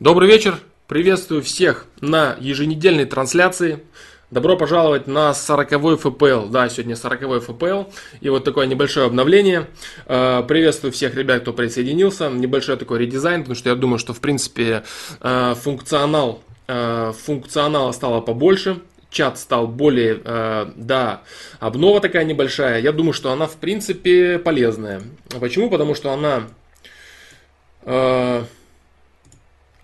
Добрый вечер, приветствую всех на еженедельной трансляции. Добро пожаловать на 40 ФПЛ. Да, сегодня 40 ФПЛ. И вот такое небольшое обновление. Э, приветствую всех ребят, кто присоединился. Небольшой такой редизайн, потому что я думаю, что в принципе э, функционал, э, функционала стало побольше чат стал более, да, обнова такая небольшая. Я думаю, что она в принципе полезная. Почему? Потому что она,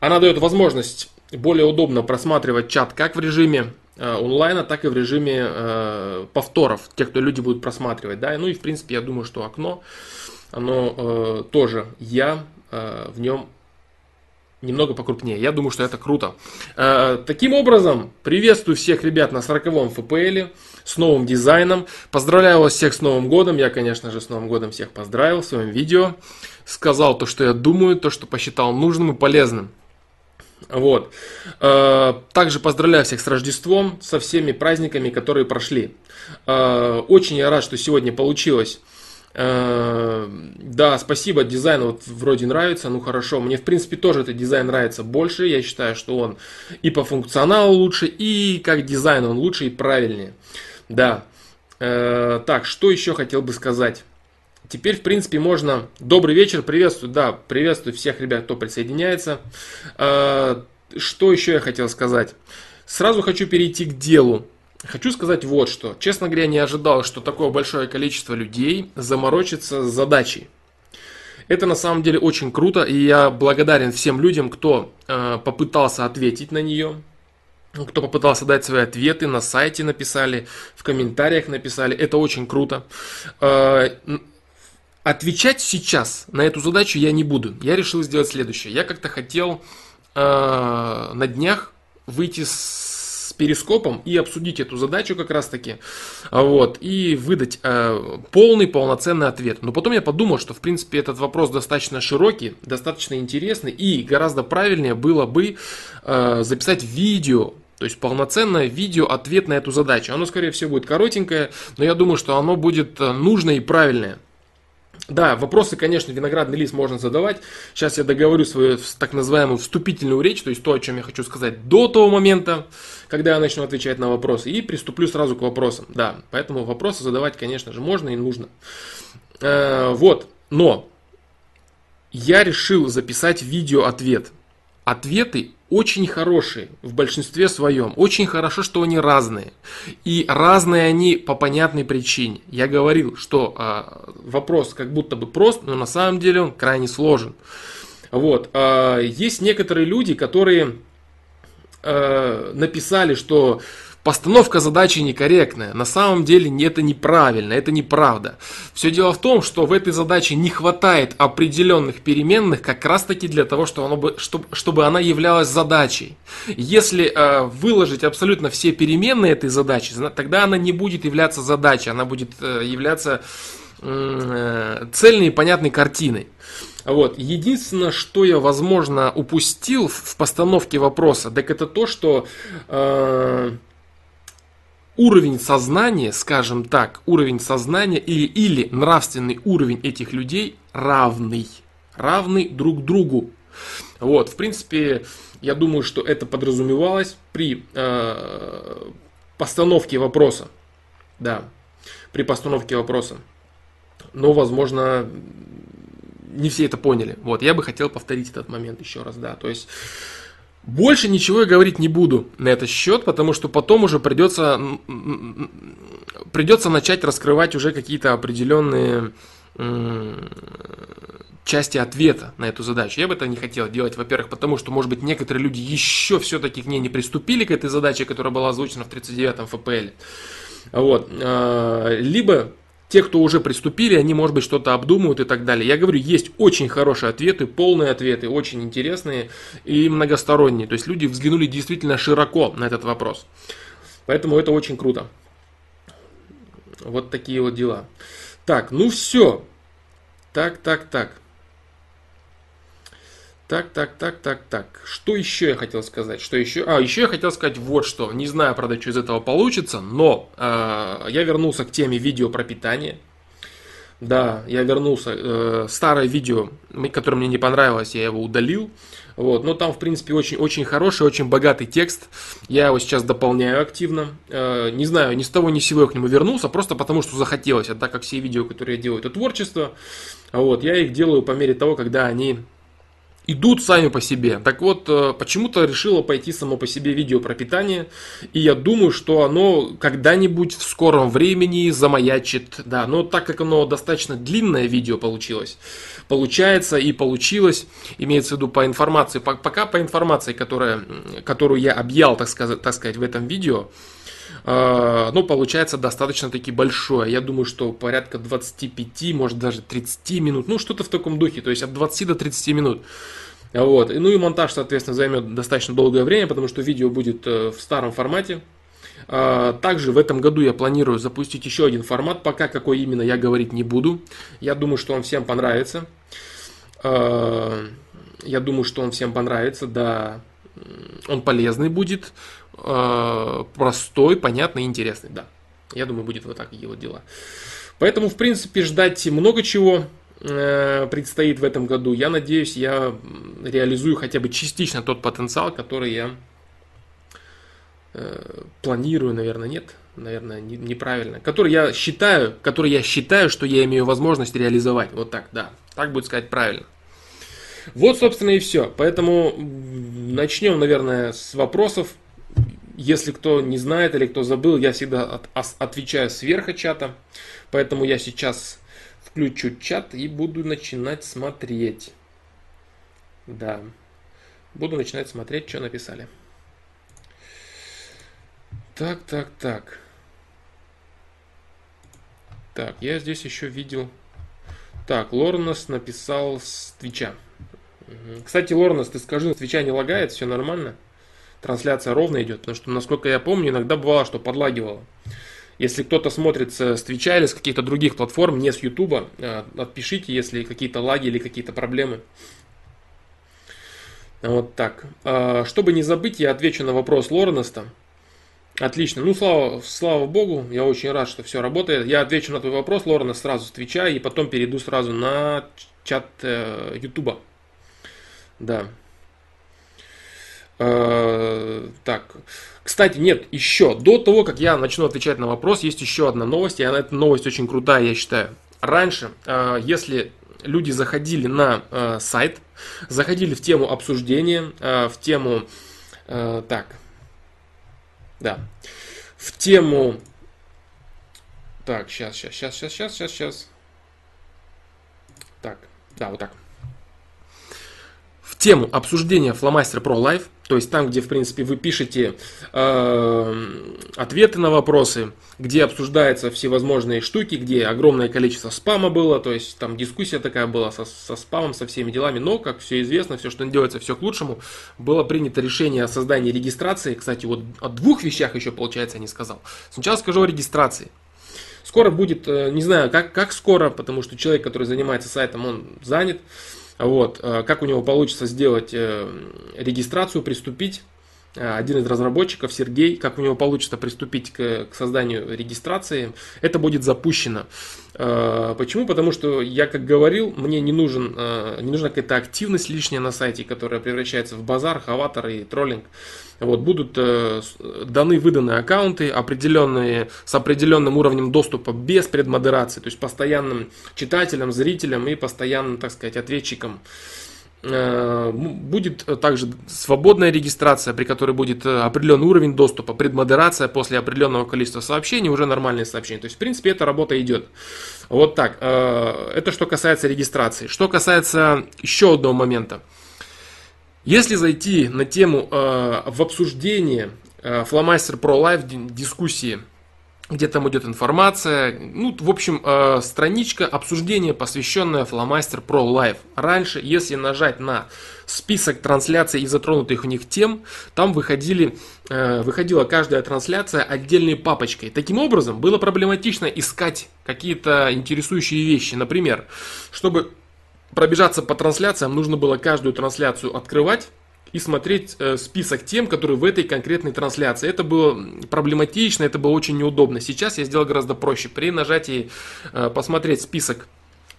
она дает возможность более удобно просматривать чат как в режиме э, онлайна, так и в режиме э, повторов, те, кто люди будут просматривать, да, ну и в принципе я думаю, что окно, оно э, тоже я в нем немного покрупнее. Я думаю, что это круто. Таким образом, приветствую всех ребят на 40-м FPL с новым дизайном. Поздравляю вас всех с Новым годом. Я, конечно же, с Новым годом всех поздравил в своем видео. Сказал то, что я думаю, то, что посчитал нужным и полезным. Вот. Э, также поздравляю всех с Рождеством, со всеми праздниками, которые прошли. Э, очень я рад, что сегодня получилось Э, да, спасибо, дизайн вот вроде нравится, ну хорошо. Мне в принципе тоже этот дизайн нравится больше. Я считаю, что он и по функционалу лучше, и как дизайн он лучше и правильнее. Да. Так, что еще хотел бы сказать? Теперь, в принципе, можно... Добрый вечер, приветствую, да, приветствую всех ребят, кто присоединяется. Э, что еще я хотел сказать? Сразу хочу перейти к делу. Хочу сказать вот что. Честно говоря, не ожидал, что такое большое количество людей заморочится с задачей. Это на самом деле очень круто, и я благодарен всем людям, кто э, попытался ответить на нее, кто попытался дать свои ответы, на сайте написали, в комментариях написали. Это очень круто. Э, отвечать сейчас на эту задачу я не буду. Я решил сделать следующее. Я как-то хотел э, на днях выйти с перископом и обсудить эту задачу как раз таки, вот, и выдать э, полный, полноценный ответ. Но потом я подумал, что в принципе этот вопрос достаточно широкий, достаточно интересный и гораздо правильнее было бы э, записать видео то есть полноценное видео ответ на эту задачу. Оно, скорее всего, будет коротенькое, но я думаю, что оно будет э, нужное и правильное. Да, вопросы, конечно, виноградный лист можно задавать. Сейчас я договорю свою так называемую вступительную речь, то есть то, о чем я хочу сказать до того момента, когда я начну отвечать на вопросы, и приступлю сразу к вопросам. Да, поэтому вопросы задавать, конечно же, можно и нужно. Э, вот, но я решил записать видео-ответ. Ответы очень хорошие в большинстве своем. Очень хорошо, что они разные. И разные они по понятной причине. Я говорил, что э, вопрос как будто бы прост, но на самом деле он крайне сложен. Вот. Э, есть некоторые люди, которые э, написали, что Постановка задачи некорректная. На самом деле это неправильно, это неправда. Все дело в том, что в этой задаче не хватает определенных переменных как раз таки для того, чтобы, оно бы, чтобы, чтобы она являлась задачей. Если э, выложить абсолютно все переменные этой задачи, тогда она не будет являться задачей, она будет э, являться э, цельной и понятной картиной. Вот. Единственное, что я, возможно, упустил в постановке вопроса, так это то, что э, уровень сознания, скажем так, уровень сознания или, или нравственный уровень этих людей равный. Равный друг другу. Вот, в принципе, я думаю, что это подразумевалось при э, постановке вопроса. Да, при постановке вопроса. Но, возможно, не все это поняли. Вот, я бы хотел повторить этот момент еще раз, да. То есть, больше ничего я говорить не буду на этот счет, потому что потом уже придется, придется начать раскрывать уже какие-то определенные части ответа на эту задачу. Я бы это не хотел делать, во-первых, потому что, может быть, некоторые люди еще все-таки к ней не приступили, к этой задаче, которая была озвучена в 39-м ФПЛ. Вот. А, либо те, кто уже приступили, они, может быть, что-то обдумывают и так далее. Я говорю, есть очень хорошие ответы, полные ответы, очень интересные и многосторонние. То есть люди взглянули действительно широко на этот вопрос. Поэтому это очень круто. Вот такие вот дела. Так, ну все. Так, так, так. Так, так, так, так, так. Что еще я хотел сказать? Что еще? А, еще я хотел сказать вот что. Не знаю, правда, что из этого получится, но э, я вернулся к теме видео про питание. Да, я вернулся. Э, старое видео, которое мне не понравилось, я его удалил. Вот, но там, в принципе, очень, очень хороший, очень богатый текст. Я его сейчас дополняю активно. Э, не знаю, ни с того ни с сего я к нему вернулся, просто потому что захотелось. А так как все видео, которые я делаю, это творчество, вот, я их делаю по мере того, когда они идут сами по себе. Так вот, э, почему-то решила пойти само по себе видео про питание, и я думаю, что оно когда-нибудь в скором времени замаячит, да, но так как оно достаточно длинное видео получилось, получается и получилось, имеется в виду по информации, пока по информации, которая, которую я объял, так сказать, так сказать в этом видео, ну, получается достаточно таки большое. Я думаю, что порядка 25, может даже 30 минут, ну, что-то в таком духе, то есть от 20 до 30 минут. Вот. Ну и монтаж, соответственно, займет достаточно долгое время, потому что видео будет э, в старом формате. А, также в этом году я планирую запустить еще один формат, пока какой именно я говорить не буду. Я думаю, что он всем понравится. А, я думаю, что он всем понравится, да. Он полезный будет, а, простой, понятный, интересный, да. Я думаю, будет вот так вот дела. Поэтому, в принципе, ждать много чего. Э, предстоит в этом году. Я надеюсь, я реализую хотя бы частично тот потенциал, который я э, планирую, наверное, нет, наверное, неправильно, который я считаю, который я считаю, что я имею возможность реализовать. Вот так, да, так будет сказать правильно. Вот, собственно, и все. Поэтому начнем, наверное, с вопросов. Если кто не знает или кто забыл, я всегда от, отвечаю сверху чата. Поэтому я сейчас включу чат и буду начинать смотреть. Да. Буду начинать смотреть, что написали. Так, так, так. Так, я здесь еще видел... Так, Лорнос написал с Твича. Кстати, Лорнос, ты скажи, с Твича не лагает, все нормально? Трансляция ровно идет, потому что, насколько я помню, иногда бывало, что подлагивало. Если кто-то смотрит с Твича или с каких-то других платформ, не с Ютуба, э, отпишите, если какие-то лаги или какие-то проблемы. Вот так. А, чтобы не забыть, я отвечу на вопрос Лоренеста. Отлично. Ну, слава, слава богу, я очень рад, что все работает. Я отвечу на твой вопрос, Лоренест, сразу с Твича, и потом перейду сразу на чат э, Ютуба. Да. Э, так. Кстати, нет, еще до того, как я начну отвечать на вопрос, есть еще одна новость, и эта новость очень крутая, я считаю. Раньше, э, если люди заходили на э, сайт, заходили в тему обсуждения, в тему, так, да, в тему, так, сейчас, сейчас, сейчас, сейчас, сейчас, сейчас, так, да, вот так в тему обсуждения Flowmaster Pro Live, то есть там, где, в принципе, вы пишете э, ответы на вопросы, где обсуждаются всевозможные штуки, где огромное количество спама было, то есть там дискуссия такая была со, со спамом, со всеми делами, но, как все известно, все, что делается, все к лучшему, было принято решение о создании регистрации, кстати, вот о двух вещах еще, получается, я не сказал. Сначала скажу о регистрации. Скоро будет, э, не знаю, как, как скоро, потому что человек, который занимается сайтом, он занят, вот, э, как у него получится сделать э, регистрацию, приступить. Э, один из разработчиков, Сергей, как у него получится приступить к, к созданию регистрации, это будет запущено. Почему? Потому что я, как говорил, мне не, нужен, не нужна какая-то активность лишняя на сайте, которая превращается в базар, хаватор и троллинг. Вот, будут э, даны выданы аккаунты определенные, с определенным уровнем доступа без предмодерации, то есть постоянным читателям, зрителям и постоянным, так сказать, ответчикам. Э, будет также свободная регистрация, при которой будет э, определенный уровень доступа, предмодерация после определенного количества сообщений, уже нормальные сообщения. То есть, в принципе, эта работа идет. Вот так. Э, это что касается регистрации. Что касается еще одного момента. Если зайти на тему э, в обсуждение э, Flowmaster Pro Live дискуссии, где там идет информация, ну, в общем, э, страничка обсуждения, посвященная Flowmaster Pro Live. Раньше, если нажать на список трансляций и затронутых в них тем, там выходили, э, выходила каждая трансляция отдельной папочкой. Таким образом, было проблематично искать какие-то интересующие вещи. Например, чтобы пробежаться по трансляциям, нужно было каждую трансляцию открывать, и смотреть э, список тем, которые в этой конкретной трансляции. Это было проблематично, это было очень неудобно. Сейчас я сделал гораздо проще. При нажатии э, посмотреть список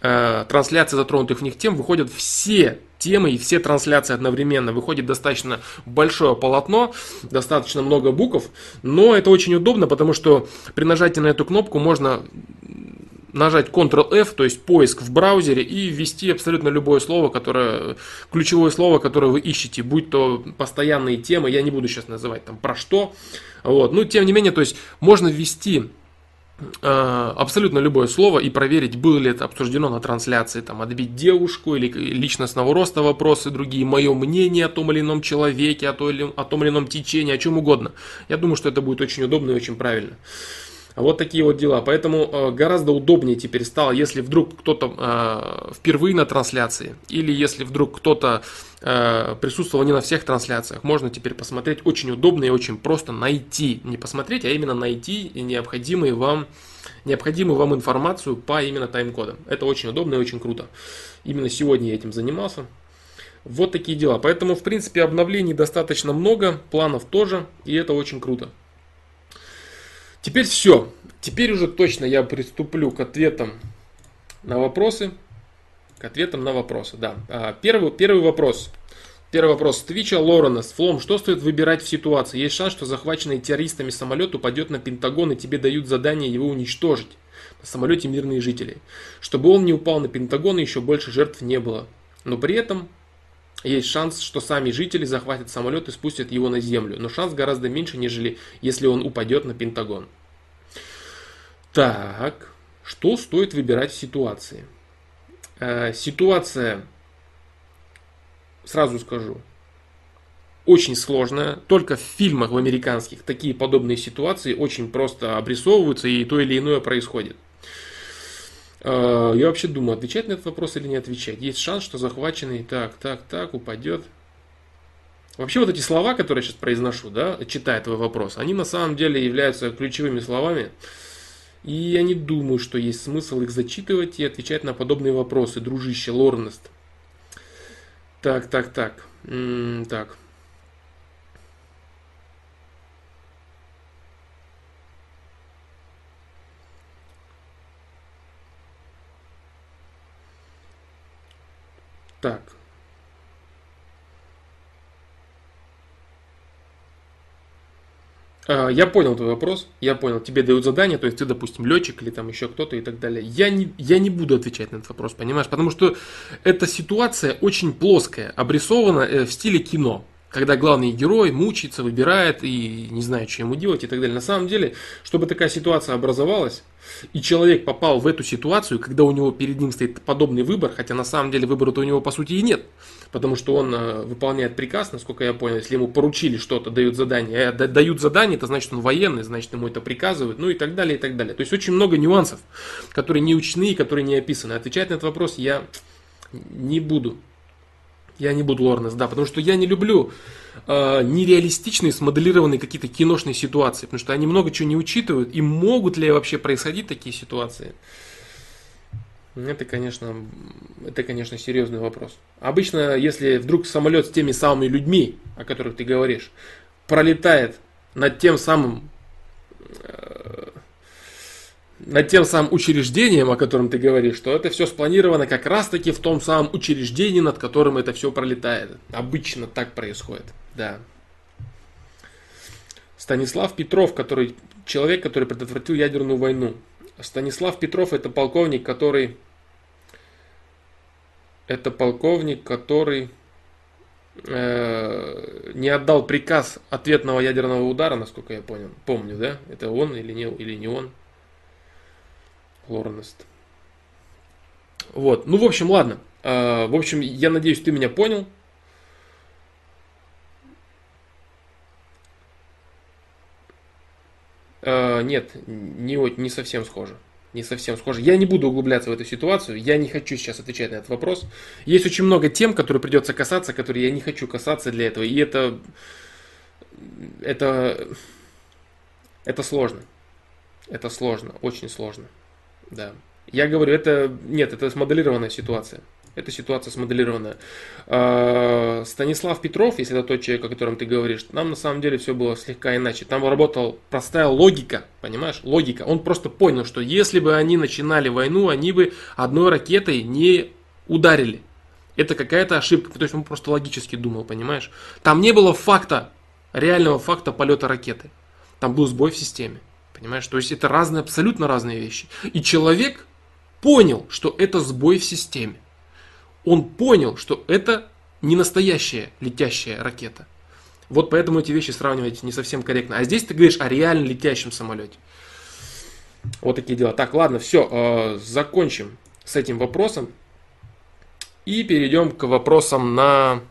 э, трансляций затронутых в них тем, выходят все темы и все трансляции одновременно. Выходит достаточно большое полотно, достаточно много букв, но это очень удобно, потому что при нажатии на эту кнопку можно нажать Ctrl-F, то есть поиск в браузере, и ввести абсолютно любое слово, которое, ключевое слово, которое вы ищете, будь то постоянные темы, я не буду сейчас называть там про что, вот, но тем не менее, то есть можно ввести э, абсолютно любое слово и проверить, было ли это обсуждено на трансляции, там, отбить девушку или личностного роста вопросы другие, мое мнение о том или ином человеке, о, том или, о том или ином течении, о чем угодно. Я думаю, что это будет очень удобно и очень правильно. Вот такие вот дела. Поэтому э, гораздо удобнее теперь стало, если вдруг кто-то э, впервые на трансляции, или если вдруг кто-то э, присутствовал не на всех трансляциях, можно теперь посмотреть очень удобно и очень просто найти, не посмотреть, а именно найти необходимые вам, необходимую вам информацию по именно тайм-кодам. Это очень удобно и очень круто. Именно сегодня я этим занимался. Вот такие дела. Поэтому, в принципе, обновлений достаточно много, планов тоже, и это очень круто. Теперь все. Теперь уже точно я приступлю к ответам на вопросы. К ответам на вопросы, да. А, первый, первый вопрос. Первый вопрос. Твича Лоренес. Флом, что стоит выбирать в ситуации? Есть шанс, что захваченный террористами самолет упадет на Пентагон и тебе дают задание его уничтожить. На самолете мирные жители. Чтобы он не упал на Пентагон и еще больше жертв не было. Но при этом есть шанс, что сами жители захватят самолет и спустят его на землю. Но шанс гораздо меньше, нежели если он упадет на Пентагон. Так, что стоит выбирать в ситуации? Э, ситуация, сразу скажу, очень сложная. Только в фильмах в американских такие подобные ситуации очень просто обрисовываются и то или иное происходит. Э, я вообще думаю, отвечать на этот вопрос или не отвечать. Есть шанс, что захваченный так, так, так упадет. Вообще вот эти слова, которые я сейчас произношу, да, читая твой вопрос, они на самом деле являются ключевыми словами, и я не думаю, что есть смысл их зачитывать и отвечать на подобные вопросы, дружище Лорнест. Так, так, так. М-м, так. Так. Я понял твой вопрос, я понял. Тебе дают задание, то есть ты, допустим, летчик или там еще кто-то и так далее. Я не, я не буду отвечать на этот вопрос, понимаешь? Потому что эта ситуация очень плоская, обрисована э, в стиле кино. Когда главный герой мучается, выбирает и не знает, что ему делать и так далее. На самом деле, чтобы такая ситуация образовалась, и человек попал в эту ситуацию, когда у него перед ним стоит подобный выбор, хотя на самом деле выбора-то у него по сути и нет, потому что он э, выполняет приказ, насколько я понял, если ему поручили что-то, дают задание, а дают задание, это значит он военный, значит ему это приказывают, ну и так далее, и так далее. То есть очень много нюансов, которые не учтены и которые не описаны. Отвечать на этот вопрос я не буду. Я не буду Лорнес, да, потому что я не люблю э, нереалистичные, смоделированные какие-то киношные ситуации, потому что они много чего не учитывают, и могут ли вообще происходить такие ситуации? Это, конечно, это, конечно, серьезный вопрос. Обычно, если вдруг самолет с теми самыми людьми, о которых ты говоришь, пролетает над тем самым э, над тем самым учреждением, о котором ты говоришь, что это все спланировано как раз таки в том самом учреждении, над которым это все пролетает. Обычно так происходит, да. Станислав Петров, который человек, который предотвратил ядерную войну. Станислав Петров это полковник, который это полковник, который э, не отдал приказ ответного ядерного удара, насколько я понял. Помню, да? Это он или не, или не он? Лорнест. Вот. Ну, в общем, ладно. Э, в общем, я надеюсь, ты меня понял. Э, нет, не, не совсем схоже. Не совсем схоже. Я не буду углубляться в эту ситуацию. Я не хочу сейчас отвечать на этот вопрос. Есть очень много тем, которые придется касаться, которые я не хочу касаться для этого. И это... Это... Это сложно. Это сложно. Очень сложно. Да. Я говорю, это... Нет, это смоделированная ситуация. Это ситуация смоделированная. А, Станислав Петров, если это тот человек, о котором ты говоришь, там на самом деле все было слегка иначе. Там работала простая логика, понимаешь? Логика. Он просто понял, что если бы они начинали войну, они бы одной ракетой не ударили. Это какая-то ошибка, то есть он просто логически думал, понимаешь? Там не было факта, реального факта полета ракеты. Там был сбой в системе, понимаешь? То есть это разные, абсолютно разные вещи. И человек понял, что это сбой в системе. Он понял, что это не настоящая летящая ракета. Вот поэтому эти вещи сравнивать не совсем корректно. А здесь ты говоришь о реально летящем самолете. Вот такие дела. Так, ладно, все, э, закончим с этим вопросом. И перейдем к вопросам на,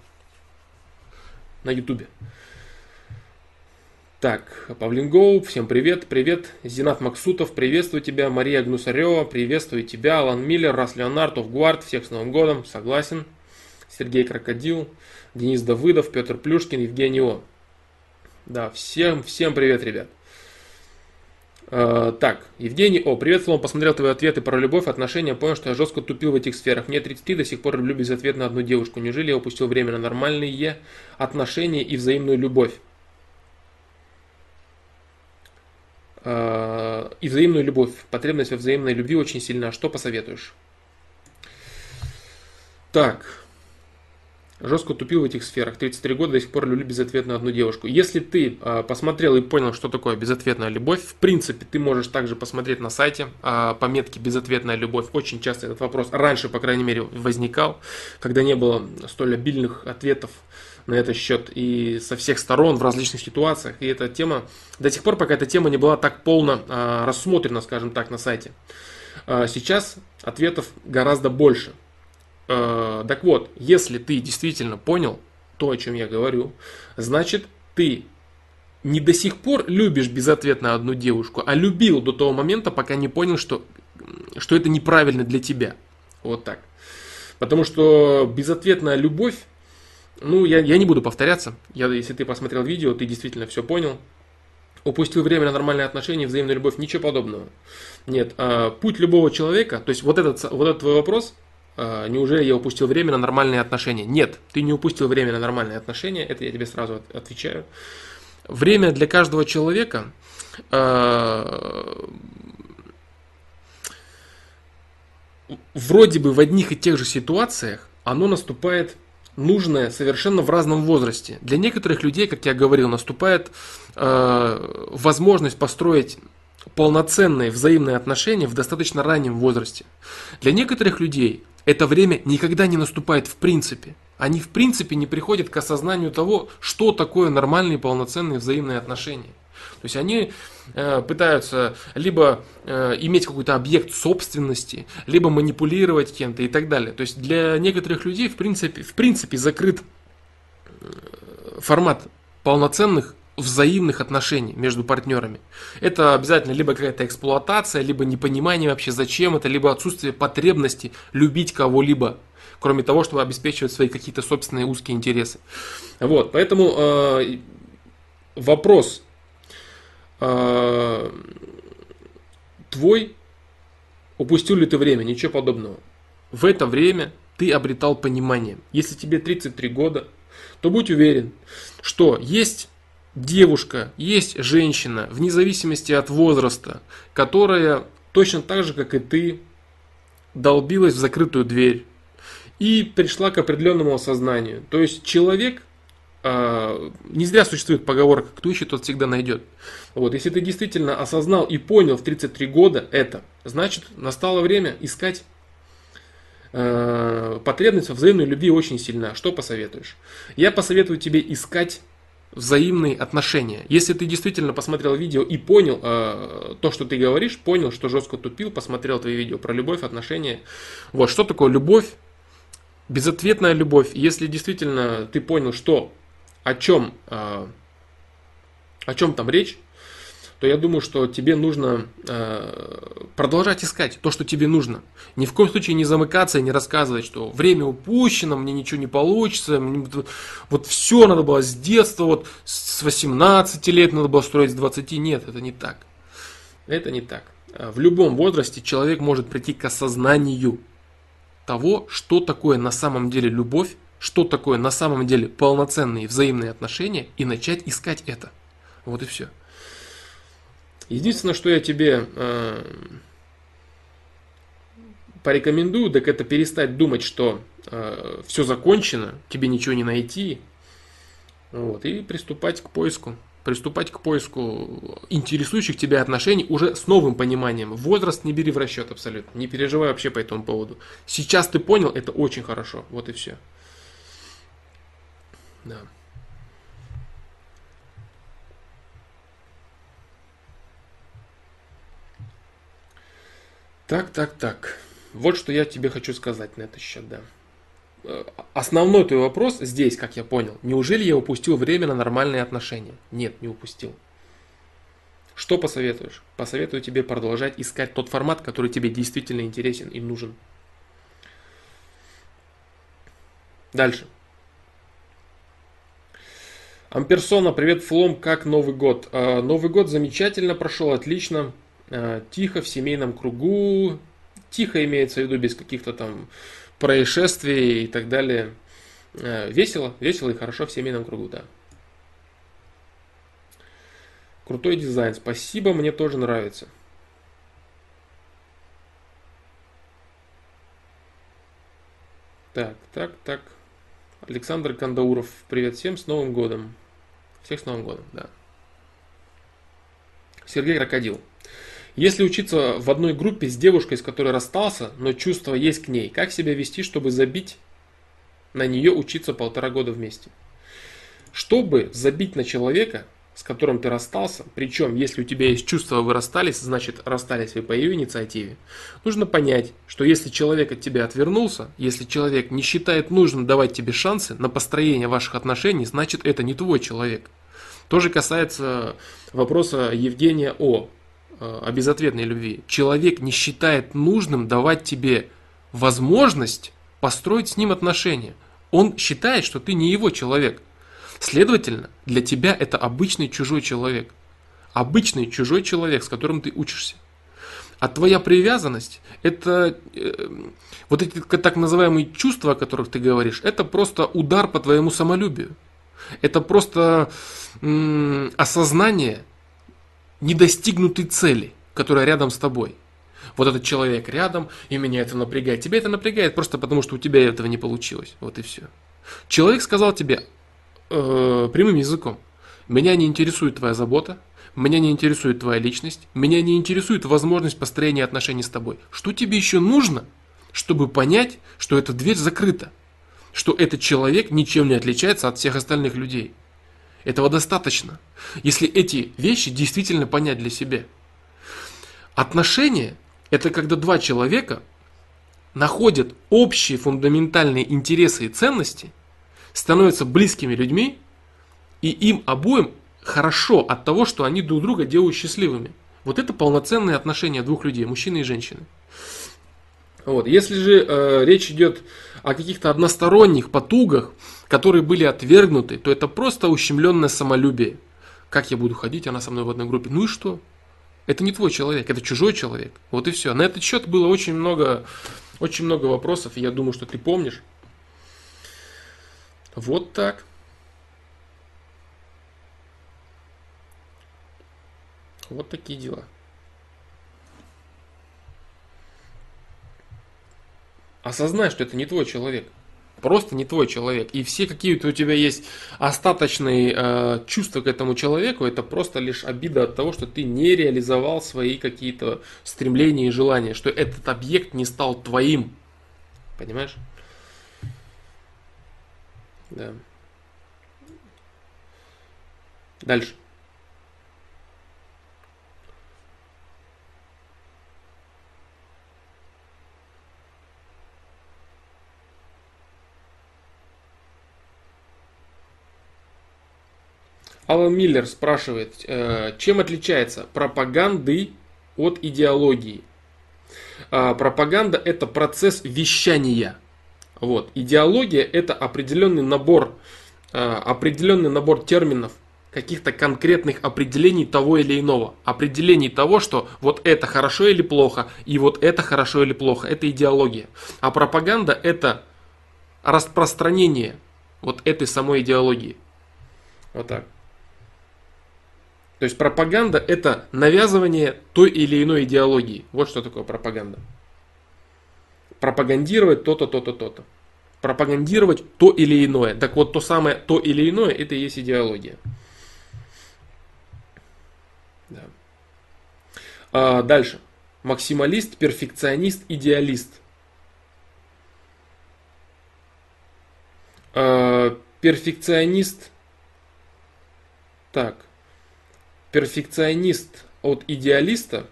на YouTube. Так, Павлин Гоу, всем привет, привет. Зинат Максутов, приветствую тебя. Мария Гнусарева, приветствую тебя. Алан Миллер, Рас Леонард, Гуард, всех с Новым годом, согласен. Сергей Крокодил, Денис Давыдов, Петр Плюшкин, Евгений О. Да, всем, всем привет, ребят. Uh, так, Евгений О, привет, Слон, посмотрел твои ответы про любовь, отношения, понял, что я жестко тупил в этих сферах. Мне 33, до сих пор люблю без ответа на одну девушку. Неужели я упустил время на нормальные отношения и взаимную любовь? Uh, и взаимную любовь. Потребность во взаимной любви очень сильна. Что посоветуешь? Так, жестко тупил в этих сферах. 33 года до сих пор люблю безответно одну девушку. Если ты э, посмотрел и понял, что такое безответная любовь, в принципе, ты можешь также посмотреть на сайте э, пометки безответная любовь. Очень часто этот вопрос раньше, по крайней мере, возникал, когда не было столь обильных ответов на этот счет и со всех сторон в различных ситуациях. И эта тема до сих пор, пока эта тема не была так полно э, рассмотрена, скажем так, на сайте. Э, сейчас ответов гораздо больше. Э, так вот, если ты действительно понял то, о чем я говорю, значит ты не до сих пор любишь безответно одну девушку, а любил до того момента, пока не понял, что, что это неправильно для тебя. Вот так. Потому что безответная любовь, ну, я, я не буду повторяться. Я, если ты посмотрел видео, ты действительно все понял. Упустил время на нормальные отношения, взаимную любовь, ничего подобного. Нет, а, путь любого человека, то есть вот этот, вот этот твой вопрос – а, неужели я упустил время на нормальные отношения? Нет, ты не упустил время на нормальные отношения, это я тебе сразу отвечаю. Время для каждого человека а, вроде бы в одних и тех же ситуациях оно наступает нужное совершенно в разном возрасте. Для некоторых людей, как я говорил, наступает э, возможность построить полноценные взаимные отношения в достаточно раннем возрасте. Для некоторых людей это время никогда не наступает в принципе. Они в принципе не приходят к осознанию того, что такое нормальные полноценные взаимные отношения. То есть они э, пытаются либо э, иметь какой-то объект собственности, либо манипулировать кем-то и так далее. То есть для некоторых людей в принципе, в принципе закрыт э, формат полноценных взаимных отношений между партнерами. Это обязательно либо какая-то эксплуатация, либо непонимание вообще зачем это, либо отсутствие потребности любить кого-либо, кроме того, чтобы обеспечивать свои какие-то собственные узкие интересы. Вот, поэтому э, вопрос э, твой, упустил ли ты время, ничего подобного. В это время ты обретал понимание. Если тебе 33 года, то будь уверен, что есть девушка, есть женщина, вне зависимости от возраста, которая точно так же, как и ты, долбилась в закрытую дверь и пришла к определенному осознанию. То есть человек, не зря существует поговорка, кто ищет, тот всегда найдет. Вот, если ты действительно осознал и понял в 33 года это, значит настало время искать э, потребность во взаимной любви очень сильна. Что посоветуешь? Я посоветую тебе искать взаимные отношения. Если ты действительно посмотрел видео и понял э, то, что ты говоришь, понял, что жестко тупил, посмотрел твои видео про любовь, отношения. Вот, что такое любовь? Безответная любовь. Если действительно ты понял, что, о чем, э, о чем там речь, то я думаю, что тебе нужно э, продолжать искать то, что тебе нужно. Ни в коем случае не замыкаться и не рассказывать, что время упущено, мне ничего не получится, мне, вот все надо было с детства, вот с 18 лет надо было строить с 20. Нет, это не так. Это не так. В любом возрасте человек может прийти к осознанию того, что такое на самом деле любовь что такое на самом деле полноценные взаимные отношения и начать искать это. Вот и все. Единственное, что я тебе э, порекомендую, так это перестать думать, что э, все закончено, тебе ничего не найти, вот, и приступать к поиску. Приступать к поиску интересующих тебя отношений уже с новым пониманием. Возраст не бери в расчет абсолютно. Не переживай вообще по этому поводу. Сейчас ты понял, это очень хорошо. Вот и все. Да. Так, так, так. Вот что я тебе хочу сказать на этот счет, да. Э, основной твой вопрос здесь, как я понял, неужели я упустил время на нормальные отношения? Нет, не упустил. Что посоветуешь? Посоветую тебе продолжать искать тот формат, который тебе действительно интересен и нужен. Дальше. Амперсона, привет, Флом, как Новый год? Э, Новый год замечательно прошел, отлично, э, тихо, в семейном кругу, тихо имеется в виду, без каких-то там происшествий и так далее. Э, весело, весело и хорошо в семейном кругу, да. Крутой дизайн, спасибо, мне тоже нравится. Так, так, так. Александр Кандауров, привет всем, с Новым годом. Всех с Новым годом, да. Сергей Крокодил. Если учиться в одной группе с девушкой, с которой расстался, но чувство есть к ней, как себя вести, чтобы забить на нее учиться полтора года вместе? Чтобы забить на человека, с которым ты расстался, причем если у тебя есть чувство, вы расстались, значит расстались вы по ее инициативе, нужно понять, что если человек от тебя отвернулся, если человек не считает нужным давать тебе шансы на построение ваших отношений, значит это не твой человек. То же касается вопроса Евгения О. Э, о безответной любви. Человек не считает нужным давать тебе возможность построить с ним отношения. Он считает, что ты не его человек. Следовательно, для тебя это обычный чужой человек. Обычный чужой человек, с которым ты учишься. А твоя привязанность, это э, вот эти так называемые чувства, о которых ты говоришь, это просто удар по твоему самолюбию. Это просто м- осознание недостигнутой цели, которая рядом с тобой. Вот этот человек рядом, и меня это напрягает. Тебя это напрягает просто потому, что у тебя этого не получилось. Вот и все. Человек сказал тебе э, прямым языком, меня не интересует твоя забота, меня не интересует твоя личность, меня не интересует возможность построения отношений с тобой. Что тебе еще нужно, чтобы понять, что эта дверь закрыта? Что этот человек ничем не отличается от всех остальных людей? Этого достаточно, если эти вещи действительно понять для себя. Отношения – это когда два человека находят общие фундаментальные интересы и ценности, становятся близкими людьми, и им обоим хорошо от того, что они друг друга делают счастливыми. Вот это полноценные отношения двух людей, мужчины и женщины. Вот. Если же э, речь идет о каких-то односторонних потугах, которые были отвергнуты, то это просто ущемленное самолюбие. Как я буду ходить, она со мной в одной группе. Ну и что? Это не твой человек, это чужой человек. Вот и все. На этот счет было очень много, очень много вопросов, и я думаю, что ты помнишь. Вот так. Вот такие дела. Осознай, что это не твой человек. Просто не твой человек. И все какие-то у тебя есть остаточные э, чувства к этому человеку, это просто лишь обида от того, что ты не реализовал свои какие-то стремления и желания, что этот объект не стал твоим. Понимаешь? Да. Дальше. Алан Миллер спрашивает, э, чем отличается пропаганды от идеологии? А, пропаганда это процесс вещания. Вот. Идеология это определенный набор, э, определенный набор терминов, каких-то конкретных определений того или иного. Определений того, что вот это хорошо или плохо, и вот это хорошо или плохо. Это идеология. А пропаганда это распространение вот этой самой идеологии. Вот так. То есть пропаганда это навязывание той или иной идеологии. Вот что такое пропаганда. Пропагандировать то-то, то-то, то-то. Пропагандировать то или иное. Так вот, то самое то или иное, это и есть идеология. Да. А, дальше. Максималист, перфекционист, идеалист. А, перфекционист. Так. Перфекционист от идеалиста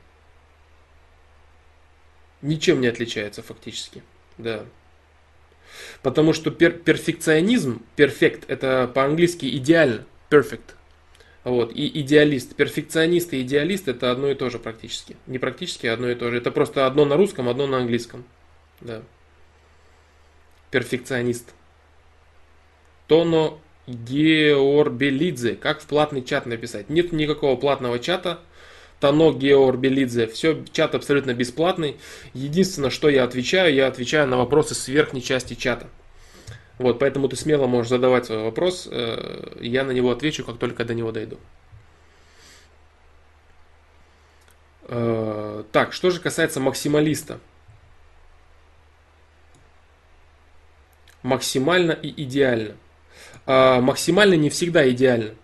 ничем не отличается фактически. Да. Потому что пер перфекционизм, перфект, это по-английски идеально, perfect. Вот, и идеалист, перфекционист и идеалист это одно и то же практически. Не практически, а одно и то же. Это просто одно на русском, одно на английском. Да. Перфекционист. Тоно Георбелидзе. Как в платный чат написать? Нет никакого платного чата. Тано Георбелидзе. Все, чат абсолютно бесплатный. Единственное, что я отвечаю, я отвечаю на вопросы с верхней части чата. Вот, поэтому ты смело можешь задавать свой вопрос, э, я на него отвечу, как только до него дойду. Э, так, что же касается максималиста. Максимально и идеально. А, максимально не всегда идеально.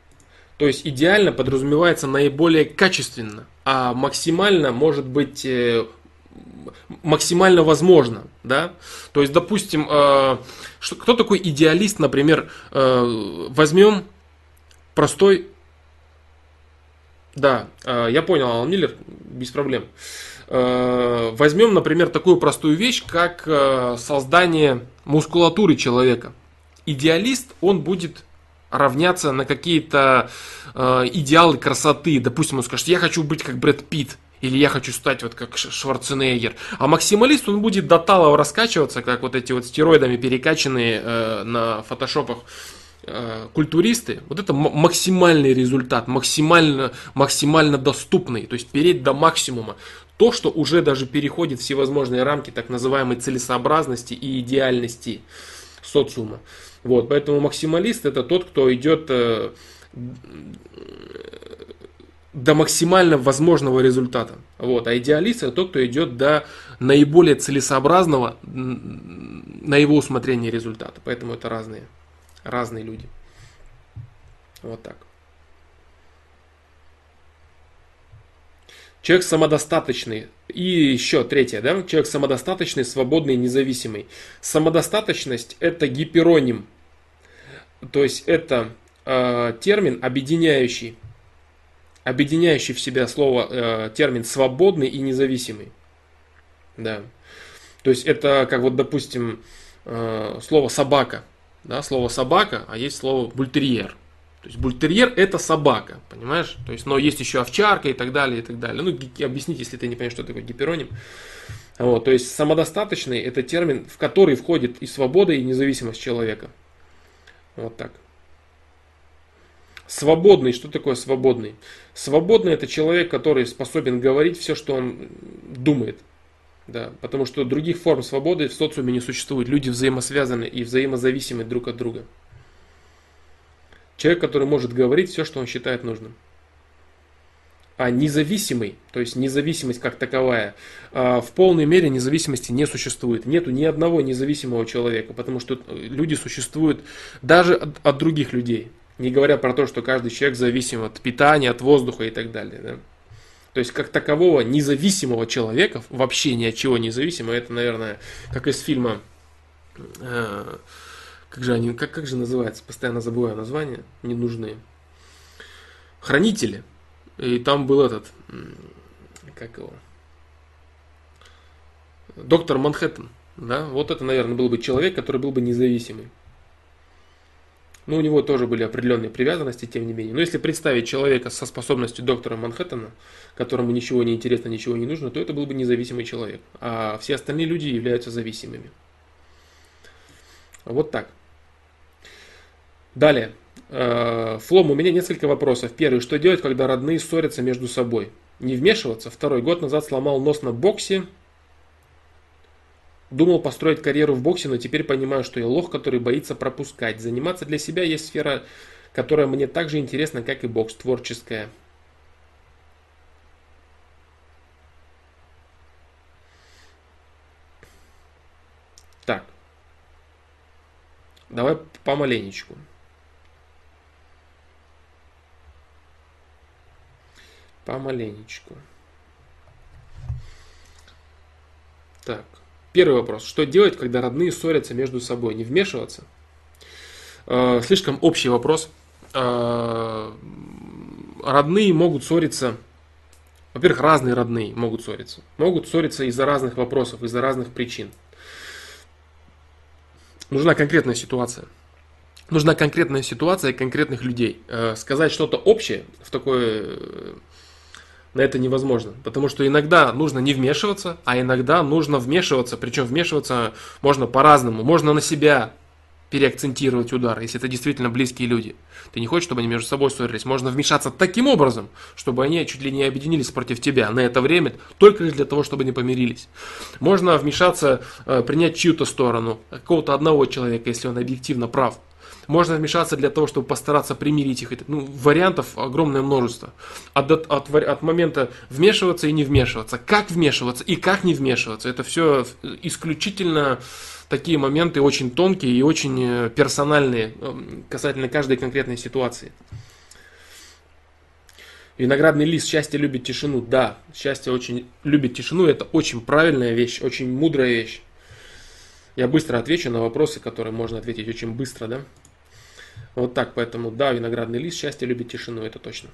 То есть идеально подразумевается наиболее качественно, а максимально может быть э, максимально возможно, да. То есть, допустим, э, что, кто такой идеалист, например, э, возьмем простой, да, э, я понял, Алан Миллер, без проблем. Э, возьмем, например, такую простую вещь, как э, создание мускулатуры человека. Идеалист, он будет равняться на какие-то э, идеалы красоты. Допустим, он скажет, я хочу быть как Брэд Питт. Или я хочу стать вот как Шварценеггер. А максималист, он будет до талого раскачиваться, как вот эти вот стероидами перекачанные э, на фотошопах э, культуристы. Вот это максимальный результат, максимально, максимально доступный. То есть переть до максимума. То, что уже даже переходит всевозможные рамки так называемой целесообразности и идеальности социума. Вот, поэтому максималист это тот, кто идет э, до максимально возможного результата. Вот. А идеалист это тот, кто идет до наиболее целесообразного на его усмотрение результата. Поэтому это разные, разные люди. Вот так. Человек самодостаточный. И еще третье, да? Человек самодостаточный, свободный, независимый. Самодостаточность это гипероним. То есть это э, термин объединяющий объединяющий в себя слово, э, термин свободный и независимый. Да. То есть это как вот, допустим, э, слово собака. Да, слово собака, а есть слово бультерьер. То есть бультерьер это собака, понимаешь? То есть, но есть еще овчарка и так далее, и так далее. Ну, объясните, если ты не понимаешь, что такое гипероним. Вот, то есть самодостаточный это термин, в который входит и свобода, и независимость человека. Вот так. Свободный, что такое свободный? Свободный это человек, который способен говорить все, что он думает. Да, потому что других форм свободы в социуме не существует. Люди взаимосвязаны и взаимозависимы друг от друга. Человек, который может говорить все, что он считает нужным. А независимый, то есть независимость как таковая, а, в полной мере независимости не существует. Нету ни одного независимого человека, потому что люди существуют даже от, от других людей. Не говоря про то, что каждый человек зависим от питания, от воздуха и так далее. Да? То есть, как такового независимого человека, вообще ни от чего независимого, это, наверное, как из фильма, э, как же они, как, как же называется, постоянно забываю название, не нужные. Хранители. И там был этот, как его, доктор Манхэттен. Да? Вот это, наверное, был бы человек, который был бы независимый. Но у него тоже были определенные привязанности, тем не менее. Но если представить человека со способностью доктора Манхэттена, которому ничего не интересно, ничего не нужно, то это был бы независимый человек. А все остальные люди являются зависимыми. Вот так. Далее. Э, Флом, у меня несколько вопросов. Первый, что делать, когда родные ссорятся между собой? Не вмешиваться. Второй, год назад сломал нос на боксе. Думал построить карьеру в боксе, но теперь понимаю, что я лох, который боится пропускать. Заниматься для себя есть сфера, которая мне так же интересна, как и бокс, творческая. Так. Давай помаленечку. Помаленечку. Так. Первый вопрос. Что делать, когда родные ссорятся между собой? Не вмешиваться? Э, слишком общий вопрос. Э, родные могут ссориться. Во-первых, разные родные могут ссориться. Могут ссориться из-за разных вопросов, из-за разных причин. Нужна конкретная ситуация. Нужна конкретная ситуация конкретных людей. Э, сказать что-то общее в такое на это невозможно. Потому что иногда нужно не вмешиваться, а иногда нужно вмешиваться. Причем вмешиваться можно по-разному. Можно на себя переакцентировать удар, если это действительно близкие люди. Ты не хочешь, чтобы они между собой ссорились. Можно вмешаться таким образом, чтобы они чуть ли не объединились против тебя на это время, только лишь для того, чтобы они помирились. Можно вмешаться, э, принять чью-то сторону, какого-то одного человека, если он объективно прав. Можно вмешаться для того, чтобы постараться примирить их. Ну, вариантов огромное множество. От, от, от, от момента вмешиваться и не вмешиваться. Как вмешиваться и как не вмешиваться. Это все исключительно такие моменты очень тонкие и очень э, персональные эм, касательно каждой конкретной ситуации. Виноградный лист счастье любит тишину. Да, счастье очень любит тишину. Это очень правильная вещь, очень мудрая вещь. Я быстро отвечу на вопросы, которые можно ответить очень быстро, да? Вот так, поэтому да, виноградный лист, счастье любит тишину, это точно.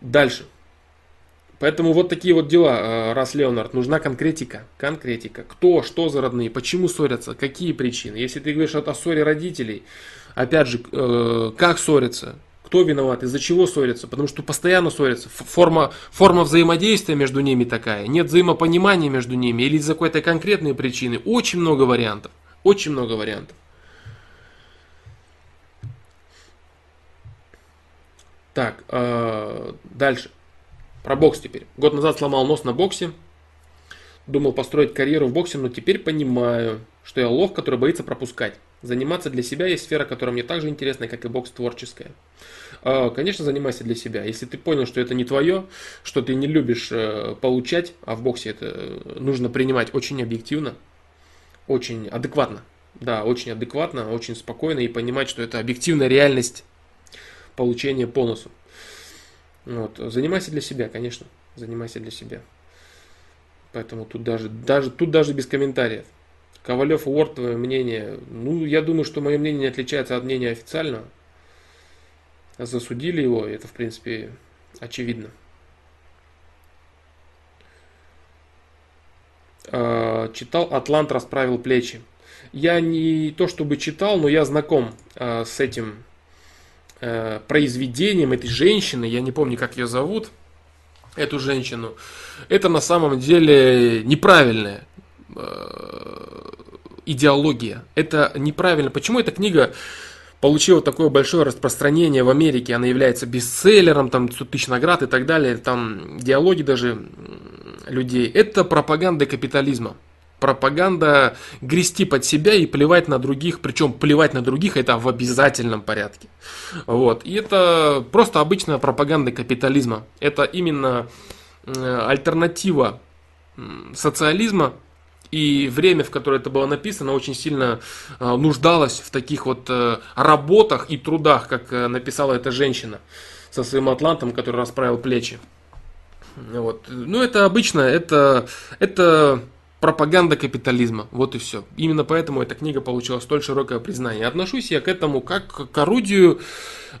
Дальше. Поэтому вот такие вот дела, э, раз Леонард, нужна конкретика. Конкретика. Кто, что за родные, почему ссорятся, какие причины. Если ты говоришь о ссоре родителей, опять же, э, как ссорятся, кто виноват, из-за чего ссорятся, потому что постоянно ссорятся. Форма, форма взаимодействия между ними такая, нет взаимопонимания между ними или из-за какой-то конкретной причины. Очень много вариантов. Очень много вариантов. Так, э, дальше. Про бокс теперь. Год назад сломал нос на боксе. Думал построить карьеру в боксе, но теперь понимаю, что я лох, который боится пропускать. Заниматься для себя есть сфера, которая мне так же интересна, как и бокс творческая. Э, конечно, занимайся для себя. Если ты понял, что это не твое, что ты не любишь э, получать, а в боксе это нужно принимать очень объективно, очень адекватно. Да, очень адекватно, очень спокойно и понимать, что это объективная реальность получения по носу. Вот. Занимайся для себя, конечно. Занимайся для себя. Поэтому тут даже, даже, тут даже без комментариев. Ковалев Уорд, твое мнение. Ну, я думаю, что мое мнение не отличается от мнения официального. Засудили его, это, в принципе, очевидно. А, читал «Атлант расправил плечи». Я не то чтобы читал, но я знаком а, с этим э, произведением этой женщины, я не помню, как ее зовут, эту женщину, это на самом деле неправильная э, идеология. Это неправильно. Почему эта книга получила такое большое распространение в Америке? Она является бестселлером, там 100 тысяч наград и так далее, там диалоги даже людей. Это пропаганда капитализма пропаганда грести под себя и плевать на других, причем плевать на других это в обязательном порядке. Вот. И это просто обычная пропаганда капитализма. Это именно альтернатива социализма, и время, в которое это было написано, очень сильно э, нуждалось в таких вот э, работах и трудах, как э, написала эта женщина со своим атлантом, который расправил плечи. Вот. Ну, это обычно, это, это пропаганда капитализма. Вот и все. Именно поэтому эта книга получила столь широкое признание. Отношусь я к этому как к орудию,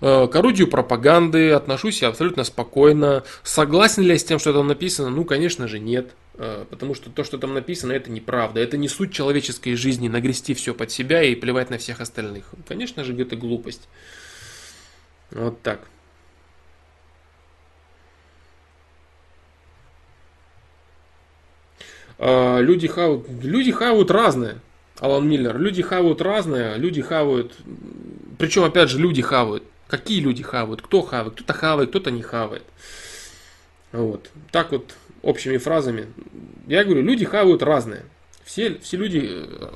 э, к орудию пропаганды, отношусь я абсолютно спокойно. Согласен ли я с тем, что там написано? Ну, конечно же, нет. Э, потому что то, что там написано, это неправда. Это не суть человеческой жизни, нагрести все под себя и плевать на всех остальных. Конечно же, это глупость. Вот так. Люди хавают, люди хавают разное. Алан Миллер. Люди хавают разное, люди хавают. Причем, опять же, люди хавают. Какие люди хавают? Кто хавает? Кто-то хавает, кто-то не хавает. Вот. Так вот общими фразами. Я говорю, люди хавают разные. Все, все люди э,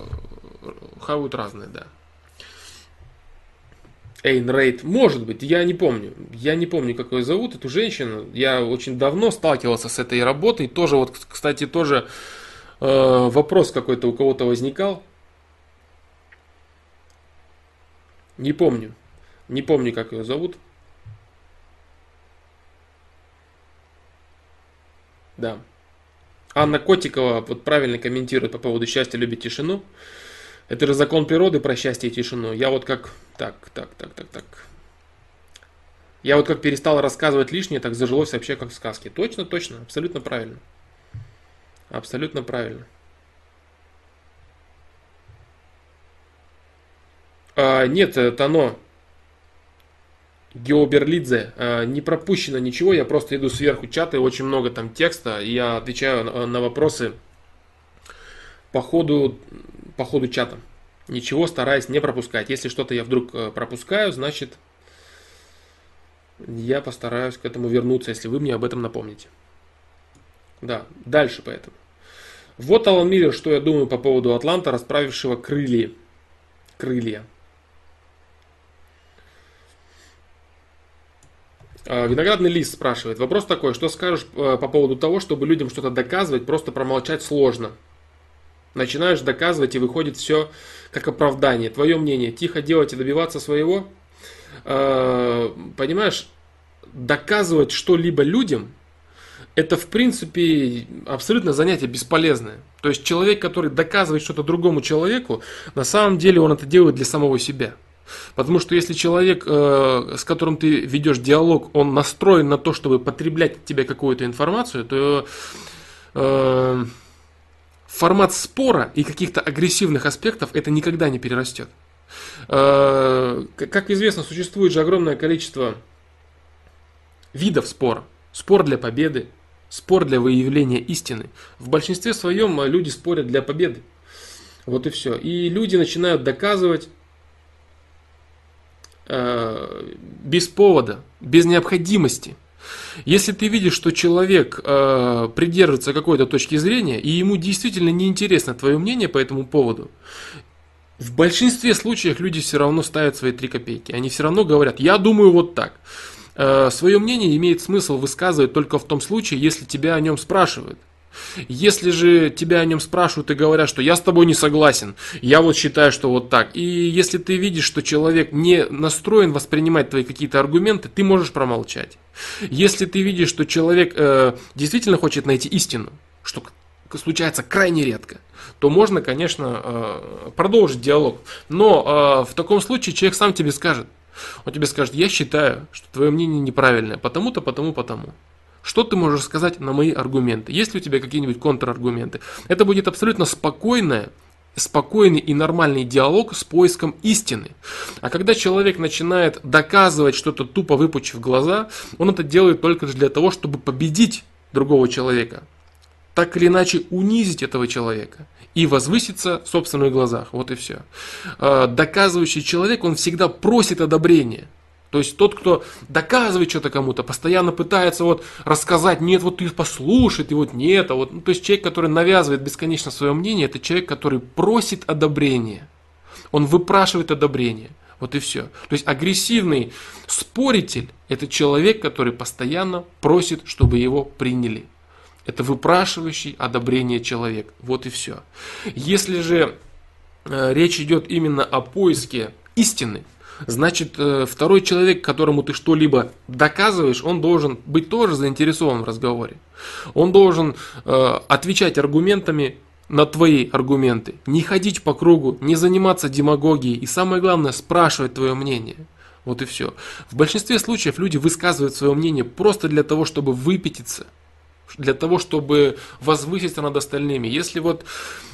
хавают разные, да. Эйн Рейд, может быть, я не помню. Я не помню, как ее зовут, эту женщину. Я очень давно сталкивался с этой работой. Тоже, вот, кстати, тоже э, вопрос какой-то у кого-то возникал. Не помню. Не помню, как ее зовут. Да. Анна Котикова вот правильно комментирует по поводу счастья, любит тишину. Это же закон природы про счастье и тишину. Я вот как... Так, так, так, так, так. Я вот как перестал рассказывать лишнее, так зажилось вообще как в сказке. Точно, точно, абсолютно правильно. Абсолютно правильно. А, нет, это оно. Геоберлидзе, а, не пропущено ничего, я просто иду сверху чата, и очень много там текста, и я отвечаю на вопросы по ходу по ходу чата. Ничего стараюсь не пропускать. Если что-то я вдруг э, пропускаю, значит я постараюсь к этому вернуться, если вы мне об этом напомните. Да, дальше поэтому. Вот Алан Миллер, что я думаю по поводу Атланта, расправившего крылья. Крылья. А, виноградный лист спрашивает. Вопрос такой, что скажешь э, по поводу того, чтобы людям что-то доказывать, просто промолчать сложно. Начинаешь доказывать и выходит все как оправдание. Твое мнение, тихо делать и добиваться своего. Э, понимаешь, доказывать что-либо людям, это в принципе абсолютно занятие бесполезное. То есть человек, который доказывает что-то другому человеку, на самом деле он это делает для самого себя. Потому что если человек, э, с которым ты ведешь диалог, он настроен на то, чтобы потреблять от тебя какую-то информацию, то формат спора и каких-то агрессивных аспектов это никогда не перерастет. Э, как известно, существует же огромное количество видов спора. Спор для победы, спор для выявления истины. В большинстве своем люди спорят для победы. Вот и все. И люди начинают доказывать э, без повода, без необходимости – если ты видишь, что человек э, придерживается какой-то точки зрения, и ему действительно неинтересно твое мнение по этому поводу, в большинстве случаев люди все равно ставят свои три копейки. Они все равно говорят, я думаю вот так. Э, свое мнение имеет смысл высказывать только в том случае, если тебя о нем спрашивают. Если же тебя о нем спрашивают и говорят, что я с тобой не согласен, я вот считаю, что вот так. И если ты видишь, что человек не настроен воспринимать твои какие-то аргументы, ты можешь промолчать. Если ты видишь, что человек э, действительно хочет найти истину, что случается крайне редко, то можно, конечно, э, продолжить диалог. Но э, в таком случае человек сам тебе скажет. Он тебе скажет, я считаю, что твое мнение неправильное, потому-то, потому, потому. Что ты можешь сказать на мои аргументы? Есть ли у тебя какие-нибудь контраргументы? Это будет абсолютно спокойное, спокойный и нормальный диалог с поиском истины. А когда человек начинает доказывать что-то тупо выпучив глаза, он это делает только для того, чтобы победить другого человека. Так или иначе унизить этого человека и возвыситься в собственных глазах. Вот и все. А, доказывающий человек, он всегда просит одобрения. То есть тот, кто доказывает что-то кому-то, постоянно пытается вот рассказать, нет, вот ты послушай, ты вот нет, а вот, ну, то есть человек, который навязывает бесконечно свое мнение, это человек, который просит одобрения. Он выпрашивает одобрение. Вот и все. То есть агрессивный споритель – это человек, который постоянно просит, чтобы его приняли. Это выпрашивающий одобрение человек. Вот и все. Если же э, речь идет именно о поиске истины, значит, э, второй человек, которому ты что-либо доказываешь, он должен быть тоже заинтересован в разговоре. Он должен э, отвечать аргументами на твои аргументы, не ходить по кругу, не заниматься демагогией и самое главное, спрашивать твое мнение. Вот и все. В большинстве случаев люди высказывают свое мнение просто для того, чтобы выпятиться – для того, чтобы возвыситься над остальными. Если вот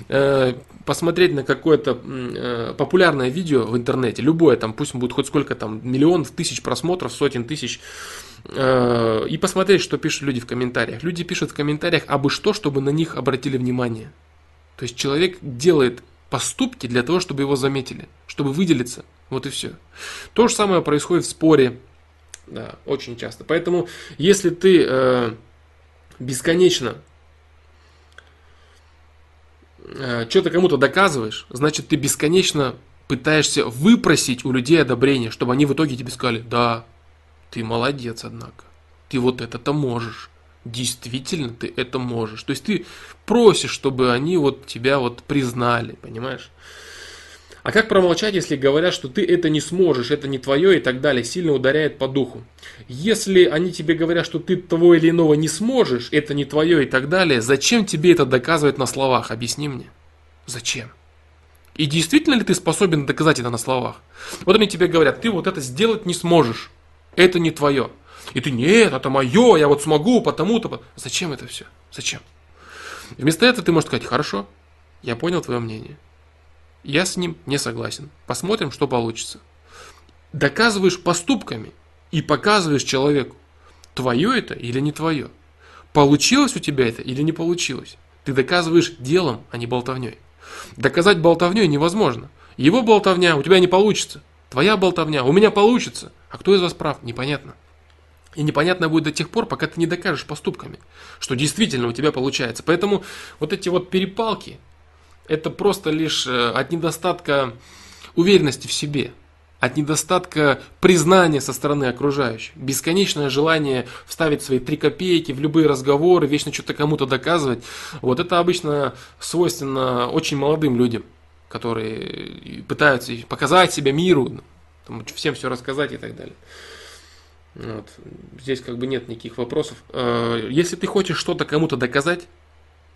э, посмотреть на какое-то э, популярное видео в интернете, любое, там, пусть будет хоть сколько там, миллионов, тысяч просмотров, сотен тысяч, э, и посмотреть, что пишут люди в комментариях. Люди пишут в комментариях абы что, чтобы на них обратили внимание. То есть человек делает поступки для того, чтобы его заметили, чтобы выделиться. Вот и все. То же самое происходит в споре. Да, очень часто. Поэтому, если ты... Э, бесконечно э, что-то кому-то доказываешь, значит ты бесконечно пытаешься выпросить у людей одобрение, чтобы они в итоге тебе сказали, да, ты молодец, однако, ты вот это-то можешь, действительно ты это можешь. То есть ты просишь, чтобы они вот тебя вот признали, понимаешь? А как промолчать, если говорят, что ты это не сможешь, это не твое и так далее, сильно ударяет по духу. Если они тебе говорят, что ты того или иного не сможешь, это не твое и так далее, зачем тебе это доказывать на словах? Объясни мне. Зачем? И действительно ли ты способен доказать это на словах? Вот они тебе говорят, ты вот это сделать не сможешь. Это не твое. И ты, нет, это мое, я вот смогу, потому-то. Зачем это все? Зачем? Вместо этого ты можешь сказать, хорошо, я понял твое мнение. Я с ним не согласен. Посмотрим, что получится. Доказываешь поступками и показываешь человеку, твое это или не твое. Получилось у тебя это или не получилось. Ты доказываешь делом, а не болтовней. Доказать болтовней невозможно. Его болтовня у тебя не получится. Твоя болтовня у меня получится. А кто из вас прав, непонятно. И непонятно будет до тех пор, пока ты не докажешь поступками, что действительно у тебя получается. Поэтому вот эти вот перепалки, это просто лишь э, от недостатка уверенности в себе, от недостатка признания со стороны окружающих. Бесконечное желание вставить свои три копейки в любые разговоры, вечно что-то кому-то доказывать. Вот это обычно свойственно очень молодым людям, которые пытаются показать себя миру, всем все рассказать и так далее. Вот. Здесь как бы нет никаких вопросов. Э, если ты хочешь что-то кому-то доказать,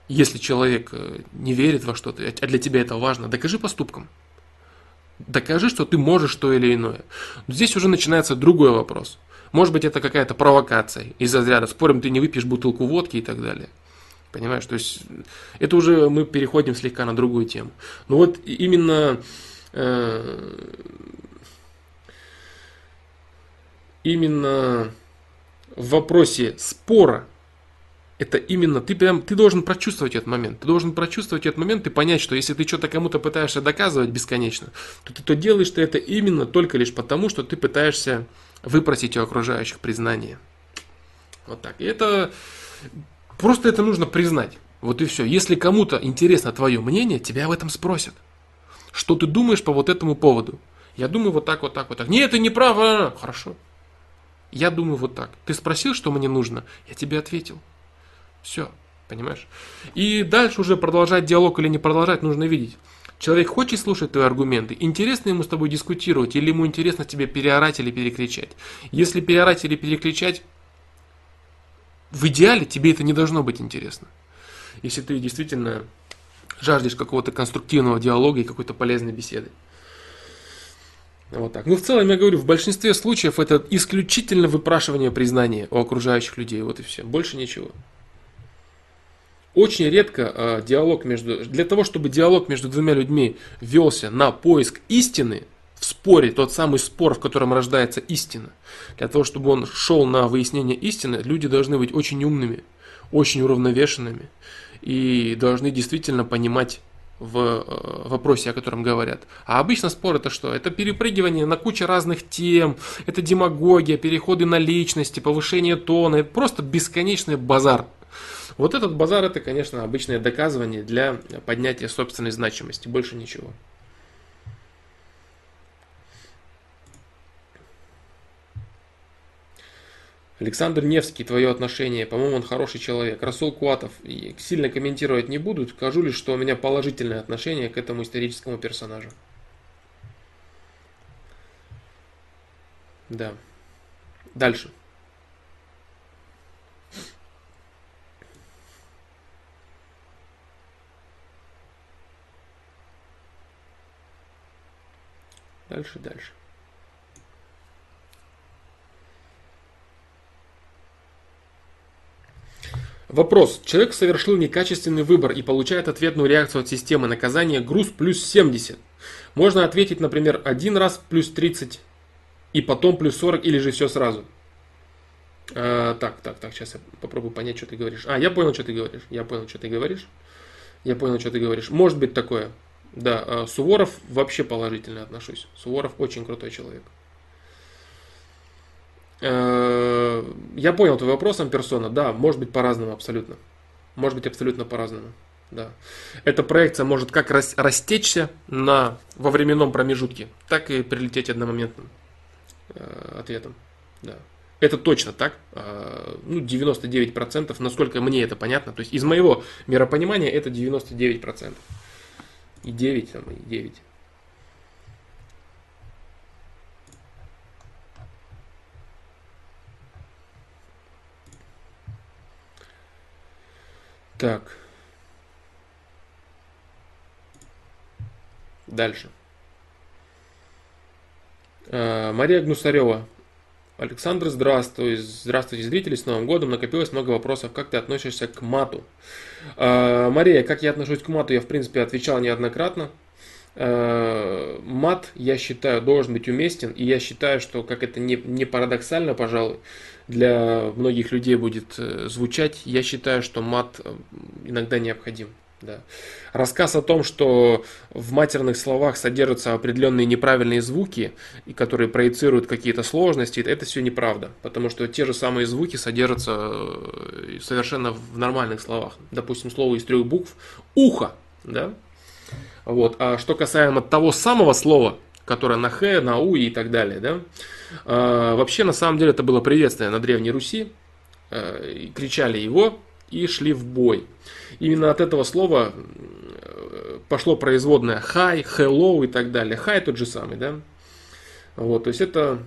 если человек э, не верит во что-то, а для тебя это важно, докажи поступком. Докажи, что ты можешь то или иное. Но здесь уже начинается другой вопрос. Может быть, это какая-то провокация из разряда «спорим, ты не выпьешь бутылку водки» и так далее. Понимаешь? То есть это уже мы переходим слегка на другую тему. Но вот именно э, именно в вопросе спора, это именно ты прям ты должен прочувствовать этот момент. Ты должен прочувствовать этот момент и понять, что если ты что-то кому-то пытаешься доказывать бесконечно, то ты то делаешь ты это именно только лишь потому, что ты пытаешься выпросить у окружающих признание. Вот так. И это просто это нужно признать. Вот и все. Если кому-то интересно твое мнение, тебя об этом спросят. Что ты думаешь по вот этому поводу? Я думаю вот так, вот так, вот так. Нет, ты не прав. А, хорошо. Я думаю вот так. Ты спросил, что мне нужно, я тебе ответил. Все, понимаешь? И дальше уже продолжать диалог или не продолжать нужно видеть. Человек хочет слушать твои аргументы, интересно ему с тобой дискутировать, или ему интересно тебе переорать или перекричать. Если переорать или перекричать, в идеале тебе это не должно быть интересно. Если ты действительно жаждешь какого-то конструктивного диалога и какой-то полезной беседы. Вот так. Ну, в целом, я говорю, в большинстве случаев это исключительно выпрашивание признания у окружающих людей. Вот и все. Больше ничего. Очень редко э, диалог между... Для того, чтобы диалог между двумя людьми велся на поиск истины, в споре, тот самый спор, в котором рождается истина, для того, чтобы он шел на выяснение истины, люди должны быть очень умными, очень уравновешенными и должны действительно понимать в э, вопросе, о котором говорят. А обычно спор это что? Это перепрыгивание на кучу разных тем, это демагогия, переходы на личности, повышение тона, это просто бесконечный базар. Вот этот базар это, конечно, обычное доказывание для поднятия собственной значимости, больше ничего. Александр Невский, твое отношение, по-моему, он хороший человек. Расул Куатов, сильно комментировать не буду, скажу лишь, что у меня положительное отношение к этому историческому персонажу. Да. Дальше. Дальше, дальше. Вопрос. Человек совершил некачественный выбор и получает ответную реакцию от системы наказания груз плюс 70. Можно ответить, например, один раз плюс 30 и потом плюс 40 или же все сразу. А, так, так, так, сейчас я попробую понять, что ты говоришь. А, я понял, что ты говоришь. Я понял, что ты говоришь. Я понял, что ты говоришь. Может быть такое. Да, а Суворов вообще положительно отношусь. Суворов очень крутой человек. Э, я понял твой вопрос, персона. Да, может быть по-разному абсолютно. Может быть абсолютно по-разному. Да. Эта проекция может как растечься на, во временном промежутке, так и прилететь одномоментным э, ответом. Да. Это точно так. Э, ну, 99%, насколько мне это понятно. То есть из моего миропонимания это 99%. И 9 там, и 9. Так. Дальше. А, Мария Гнусарева. Александр, здравствуй. Здравствуйте, зрители, с Новым годом. Накопилось много вопросов. Как ты относишься к мату? А, Мария, как я отношусь к мату, я, в принципе, отвечал неоднократно. А, мат, я считаю, должен быть уместен. И я считаю, что, как это не, не парадоксально, пожалуй, для многих людей будет э, звучать, я считаю, что мат э, иногда необходим. Да. Рассказ о том, что в матерных словах содержатся определенные неправильные звуки, которые проецируют какие-то сложности, это все неправда. Потому что те же самые звуки содержатся э, совершенно в нормальных словах. Допустим, слово из трех букв «ухо». Да? Вот. А что касаемо того самого слова, которое на «х», на «у» и так далее, да? А, вообще, на самом деле, это было приветствие на Древней Руси. А, кричали его и шли в бой. Именно от этого слова э, пошло производное хай, hello и так далее. Хай тот же самый, да? Вот, то есть это,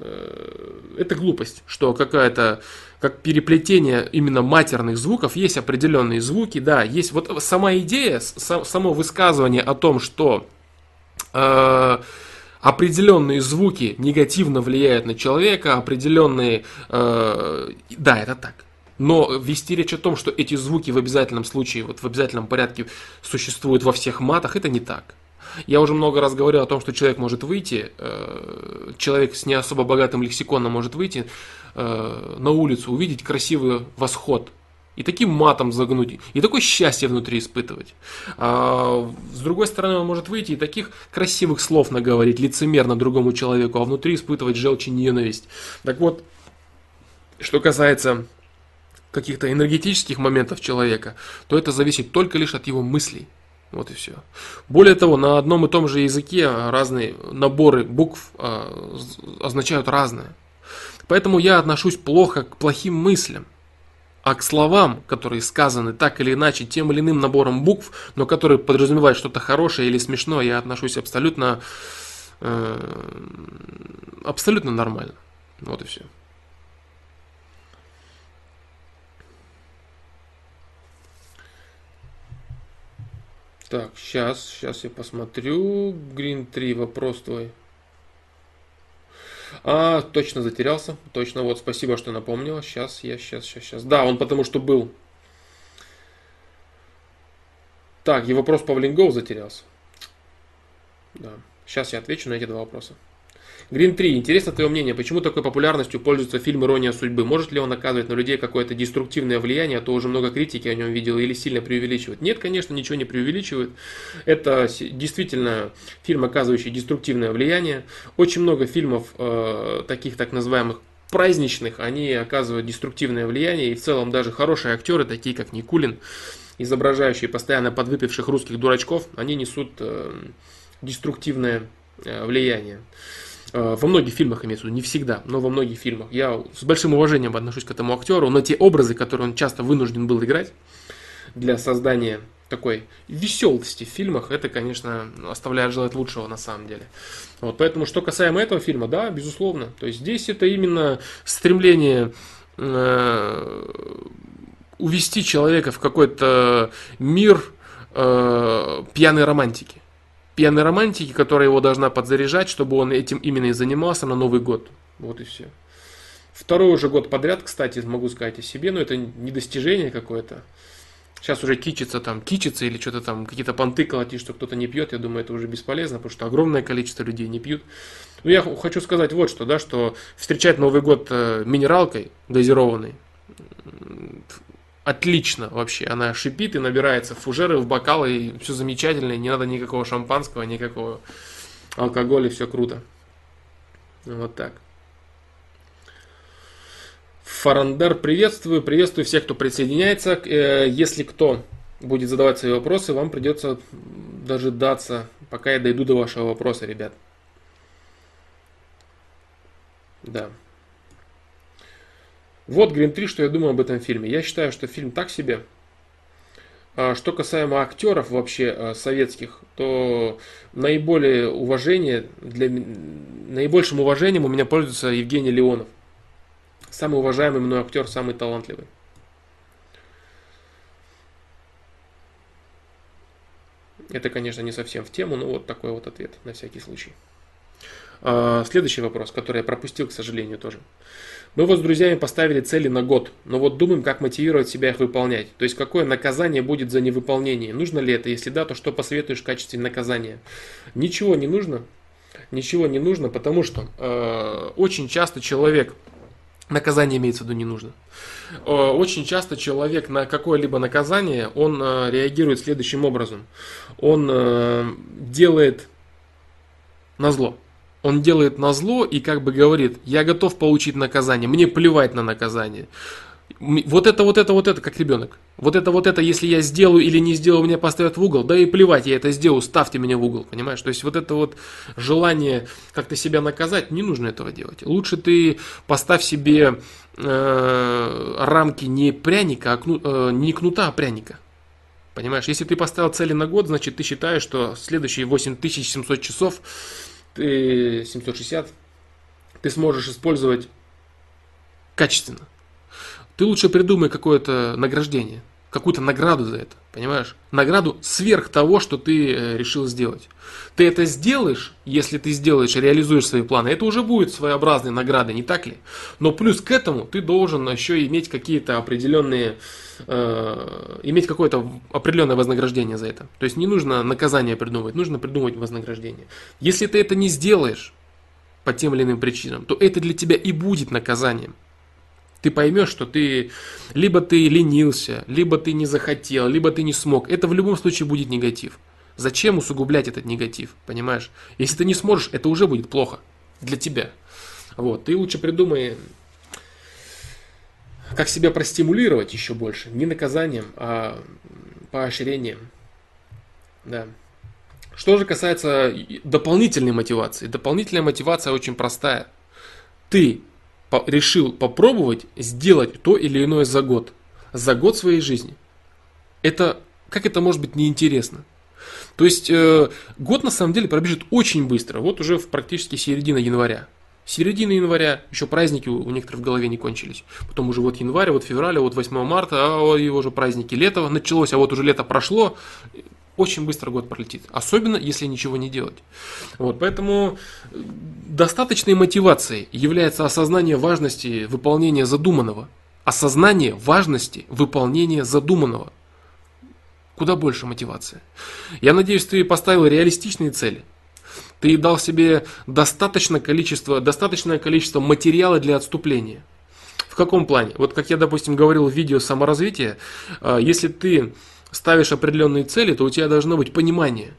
э, это глупость, что какая-то, как переплетение именно матерных звуков, есть определенные звуки, да, есть вот сама идея, само высказывание о том, что э, определенные звуки негативно влияют на человека, определенные... Э, да, это так. Но вести речь о том, что эти звуки в обязательном случае, вот в обязательном порядке существуют во всех матах, это не так. Я уже много раз говорил о том, что человек может выйти, э, человек с не особо богатым лексиконом может выйти э, на улицу, увидеть красивый восход, и таким матом загнуть, и такое счастье внутри испытывать. А, с другой стороны, он может выйти и таких красивых слов наговорить лицемерно другому человеку, а внутри испытывать желчь и ненависть. Так вот, что касается каких-то энергетических моментов человека, то это зависит только лишь от его мыслей. Вот и все. Более того, на одном и том же языке разные наборы букв а, означают разное. Поэтому я отношусь плохо к плохим мыслям а к словам, которые сказаны так или иначе тем или иным набором букв, но которые подразумевают что-то хорошее или смешное, я отношусь абсолютно, э, абсолютно нормально. Вот и все. Так, сейчас, сейчас я посмотрю. Green 3, вопрос твой. А, точно затерялся. Точно, вот, спасибо, что напомнила. Сейчас, я, сейчас, сейчас, сейчас. Да, он потому что был. Так, и вопрос по Влингоу затерялся. Да. Сейчас я отвечу на эти два вопроса. Грин 3. Интересно твое мнение, почему такой популярностью пользуется фильм «Ирония судьбы»? Может ли он оказывать на людей какое-то деструктивное влияние, а то уже много критики о нем видел, или сильно преувеличивает? Нет, конечно, ничего не преувеличивает. Это действительно фильм, оказывающий деструктивное влияние. Очень много фильмов, э, таких так называемых праздничных, они оказывают деструктивное влияние, и в целом даже хорошие актеры, такие как Никулин, изображающие постоянно подвыпивших русских дурачков, они несут э, деструктивное э, влияние. Э, во многих фильмах имеется в виду, не всегда, но во многих фильмах. Я с большим уважением отношусь к этому актеру, но те образы, которые он часто вынужден был играть для создания такой веселости в фильмах, это, конечно, оставляет желать лучшего на самом деле. Вот, поэтому, что касаемо этого фильма, да, безусловно. То есть здесь это именно стремление э, увести человека в какой-то мир э, пьяной романтики пьяной романтики, которая его должна подзаряжать, чтобы он этим именно и занимался на Новый год. Вот и все. Второй уже год подряд, кстати, могу сказать о себе, но это не достижение какое-то. Сейчас уже кичится там, кичится или что-то там, какие-то понты колотить, что кто-то не пьет, я думаю, это уже бесполезно, потому что огромное количество людей не пьют. Но я хочу сказать вот что, да, что встречать Новый год э, минералкой газированной, отлично вообще. Она шипит и набирается в фужеры, в бокалы, и все замечательно, не надо никакого шампанского, никакого алкоголя, все круто. Вот так. Фарандар, приветствую. Приветствую всех, кто присоединяется. Э, если кто будет задавать свои вопросы, вам придется дожидаться, пока я дойду до вашего вопроса, ребят. Да. Вот Грин 3, что я думаю об этом фильме. Я считаю, что фильм так себе. А что касаемо актеров вообще э, советских, то наиболее уважение, для, наибольшим уважением у меня пользуется Евгений Леонов. Самый уважаемый мной актер, самый талантливый. Это, конечно, не совсем в тему, но вот такой вот ответ на всякий случай. А, следующий вопрос, который я пропустил, к сожалению, тоже. Мы вот с друзьями поставили цели на год, но вот думаем, как мотивировать себя их выполнять. То есть, какое наказание будет за невыполнение. Нужно ли это? Если да, то что посоветуешь в качестве наказания? Ничего не нужно. Ничего не нужно, потому что э, очень часто человек Наказание имеется в виду не нужно. Э, очень часто человек на какое-либо наказание, он э, реагирует следующим образом. Он э, делает на зло. Он делает на зло и как бы говорит, я готов получить наказание, мне плевать на наказание вот это, вот это, вот это, как ребенок. Вот это, вот это, если я сделаю или не сделаю, меня поставят в угол, да и плевать, я это сделаю, ставьте меня в угол, понимаешь? То есть вот это вот желание как-то себя наказать, не нужно этого делать. Лучше ты поставь себе э, рамки не пряника, а кну, э, не кнута, а пряника. Понимаешь, если ты поставил цели на год, значит ты считаешь, что следующие 8700 часов, ты 760, ты сможешь использовать качественно. Ты лучше придумай какое-то награждение, какую-то награду за это, понимаешь? Награду сверх того, что ты э, решил сделать. Ты это сделаешь, если ты сделаешь, реализуешь свои планы, это уже будет своеобразной наградой, не так ли? Но плюс к этому ты должен еще иметь какие-то определенные, э, иметь какое-то определенное вознаграждение за это. То есть не нужно наказание придумывать, нужно придумать вознаграждение. Если ты это не сделаешь по тем или иным причинам, то это для тебя и будет наказанием ты поймешь, что ты либо ты ленился, либо ты не захотел, либо ты не смог. Это в любом случае будет негатив. Зачем усугублять этот негатив, понимаешь? Если ты не сможешь, это уже будет плохо для тебя. Вот, ты лучше придумай, как себя простимулировать еще больше. Не наказанием, а поощрением. Да. Что же касается дополнительной мотивации. Дополнительная мотивация очень простая. Ты решил попробовать сделать то или иное за год. За год своей жизни. Это, как это может быть неинтересно? То есть э, год на самом деле пробежит очень быстро. Вот уже в практически середина января. Середина января, еще праздники у, некоторых в голове не кончились. Потом уже вот январь, вот февраль, вот 8 марта, а его уже праздники лето началось, а вот уже лето прошло очень быстро год пролетит. Особенно, если ничего не делать. Вот, поэтому э, достаточной мотивацией является осознание важности выполнения задуманного. Осознание важности выполнения задуманного. Куда больше мотивация. Я надеюсь, ты поставил реалистичные цели. Ты дал себе достаточное количество, достаточное количество материала для отступления. В каком плане? Вот как я, допустим, говорил в видео саморазвития, э, если ты ставишь определенные цели, то у тебя должно быть понимание,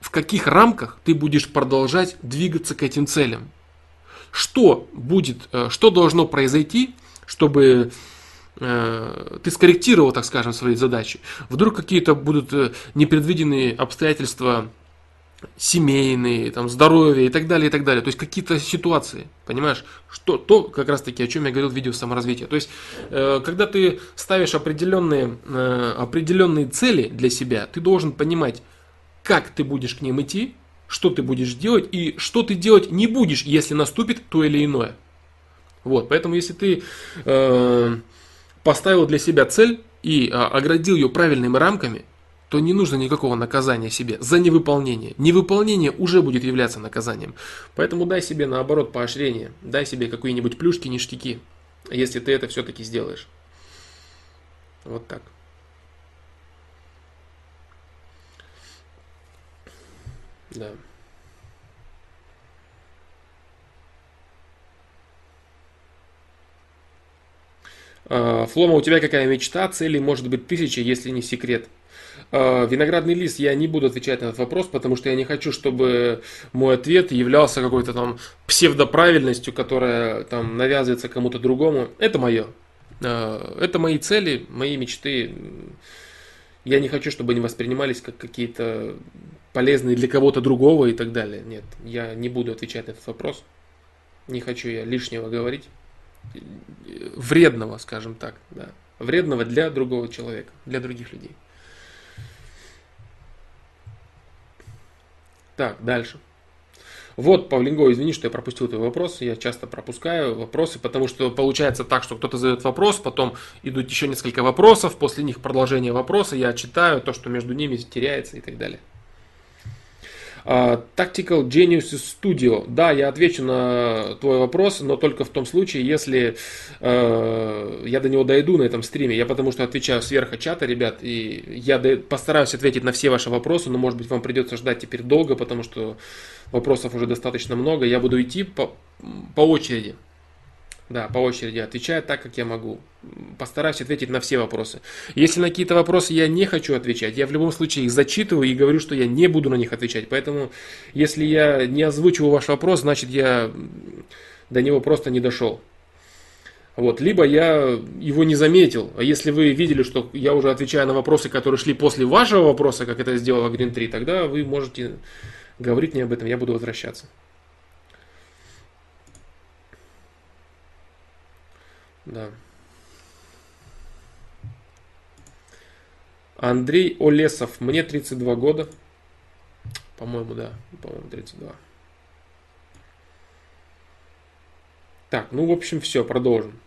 в каких рамках ты будешь продолжать двигаться к этим целям. Что будет, э, что должно произойти, чтобы э, ты скорректировал, так скажем, свои задачи. Вдруг какие-то будут э, непредвиденные обстоятельства семейные, там, здоровье и так далее, и так далее. То есть какие-то ситуации, понимаешь, что то как раз таки, о чем я говорил в видео саморазвития. То есть, э, когда ты ставишь определенные, э, определенные цели для себя, ты должен понимать, как ты будешь к ним идти, что ты будешь делать и что ты делать не будешь, если наступит то или иное. Вот, поэтому если ты э, поставил для себя цель и э, оградил ее правильными рамками, то не нужно никакого наказания себе за невыполнение. Невыполнение уже будет являться наказанием. Поэтому дай себе наоборот поощрение, дай себе какие-нибудь плюшки, ништяки, если ты это все-таки сделаешь. Вот так. Да. А, Флома, у тебя какая мечта, цели может быть тысяча, если не секрет. Э, виноградный лист, я не буду отвечать на этот вопрос, потому что я не хочу, чтобы мой ответ являлся какой-то там псевдоправильностью, которая там навязывается кому-то другому. Это мое. Э, это мои цели, мои мечты. Я не хочу, чтобы они воспринимались как какие-то полезные для кого-то другого и так далее. Нет, я не буду отвечать на этот вопрос. Не хочу я лишнего говорить. Вредного, скажем так, да. Вредного для другого человека, для других людей. Так, дальше. Вот, Павлинго, извини, что я пропустил твой вопрос. Я часто пропускаю вопросы, потому что получается так, что кто-то задает вопрос, потом идут еще несколько вопросов, после них продолжение вопроса, я читаю то, что между ними теряется и так далее. Uh, Tactical Genius Studio. Да, я отвечу на твой вопрос, но только в том случае, если uh, я до него дойду на этом стриме. Я потому что отвечаю сверху чата, ребят, и я постараюсь ответить на все ваши вопросы, но может быть вам придется ждать теперь долго, потому что вопросов уже достаточно много. Я буду идти по, по очереди. Да, по очереди отвечаю так, как я могу. Постараюсь ответить на все вопросы. Если на какие-то вопросы я не хочу отвечать, я в любом случае их зачитываю и говорю, что я не буду на них отвечать. Поэтому, если я не озвучиваю ваш вопрос, значит я до него просто не дошел. Вот, либо я его не заметил. А если вы видели, что я уже отвечаю на вопросы, которые шли после вашего вопроса, как это сделала Green 3, тогда вы можете говорить мне об этом, я буду возвращаться. Да. Андрей Олесов. Мне 32 года. По-моему, да. По-моему, 32. Так, ну, в общем, все, продолжим.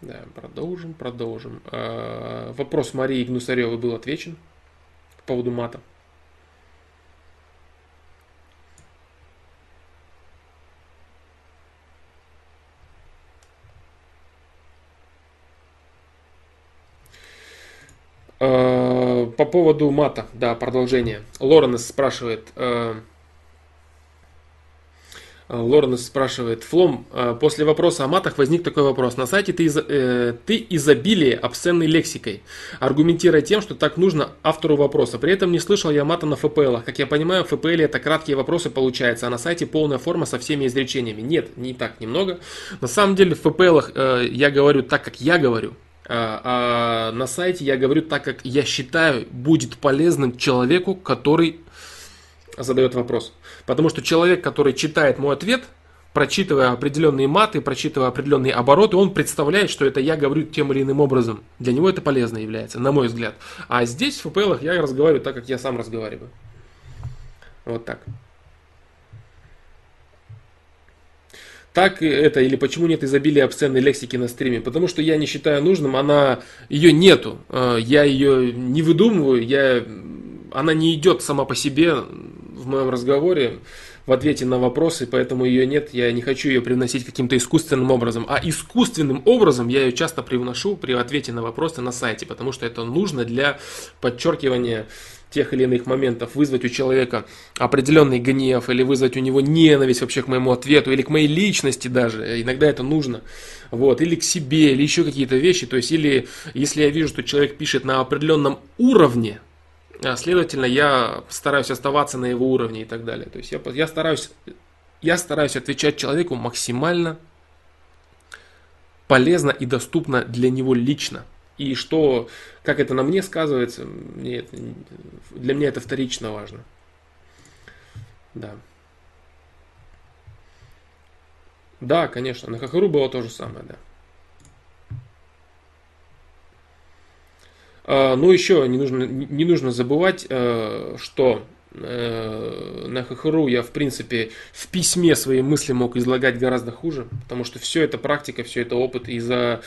Да, продолжим, продолжим. А, вопрос Марии Гнусаревой был отвечен по поводу мата. По поводу мата, да, продолжение. Лоренс спрашивает, э, э, Лоренс спрашивает, Флом, после вопроса о матах возник такой вопрос. На сайте ты, э, ты изобилие обсценной лексикой, аргументируя тем, что так нужно автору вопроса. При этом не слышал я мата на ФПЛ. Как я понимаю, в ФПЛ это краткие вопросы получается, а на сайте полная форма со всеми изречениями. Нет, не так немного. На самом деле в ФПЛ э, я говорю так, как я говорю. А, а на сайте я говорю так, как я считаю будет полезным человеку, который задает вопрос. Потому что человек, который читает мой ответ, прочитывая определенные маты, прочитывая определенные обороты, он представляет, что это я говорю тем или иным образом. Для него это полезно является, на мой взгляд. А здесь в ФПЛ я разговариваю так, как я сам разговариваю. Вот так. Так это или почему нет изобилия обсценной лексики на стриме? Потому что я не считаю нужным, она ее нету, э, я ее не выдумываю, я, она не идет сама по себе в моем разговоре в ответе на вопросы, поэтому ее нет, я не хочу ее привносить каким-то искусственным образом. А искусственным образом я ее часто привношу при ответе на вопросы на сайте, потому что это нужно для подчеркивания тех или иных моментов, вызвать у человека определенный гнев или вызвать у него ненависть вообще к моему ответу или к моей личности даже, иногда это нужно, вот, или к себе, или еще какие-то вещи, то есть, или если я вижу, что человек пишет на определенном уровне, а, следовательно, я стараюсь оставаться на его уровне и так далее, то есть, я, я стараюсь, я стараюсь отвечать человеку максимально полезно и доступно для него лично, и что, как это на мне сказывается, мне это, для меня это вторично важно. Да. Да, конечно, на Хахару было то же самое, да. Ну, еще не нужно, не нужно забывать, э, что э, на Хахару я, в принципе, в письме свои мысли мог излагать гораздо хуже, потому что все это практика, все это опыт, и за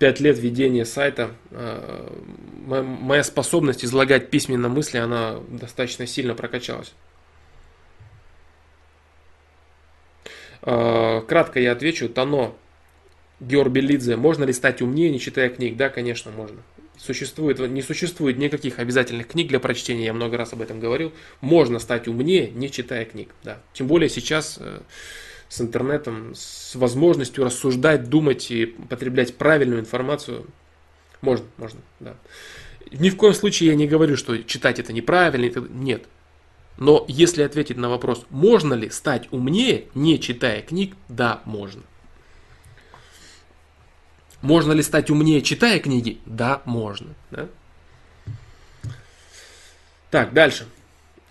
пять лет ведения сайта э, моя способность излагать письменно мысли, она достаточно сильно прокачалась. Э, кратко я отвечу. Тано Георбелидзе. Можно ли стать умнее, не читая книг? Да, конечно, можно. Существует, не существует никаких обязательных книг для прочтения, я много раз об этом говорил. Можно стать умнее, не читая книг. Да. Тем более сейчас э, с интернетом, с возможностью рассуждать, думать и потреблять правильную информацию, можно, можно, да. Ни в коем случае я не говорю, что читать это неправильно, нет. Но если ответить на вопрос, можно ли стать умнее, не читая книг, да, можно. Можно ли стать умнее, читая книги? Да, можно. Да? Так, дальше.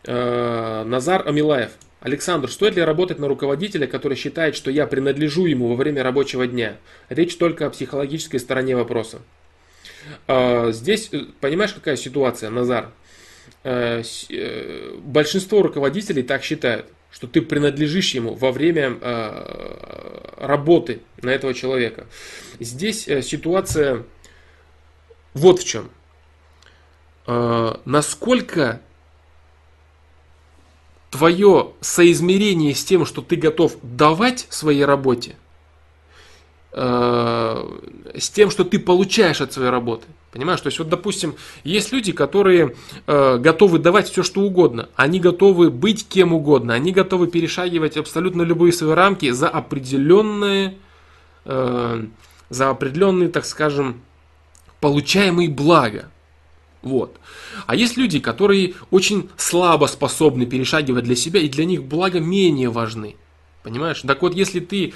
Э, Назар Амилаев. Александр, стоит ли работать на руководителя, который считает, что я принадлежу ему во время рабочего дня? Речь только о психологической стороне вопроса. Э, здесь, э, понимаешь, какая ситуация, Назар? Большинство руководителей так считают, что ты принадлежишь ему во время работы на этого человека. Здесь ситуация вот в чем. Насколько твое соизмерение с тем, что ты готов давать своей работе, э, с тем, что ты получаешь от своей работы. Понимаешь? То есть, вот, допустим, есть люди, которые э, готовы давать все, что угодно. Они готовы быть кем угодно. Они готовы перешагивать абсолютно любые свои рамки за определенные, э, за определенные, так скажем, получаемые блага. Вот. А есть люди, которые очень слабо способны перешагивать для себя, и для них благо менее важны. Понимаешь? Так вот, если ты,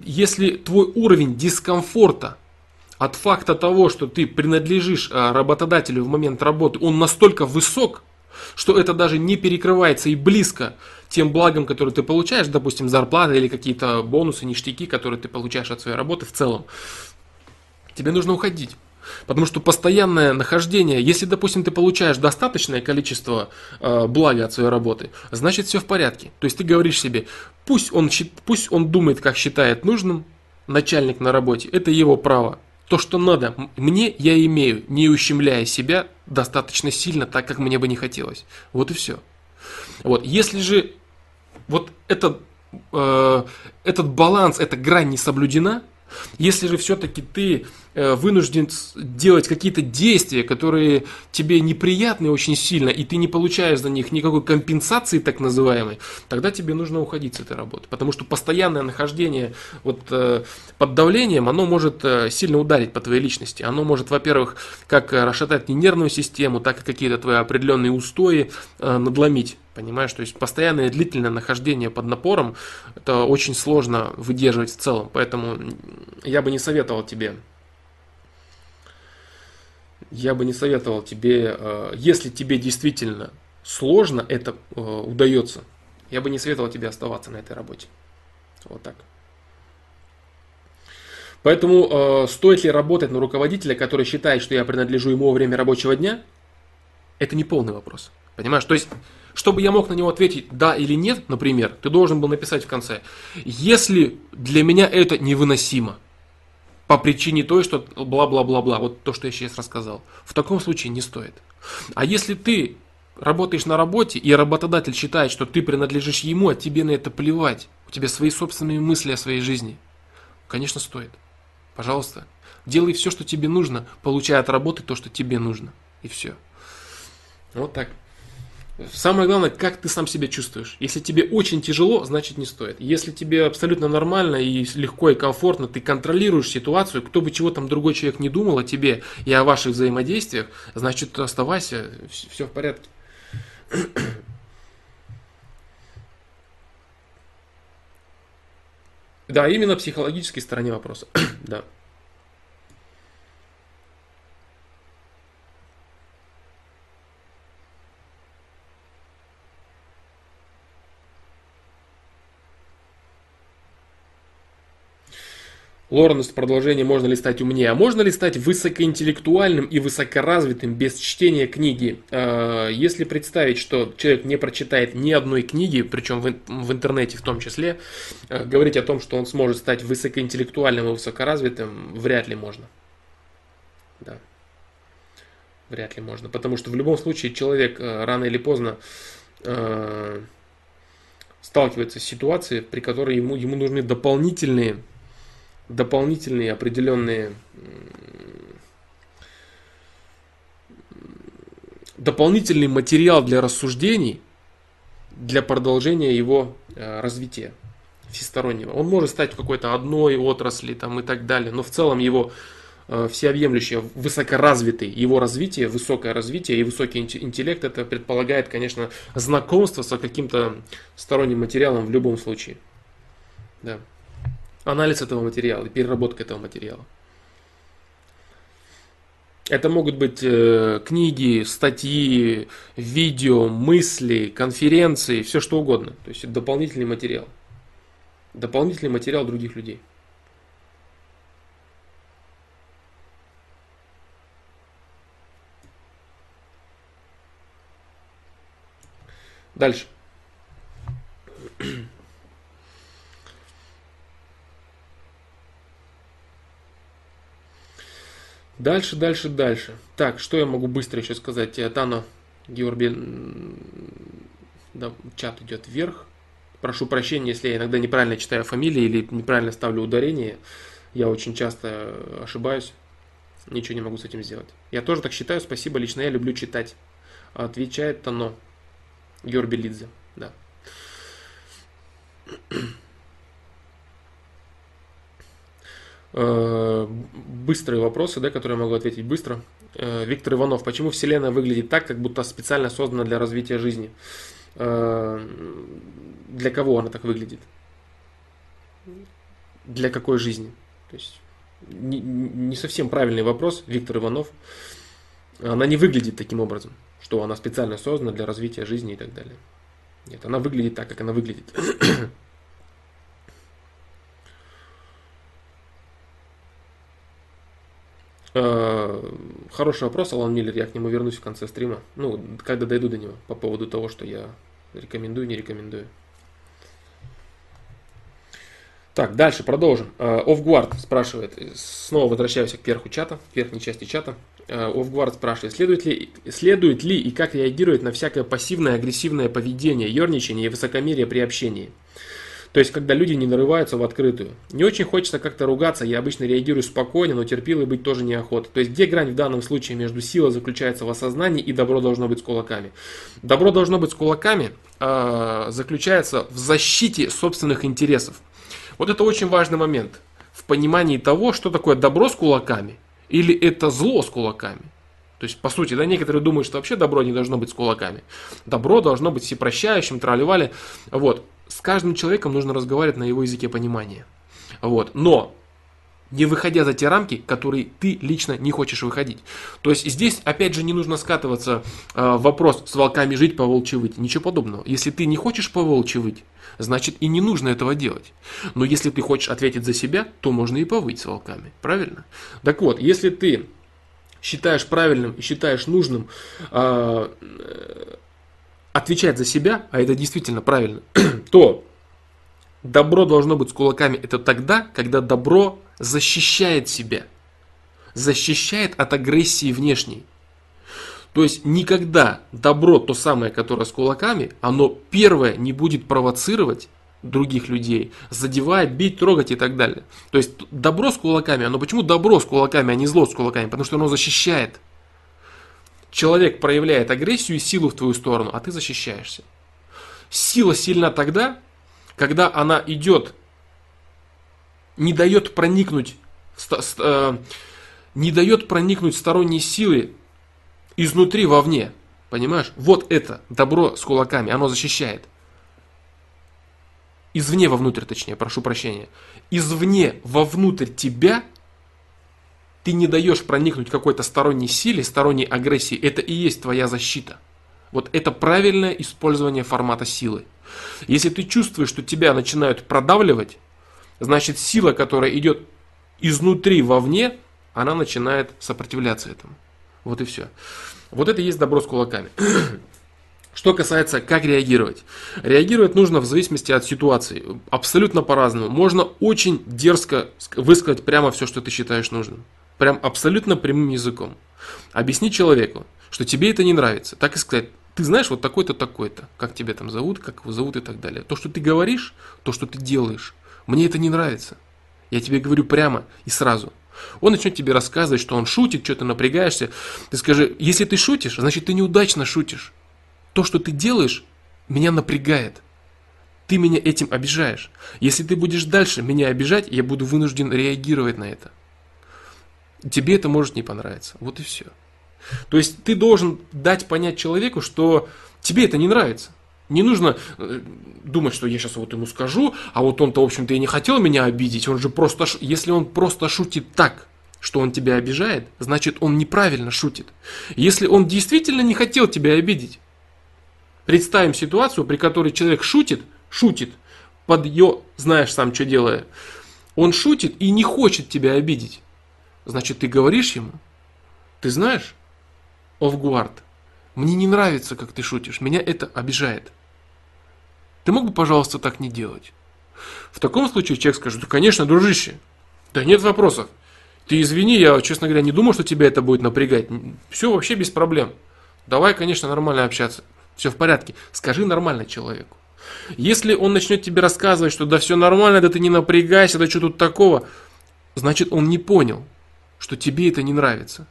если твой уровень дискомфорта от факта того, что ты принадлежишь а, работодателю в момент работы, он настолько высок, что это даже не перекрывается и близко тем благам, которые ты получаешь, допустим, зарплата или какие-то бонусы, ништяки, которые ты получаешь от своей работы в целом, тебе нужно уходить. Потому что постоянное нахождение, если, допустим, ты получаешь достаточное количество э, блага от своей работы, значит все в порядке. То есть ты говоришь себе, пусть он, пусть он думает, как считает нужным, начальник на работе, это его право. То, что надо, мне я имею, не ущемляя себя достаточно сильно, так как мне бы не хотелось. Вот и все. Вот, если же вот этот, э, этот баланс, эта грань не соблюдена, если же все-таки ты э, вынужден делать какие-то действия, которые тебе неприятны очень сильно, и ты не получаешь за них никакой компенсации так называемой, тогда тебе нужно уходить с этой работы. Потому что постоянное нахождение вот, э, под давлением, оно может э, сильно ударить по твоей личности. Оно может, во-первых, как расшатать не нервную систему, так и какие-то твои определенные устои надломить. Понимаешь, то есть постоянное длительное нахождение под напором, это очень сложно выдерживать в целом. Поэтому я бы не советовал тебе, я бы не советовал тебе, э, если тебе действительно сложно это э, удается, я бы не советовал тебе оставаться на этой работе. Вот так. Поэтому э, стоит ли работать на руководителя, который считает, что я принадлежу ему во время рабочего дня, это не полный вопрос. Понимаешь? То есть чтобы я мог на него ответить да или нет, например, ты должен был написать в конце, если для меня это невыносимо, по причине той, что бла-бла-бла-бла, вот то, что я сейчас рассказал, в таком случае не стоит. А если ты работаешь на работе, и работодатель считает, что ты принадлежишь ему, а тебе на это плевать, у тебя свои собственные мысли о своей жизни, конечно, стоит. Пожалуйста, делай все, что тебе нужно, получая от работы то, что тебе нужно. И все. Вот так. Самое главное, как ты сам себя чувствуешь. Если тебе очень тяжело, значит не стоит. Если тебе абсолютно нормально и легко и комфортно, ты контролируешь ситуацию, кто бы чего там другой человек не думал о тебе и о ваших взаимодействиях, значит оставайся, все в порядке. Да, именно психологической стороне вопроса. да. Лоренс продолжение «Можно ли стать умнее?» А можно ли стать высокоинтеллектуальным и высокоразвитым без чтения книги? А, если представить, что человек не прочитает ни одной книги, причем в интернете в том числе, а, говорить о том, что он сможет стать высокоинтеллектуальным и высокоразвитым, вряд ли можно. Да. Вряд ли можно. Потому что в любом случае человек а, рано или поздно сталкивается с ситуацией, при которой ему, ему нужны дополнительные дополнительные определенные дополнительный материал для рассуждений для продолжения его э, развития. всестороннего. Он может стать в какой-то одной отрасли там, и так далее, но в целом его э, всеобъемлющее, высокоразвитый, его развитие, высокое развитие и высокий интеллект, это предполагает, конечно, знакомство с каким-то сторонним материалом в любом случае. Да. Анализ этого материала и переработка этого материала. Это могут быть э, книги, статьи, видео, мысли, конференции, все что угодно. То есть это дополнительный материал. Дополнительный материал других людей. Дальше. Дальше, дальше, дальше. Так, что я могу быстро еще сказать? Тано Георгий, да, чат идет вверх. Прошу прощения, если я иногда неправильно читаю фамилии или неправильно ставлю ударение. Я очень часто ошибаюсь. Ничего не могу с этим сделать. Я тоже так считаю. Спасибо. Лично я люблю читать. Отвечает Тано. Георгий Лидзе. Да. Э, быстрые вопросы, да, которые я могу ответить быстро. Э, Виктор Иванов, почему Вселенная выглядит так, как будто специально создана для развития жизни? Э, для кого она так выглядит? Для какой жизни? То есть не, не совсем правильный вопрос, Виктор Иванов. Она не выглядит таким образом, что она специально создана для развития жизни и так далее. Нет, она выглядит так, как она выглядит. Хороший вопрос, Алан Миллер, я к нему вернусь в конце стрима. Ну, когда дойду до него, по поводу того, что я рекомендую, не рекомендую. Так, дальше продолжим. Офгуард спрашивает, снова возвращаюсь к верху чата, к верхней части чата. Офгуард спрашивает, следует ли, следует ли и как реагирует на всякое пассивное агрессивное поведение, ерничание и высокомерие при общении. То есть, когда люди не нарываются в открытую. Не очень хочется как-то ругаться, я обычно реагирую спокойно, но терпилой быть тоже неохота. То есть, где грань в данном случае между силой заключается в осознании и добро должно быть с кулаками? Добро должно быть с кулаками э, заключается в защите собственных интересов. Вот это очень важный момент в понимании того, что такое добро с кулаками или это зло с кулаками. То есть, по сути, да, некоторые думают, что вообще добро не должно быть с кулаками. Добро должно быть всепрощающим, тролливали. Вот с каждым человеком нужно разговаривать на его языке понимания. Вот. Но не выходя за те рамки, которые ты лично не хочешь выходить. То есть здесь, опять же, не нужно скатываться э, вопрос с волками жить, по волчьи выть. Ничего подобного. Если ты не хочешь по волчьи выть, значит и не нужно этого делать. Но если ты хочешь ответить за себя, то можно и повыть с волками. Правильно? Так вот, если ты считаешь правильным и считаешь нужным э, отвечать за себя, а это действительно правильно, то добро должно быть с кулаками это тогда, когда добро защищает себя, защищает от агрессии внешней. То есть никогда добро, то самое, которое с кулаками, оно первое не будет провоцировать других людей, задевать, бить, трогать и так далее. То есть добро с кулаками, оно почему добро с кулаками, а не зло с кулаками? Потому что оно защищает человек проявляет агрессию и силу в твою сторону, а ты защищаешься. Сила сильна тогда, когда она идет, не дает проникнуть, э, не дает проникнуть сторонней силы изнутри вовне. Понимаешь? Вот это добро с кулаками, оно защищает. Извне вовнутрь, точнее, прошу прощения. Извне вовнутрь тебя ты не даешь проникнуть какой-то сторонней силе, сторонней агрессии, это и есть твоя защита. Вот это правильное использование формата силы. Если ты чувствуешь, что тебя начинают продавливать, значит сила, которая идет изнутри вовне, она начинает сопротивляться этому. Вот и все. Вот это и есть добро с кулаками. Что касается, как реагировать. Реагировать нужно в зависимости от ситуации. Абсолютно по-разному. Можно очень дерзко высказать прямо все, что ты считаешь нужным прям абсолютно прямым языком. Объясни человеку, что тебе это не нравится. Так и сказать, ты знаешь, вот такой-то, такой-то, как тебя там зовут, как его зовут и так далее. То, что ты говоришь, то, что ты делаешь, мне это не нравится. Я тебе говорю прямо и сразу. Он начнет тебе рассказывать, что он шутит, что ты напрягаешься. Ты скажи, если ты шутишь, значит ты неудачно шутишь. То, что ты делаешь, меня напрягает. Ты меня этим обижаешь. Если ты будешь дальше меня обижать, я буду вынужден реагировать на это. Тебе это может не понравиться. Вот и все. То есть ты должен дать понять человеку, что тебе это не нравится. Не нужно э, думать, что я сейчас вот ему скажу, а вот он-то, в общем-то, и не хотел меня обидеть. Он же просто, если он просто шутит так, что он тебя обижает, значит, он неправильно шутит. Если он действительно не хотел тебя обидеть, представим ситуацию, при которой человек шутит, шутит, под ее, знаешь сам, что делая, он шутит и не хочет тебя обидеть. Значит, ты говоришь ему, ты знаешь, Овгуард, мне не нравится, как ты шутишь, меня это обижает. Ты мог бы, пожалуйста, так не делать? В таком случае человек скажет, да, конечно, дружище, да нет вопросов. Ты извини, я, честно говоря, не думал, что тебя это будет напрягать. Все вообще без проблем. Давай, конечно, нормально общаться. Все в порядке. Скажи нормально человеку. Если он начнет тебе рассказывать, что да все нормально, да ты не напрягайся, да что тут такого, значит он не понял, что тебе это не нравится.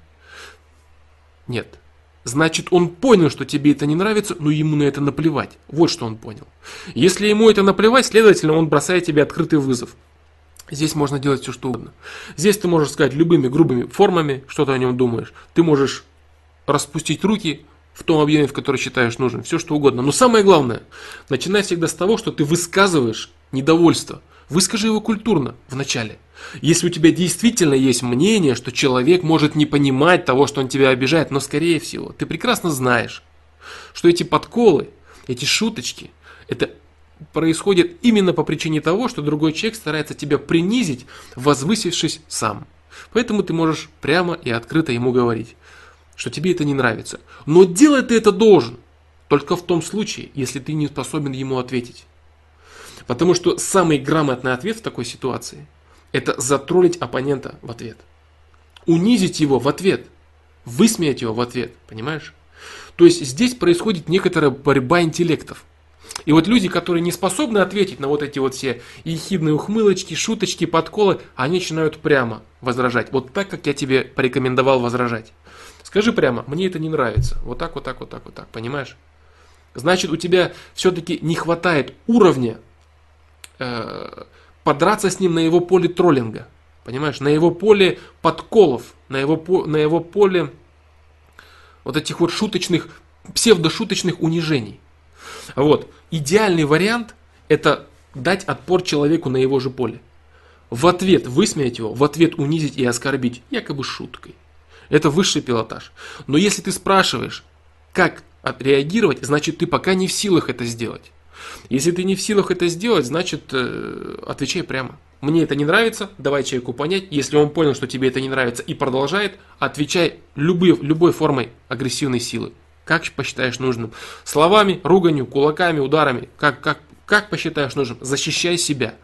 Нет. Значит, он понял, что тебе это не нравится, но ему на это наплевать. Вот что он понял. Если ему это наплевать, следовательно, он бросает тебе открытый вызов. Здесь можно делать все, что угодно. Здесь ты можешь сказать любыми грубыми формами, что ты о нем думаешь. Ты можешь распустить руки в том объеме, в который считаешь нужным. Все, что угодно. Но самое главное, начинай всегда с того, что ты высказываешь недовольство. Выскажи его культурно вначале. Если у тебя действительно есть мнение, что человек может не понимать того, что он тебя обижает, но скорее всего, ты прекрасно знаешь, что эти подколы, эти шуточки, это происходит именно по причине того, что другой человек старается тебя принизить, возвысившись сам. Поэтому ты можешь прямо и открыто ему говорить, что тебе это не нравится. Но делать ты это должен только в том случае, если ты не способен ему ответить. Потому что самый грамотный ответ в такой ситуации – это затроллить оппонента в ответ. Унизить его в ответ. Высмеять его в ответ. Понимаешь? То есть здесь происходит некоторая борьба интеллектов. И вот люди, которые не способны ответить на вот эти вот все ехидные ухмылочки, шуточки, подколы, они начинают прямо возражать. Вот так, как я тебе порекомендовал возражать. Скажи прямо, мне это не нравится. Вот так, вот так, вот так, вот так. Понимаешь? Значит, у тебя все-таки не хватает уровня э, подраться с ним на его поле троллинга. Понимаешь? На его поле подколов, на его, на его поле вот этих вот шуточных, псевдошуточных унижений. Вот. Идеальный вариант – это дать отпор человеку на его же поле. В ответ высмеять его, в ответ унизить и оскорбить, якобы шуткой. Это высший пилотаж. Но если ты спрашиваешь, как отреагировать, значит ты пока не в силах это сделать. Если ты не в силах это сделать, значит э, отвечай прямо. Мне это не нравится, давай человеку понять. Если он понял, что тебе это не нравится и продолжает, отвечай любой, любой формой агрессивной силы. Как посчитаешь нужным. Словами, руганью, кулаками, ударами. Как, как, как посчитаешь нужным. Защищай себя.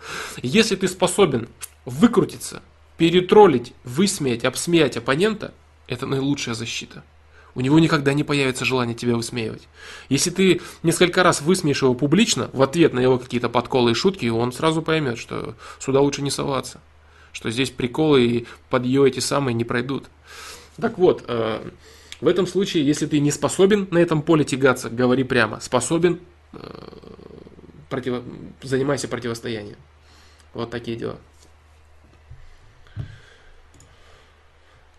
Если ты способен выкрутиться, перетроллить, высмеять, обсмеять оппонента, это наилучшая защита. У него никогда не появится желание тебя высмеивать. Если ты несколько раз высмеешь его публично, в ответ на его какие-то подколы и шутки, он сразу поймет, что сюда лучше не соваться. Что здесь приколы и подъё эти самые не пройдут. Так вот, э, в этом случае, если ты не способен на этом поле тягаться, говори прямо. Способен, э, против... занимайся противостоянием. Вот такие дела.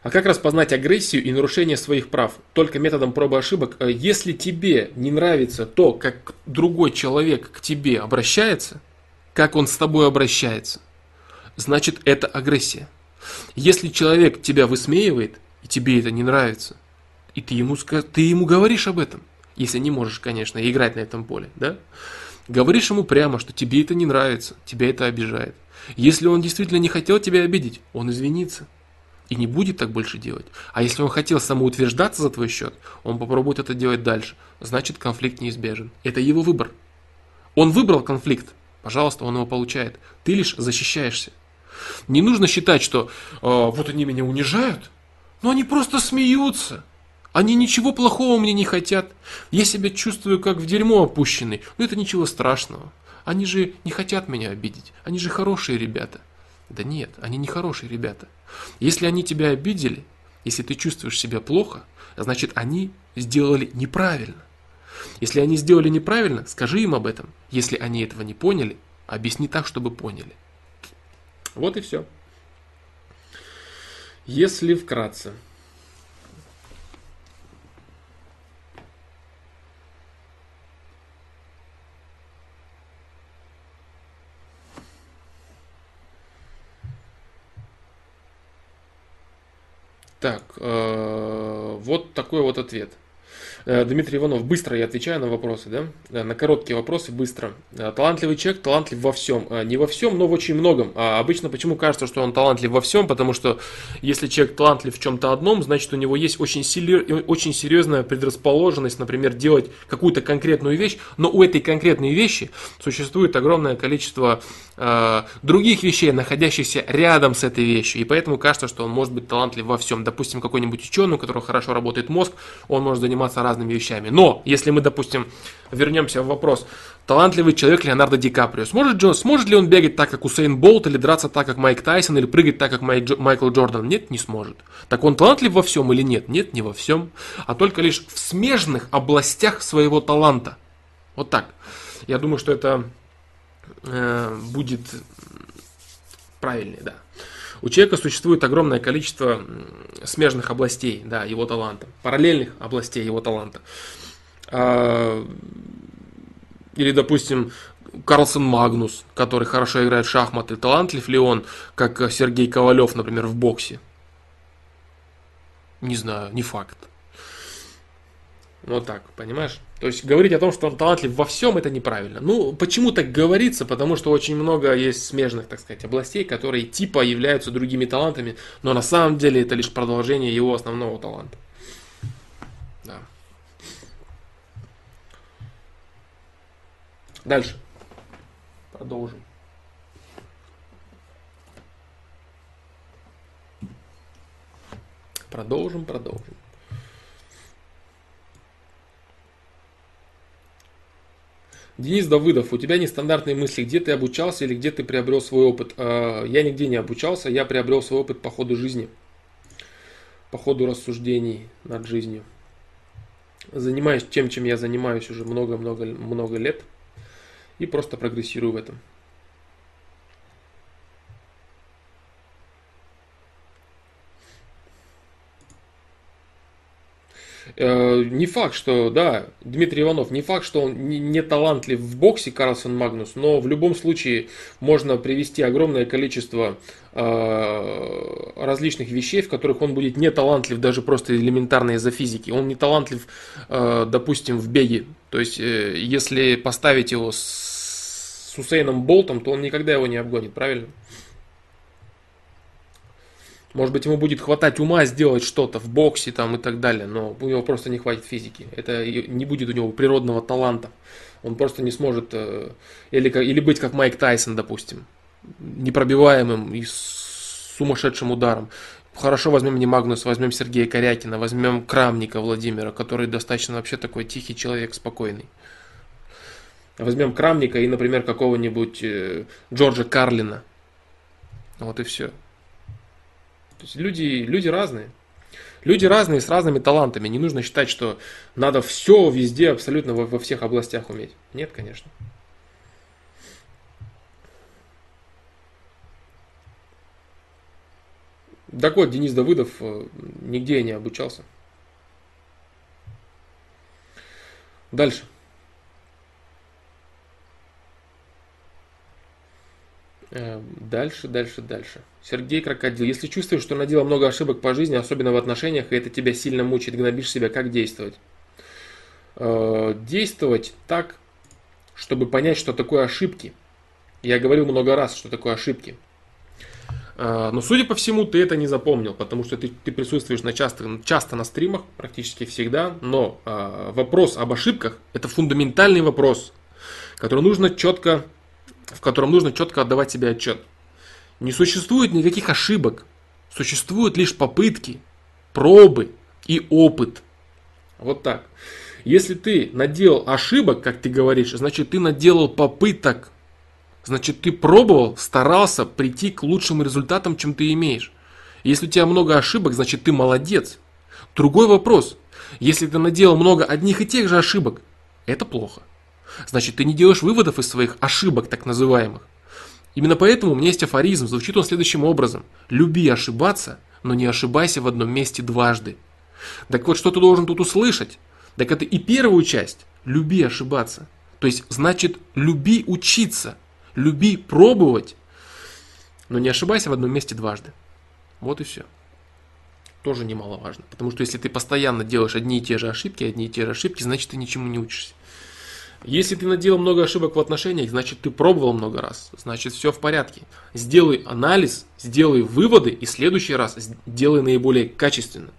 А как распознать агрессию и нарушение своих прав? Только методом пробы ошибок. Э, если тебе не нравится то, как другой человек к тебе обращается, как он с тобой обращается, значит это агрессия. Если человек тебя высмеивает, и тебе это не нравится, и ты ему, ты ему говоришь об этом, если не можешь, конечно, играть на этом поле, да? Говоришь ему прямо, что тебе это не нравится, тебя это обижает. Если он действительно не хотел тебя обидеть, он извинится и не будет так больше делать. А если он хотел самоутверждаться за твой счет, он попробует это делать дальше. Значит, конфликт неизбежен. Это его выбор. Он выбрал конфликт. Пожалуйста, он его получает. Ты лишь защищаешься. Не нужно считать, что э, вот они меня унижают, но они просто смеются. Они ничего плохого мне не хотят. Я себя чувствую как в дерьмо опущенный. Но это ничего страшного. Они же не хотят меня обидеть. Они же хорошие ребята. Да нет, они не хорошие ребята. Если они тебя обидели, если ты чувствуешь себя плохо, значит они сделали неправильно. Если они сделали неправильно, скажи им об этом. Если они этого не поняли, объясни так, чтобы поняли. Вот и все. Если вкратце. Так, э, вот такой вот ответ. Э, Дмитрий Иванов, быстро я отвечаю на вопросы, да? Э, на короткие вопросы быстро. Э, талантливый человек, талантлив во всем. Не во всем, но в очень многом. А обычно почему кажется, что он талантлив во всем? Потому что если человек талантлив в чем-то одном, значит у него есть очень, сили, очень серьезная предрасположенность, например, делать какую-то конкретную вещь, но у этой конкретной вещи существует огромное количество э, других вещей, находящихся рядом с этой вещью. И поэтому кажется, что он может быть талантлив во всем. Допустим, какой-нибудь ученый, у которого хорошо работает мозг, он может заниматься разными вещами. Но, если мы, допустим, вернемся в вопрос, талантливый человек Леонардо Ди Каприо, сможет, Джо, сможет ли он бегать так, как Усейн Болт, или драться так, как Майк Тайсон, или прыгать так, как Майк, Майкл Джордан? Нет, не сможет. Так он талантлив во всем или нет? Нет, не во всем, а только лишь в смежных областях своего таланта. Вот так. Я думаю, что это э, будет правильнее, да. У человека существует огромное количество смежных областей да, его таланта, параллельных областей его таланта. А, или, допустим, Карлсон Магнус, который хорошо играет в шахматы, талантлив ли он, как Сергей Ковалев, например, в боксе? Не знаю, не факт. Вот так, понимаешь? То есть говорить о том, что он талантлив во всем, это неправильно. Ну, почему так говорится? Потому что очень много есть смежных, так сказать, областей, которые типа являются другими талантами, но на самом деле это лишь продолжение его основного таланта. Да. Дальше. Продолжим. Продолжим, продолжим. Денис Давыдов, у тебя нестандартные мысли, где ты обучался или где ты приобрел свой опыт? А, я нигде не обучался, я приобрел свой опыт по ходу жизни, по ходу рассуждений над жизнью. Занимаюсь тем, чем я занимаюсь уже много-много-много лет и просто прогрессирую в этом. Э, не факт, что, да, Дмитрий Иванов, не факт, что он не талантлив в боксе Карлсон Магнус, но в любом случае можно привести огромное количество э, различных вещей, в которых он будет не талантлив даже просто элементарно из-за физики. Он не талантлив, э, допустим, в беге. То есть, если поставить его с Усейном Болтом, то он никогда его не обгонит, правильно? Может быть, ему будет хватать ума сделать что-то в боксе там и так далее, но у него просто не хватит физики. Это не будет у него природного таланта. Он просто не сможет э, или, или быть как Майк Тайсон, допустим, непробиваемым и сумасшедшим ударом. Хорошо, возьмем не Магнус, возьмем Сергея Корякина, возьмем Крамника Владимира, который достаточно вообще такой тихий человек, спокойный. Возьмем Крамника и, например, какого-нибудь э, Джорджа Карлина. Вот и все. То есть люди, люди разные. Люди разные, с разными талантами. Не нужно считать, что надо все везде, абсолютно во, во всех областях уметь. Нет, конечно. Так вот, Денис Давыдов э, нигде не обучался. Дальше. Дальше, дальше, дальше. Сергей Крокодил. Если чувствуешь, что наделал много ошибок по жизни, особенно в отношениях, и это тебя сильно мучает, гнобишь себя, как действовать? Э, действовать так, чтобы понять, что такое ошибки. Я говорил много раз, что такое ошибки. Э, но, судя по всему, ты это не запомнил, потому что ты, ты присутствуешь на часто, часто на стримах, практически всегда. Но вопрос об ошибках – это фундаментальный вопрос, который нужно четко в котором нужно четко отдавать себе отчет. Не существует никаких ошибок, существуют лишь попытки, пробы и опыт. Вот так. Если ты наделал ошибок, как ты говоришь, значит ты наделал попыток. Значит ты пробовал, старался прийти к лучшим результатам, чем ты имеешь. Если у тебя много ошибок, значит ты молодец. Другой вопрос. Если ты наделал много одних и тех же ошибок, Это плохо. Значит, ты не делаешь выводов из своих ошибок, так называемых. Именно поэтому у меня есть афоризм, звучит он следующим образом. Люби ошибаться, но не ошибайся в одном месте дважды. Так вот, что ты должен тут услышать? Так это и первую часть. Люби ошибаться. То есть, значит, люби учиться. Люби пробовать. Но не ошибайся в одном месте дважды. Вот и все. Тоже немаловажно. Потому что если ты постоянно делаешь одни и те же ошибки, одни и те же ошибки, значит ты ничему не учишься. Если ты наделал много ошибок в отношениях, значит ты пробовал много раз, значит все в порядке. Сделай анализ, сделай выводы и в следующий раз сделай наиболее качественно.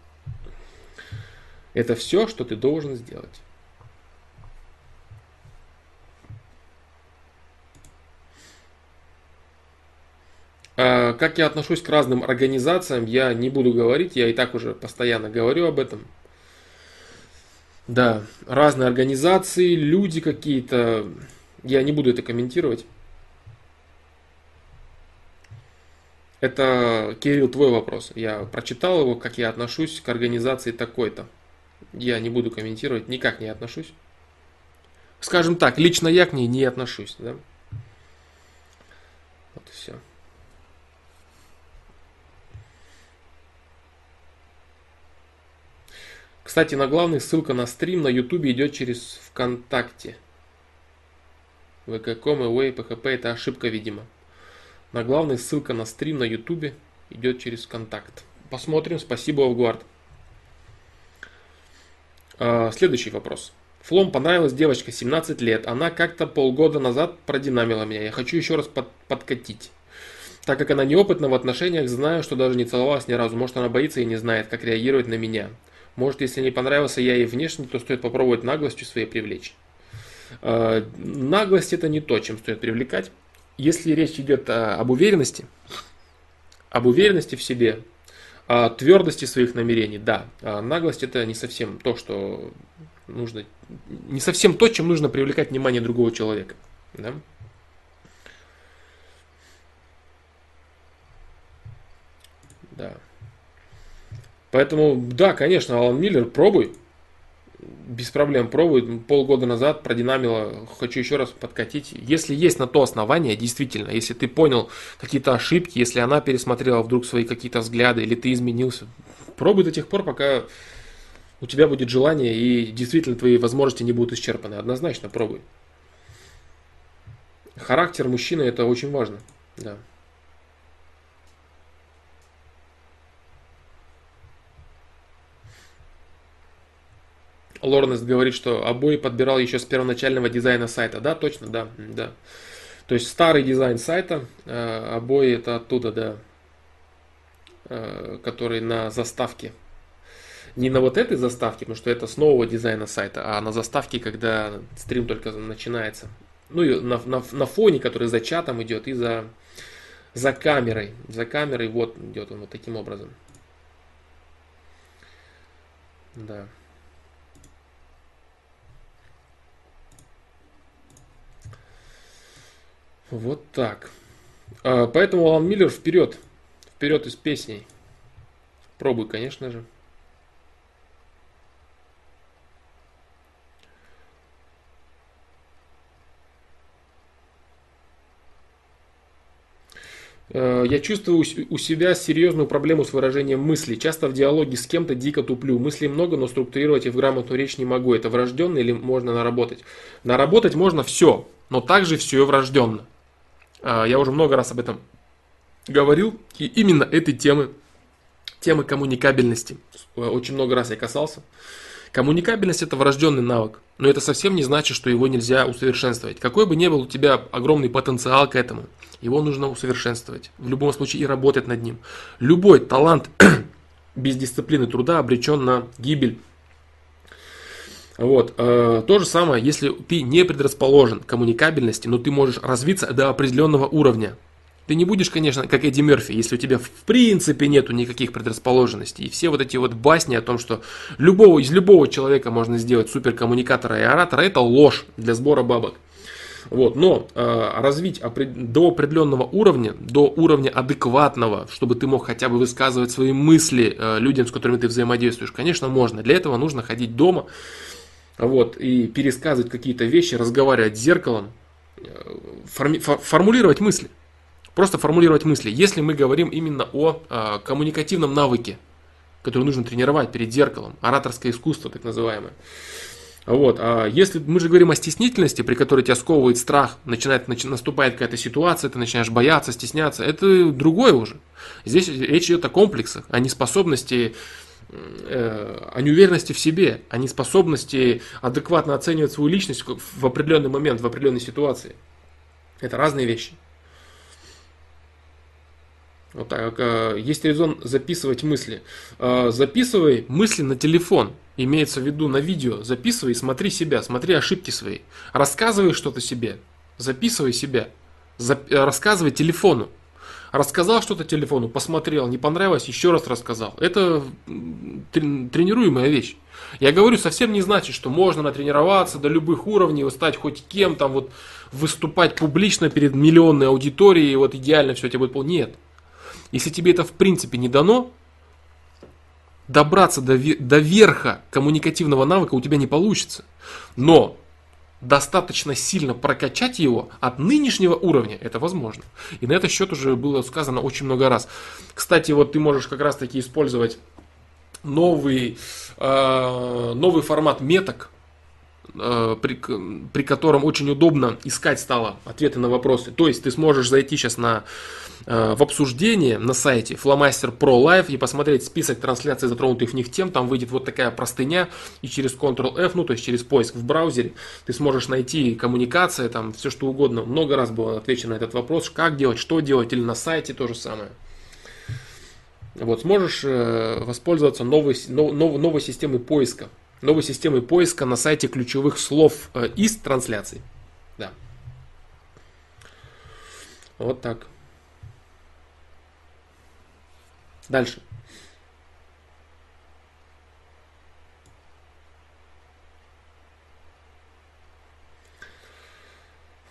Это все, что ты должен сделать. А, как я отношусь к разным организациям, я не буду говорить, я и так уже постоянно говорю об этом. Да, разные организации, люди какие-то, я не буду это комментировать. Это, Кирилл, твой вопрос. Я прочитал его, как я отношусь к организации такой-то. Я не буду комментировать, никак не отношусь. Скажем так, лично я к ней не отношусь. Да? Вот и все. Кстати, на главный ссылка на стрим на YouTube идет через ВКонтакте. ВК.ком, Away, PHP это ошибка, видимо. На главный ссылка на стрим на YouTube идет через ВКонтакт. Посмотрим. Спасибо, Авгуард. А, следующий вопрос. Флом понравилась девочка, 17 лет. Она как-то полгода назад продинамила меня. Я хочу еще раз под, подкатить. Так как она неопытна в отношениях, знаю, что даже не целовалась ни разу. Может, она боится и не знает, как реагировать на меня. Может, если не понравился я ей внешне, то стоит попробовать наглостью своей привлечь. Э, наглость это не то, чем стоит привлекать. Если речь идет об уверенности, об уверенности в себе, о твердости своих намерений, да, а наглость это не совсем то, что нужно, не совсем то, чем нужно привлекать внимание другого человека. Да? Да. Поэтому, да, конечно, Алан Миллер, пробуй. Без проблем пробуй. Полгода назад продинамило, хочу еще раз подкатить. Если есть на то основание, действительно, если ты понял какие-то ошибки, если она пересмотрела вдруг свои какие-то взгляды, или ты изменился, пробуй до тех пор, пока у тебя будет желание и действительно твои возможности не будут исчерпаны. Однозначно пробуй. Характер мужчины это очень важно. Да. Лорнест говорит, что обои подбирал еще с первоначального дизайна сайта. Да, точно, да, да. То есть старый дизайн сайта, э, обои это оттуда, да, э, который на заставке. Не на вот этой заставке, потому что это с нового дизайна сайта, а на заставке, когда стрим только начинается. Ну и на, на, на фоне, который за чатом идет и за, за камерой. За камерой вот идет он вот таким образом. Да. Вот так. А, поэтому Алан Миллер вперед. Вперед из песней. Пробуй, конечно же. А, я чувствую у себя серьезную проблему с выражением мысли. Часто в диалоге с кем-то дико туплю. Мыслей много, но структурировать их в грамотную речь не могу. Это врожденно или можно наработать? Наработать можно все, но также все и врожденно. А, я уже много раз об этом говорил, и именно этой темы, темы коммуникабельности, э, очень много раз я касался. Коммуникабельность это врожденный навык, но это совсем не значит, что его нельзя усовершенствовать. Какой бы ни был у тебя огромный потенциал к этому, его нужно усовершенствовать. В любом случае и работать над ним. Любой талант без дисциплины труда обречен на гибель вот. Э, то же самое, если ты не предрасположен к коммуникабельности, но ты можешь развиться до определенного уровня. Ты не будешь, конечно, как Эдди Мерфи, если у тебя в принципе нету никаких предрасположенностей. И все вот эти вот басни о том, что любого, из любого человека можно сделать суперкоммуникатора и оратора, это ложь для сбора бабок. Вот, но э, развить до определенного уровня, до уровня адекватного, чтобы ты мог хотя бы высказывать свои мысли э, людям, с которыми ты взаимодействуешь, конечно, можно. Для этого нужно ходить дома, вот, и пересказывать какие-то вещи, разговаривать с зеркалом, э, форми, формулировать мысли. Просто формулировать мысли. Если мы говорим именно о э, коммуникативном навыке, который нужно тренировать перед зеркалом, ораторское искусство так называемое. Вот. А если мы же говорим о стеснительности, при которой тебя сковывает страх, начинает, начи, наступает какая-то ситуация, ты начинаешь бояться, стесняться, это другое уже. Здесь речь идет о комплексах, о неспособности, э, о неуверенности в себе, о неспособности адекватно оценивать свою личность в определенный момент, в определенной ситуации. Это разные вещи. Вот так. Э, есть резон записывать мысли. Э, записывай мысли на телефон. Имеется в виду на видео. Записывай и смотри себя, смотри ошибки свои. Рассказывай что-то себе. Записывай себя. Э, рассказывай телефону. Рассказал что-то телефону, посмотрел, не понравилось, еще раз рассказал. Это тренируемая вещь. Я говорю, совсем не значит, что можно натренироваться до любых уровней, стать хоть кем, там вот выступать публично перед миллионной аудиторией, вот идеально все тебе будет пол. Нет. Если тебе это в принципе не дано, добраться до, до верха коммуникативного навыка у тебя не получится. Но достаточно сильно прокачать его от нынешнего уровня, это возможно. И на этот счет уже было сказано очень много раз. Кстати, вот ты можешь как раз таки использовать новый, э, новый формат меток, при, при котором очень удобно искать стало ответы на вопросы. То есть ты сможешь зайти сейчас на Э, в обсуждение на сайте Flowmaster Pro Live и посмотреть список трансляций затронутых в них тем. Там выйдет вот такая простыня и через Ctrl-F, ну то есть через поиск в браузере, ты сможешь найти коммуникация, там все что угодно. Много раз было отвечено на этот вопрос, как делать, что делать, или на сайте то же самое. Вот, сможешь э, воспользоваться новой, нов, новой системой поиска. Новой системой поиска на сайте ключевых слов э, из трансляций. Да. Вот так. Дальше.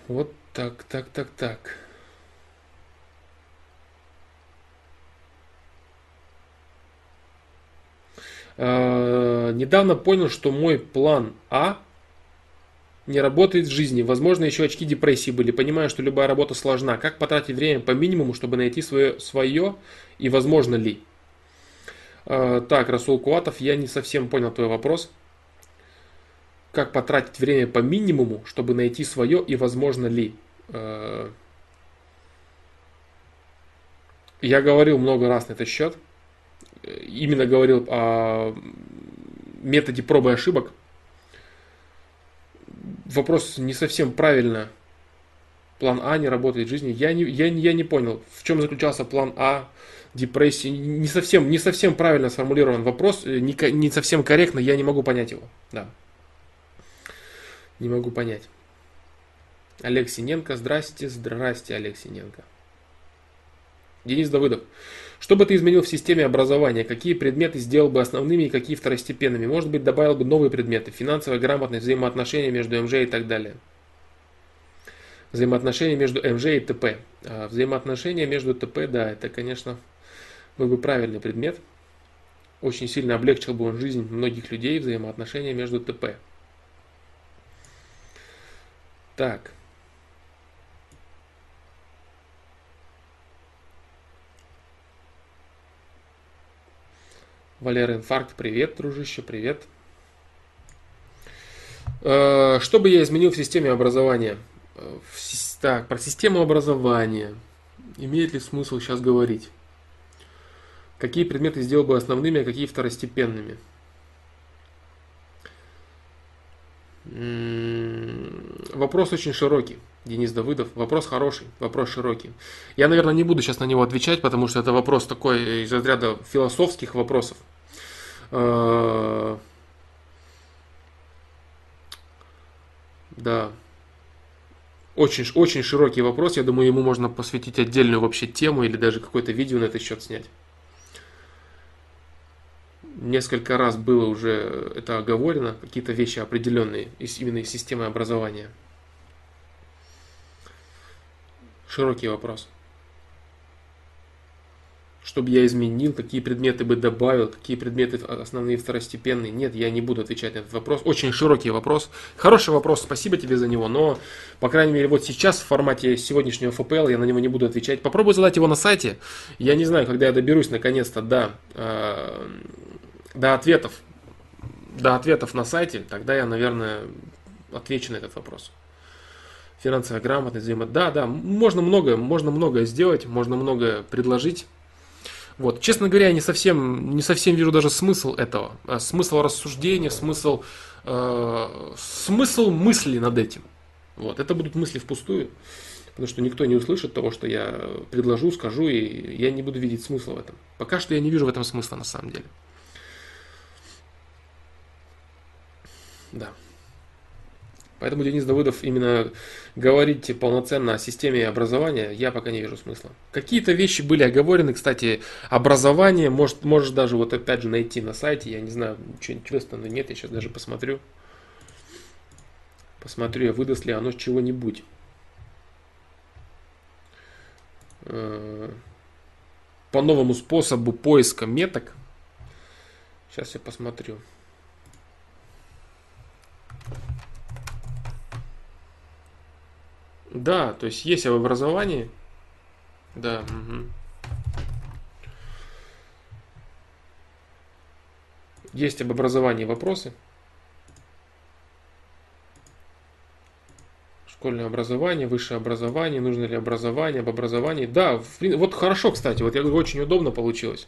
Вот так, так, так, так. Недавно понял, что мой план А не работает в жизни. Возможно, еще очки депрессии были. Понимаю, что любая работа сложна. Как потратить время по минимуму, чтобы найти свое, свое и возможно ли? Э, так, Расул Куатов, я не совсем понял твой вопрос. Как потратить время по минимуму, чтобы найти свое и возможно ли? Э, я говорил много раз на этот счет. Именно говорил о методе пробы и ошибок вопрос не совсем правильно. План А не работает в жизни. Я не, я, я не понял, в чем заключался план А депрессии. Не совсем, не совсем правильно сформулирован вопрос, э, не, не совсем корректно, я не могу понять его. Да. Не могу понять. Олег Синенко, здрасте, здрасте, Олег Синенко. Денис Давыдов. Что бы ты изменил в системе образования? Какие предметы сделал бы основными и какие второстепенными? Может быть, добавил бы новые предметы? Финансовая грамотность, взаимоотношения между МЖ и так далее. Взаимоотношения между МЖ и ТП. А взаимоотношения между ТП, да, это, конечно, был бы правильный предмет. Очень сильно облегчил бы он жизнь многих людей, взаимоотношения между ТП. Так. Валера Инфаркт, привет, дружище, привет. Э, что бы я изменил в системе образования? Э, так, про систему образования. Имеет ли смысл сейчас говорить? Какие предметы сделал бы основными, а какие второстепенными? Вопрос очень широкий, Денис Давыдов. Вопрос хороший, вопрос широкий. Я, наверное, не буду сейчас на него отвечать, потому что это вопрос такой из разряда философских вопросов. Э, да. Очень, очень широкий вопрос. Я думаю, ему можно посвятить отдельную вообще тему или даже какое-то видео на этот счет снять. Несколько раз было уже это оговорено, какие-то вещи определенные из, именно из системы образования. Широкий вопрос. Чтобы я изменил, какие предметы бы добавил, какие предметы основные второстепенные. Нет, я не буду отвечать на этот вопрос. Очень широкий вопрос. Хороший вопрос, спасибо тебе за него, но, по крайней мере, вот сейчас в формате сегодняшнего ФПЛ я на него не буду отвечать. Попробую задать его на сайте. Я не знаю, когда я доберусь наконец-то до, э, до ответов. До ответов на сайте, тогда я, наверное, отвечу на этот вопрос финансовая грамотность, взаимо... Да, да, можно многое, можно многое сделать, можно многое предложить. Вот. Честно говоря, я не совсем, не совсем вижу даже смысл этого. А смысл рассуждения, смысл, э, смысл мысли над этим. Вот. Это будут мысли впустую, потому что никто не услышит того, что я предложу, скажу, и я не буду видеть смысла в этом. Пока что я не вижу в этом смысла на самом деле. Да. Поэтому Денис Давыдов именно говорить полноценно о системе образования я пока не вижу смысла. Какие-то вещи были оговорены, кстати, образование, может, можешь даже вот опять же найти на сайте, я не знаю, что-нибудь выставлено, нет, я сейчас даже посмотрю. Посмотрю, выдаст ли оно чего-нибудь. Э, по новому способу поиска меток. Сейчас я посмотрю. Да, то есть есть об образовании. Да. Угу. Есть об образовании вопросы. Школьное образование, высшее образование, нужно ли образование, об образовании. Да, вот хорошо, кстати, вот я говорю, очень удобно получилось.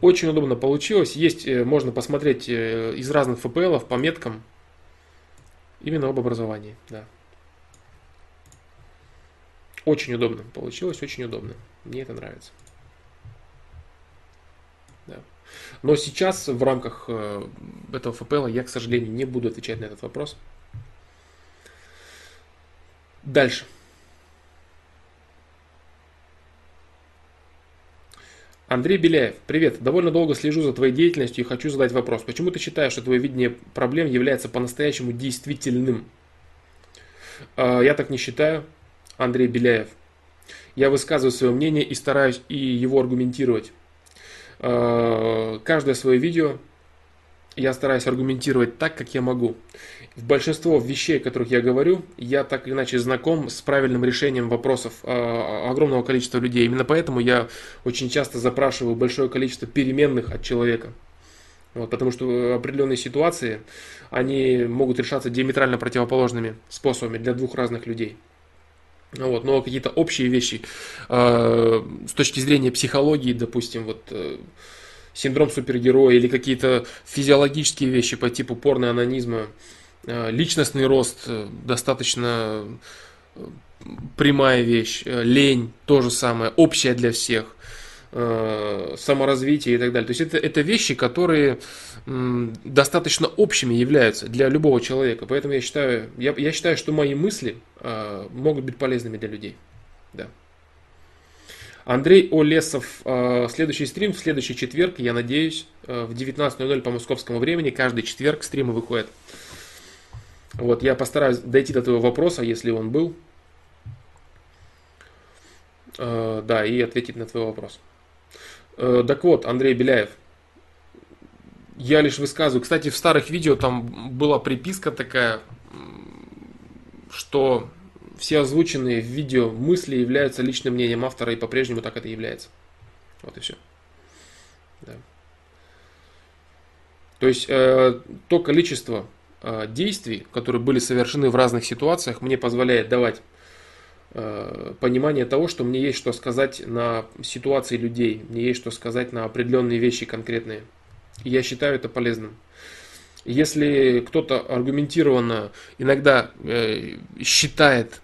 Очень удобно получилось. Есть, э, можно посмотреть э, из разных ФПЛов по меткам именно об образовании. Да. Очень удобно получилось, очень удобно. Мне это нравится. Да. Но сейчас в рамках э, этого ФПЛ я, к сожалению, не буду отвечать на этот вопрос. Дальше. Андрей Беляев, привет. Довольно долго слежу за твоей деятельностью и хочу задать вопрос. Почему ты считаешь, что твое видение проблем является по-настоящему действительным? Э, я так не считаю. Андрей Беляев. Я высказываю свое мнение и стараюсь и его аргументировать. Э, каждое свое видео я стараюсь аргументировать так, как я могу. В большинство вещей, о которых я говорю, я так или иначе знаком с правильным решением вопросов э, огромного количества людей. Именно поэтому я очень часто запрашиваю большое количество переменных от человека. Вот, потому что определенные ситуации, они могут решаться диаметрально противоположными способами для двух разных людей. Вот, но какие-то общие вещи э, с точки зрения психологии, допустим, вот э, синдром супергероя или какие-то физиологические вещи по типу порно-анонизма, э, личностный рост э, достаточно э, прямая вещь, э, лень то же самое, общая для всех. Э, саморазвитие и так далее. То есть это, это вещи, которые достаточно общими являются для любого человека. Поэтому я считаю, я, я считаю, что мои мысли э, могут быть полезными для людей. Да. Андрей Олесов, э, следующий стрим в следующий четверг, я надеюсь, в 19.00 по московскому времени, каждый четверг стримы выходят. Вот, я постараюсь дойти до твоего вопроса, если он был. Да, и ответить на твой вопрос. Э, так вот, Андрей Беляев, я лишь высказываю. Кстати, в старых видео там была приписка такая, что все озвученные в видео мысли являются личным мнением автора, и по-прежнему так это является. Вот и все. Да. То есть э, то количество э, действий, которые были совершены в разных ситуациях, мне позволяет давать понимание того, что мне есть что сказать на ситуации людей, мне есть что сказать на определенные вещи конкретные. И я считаю это полезным. Если кто-то аргументированно иногда э, считает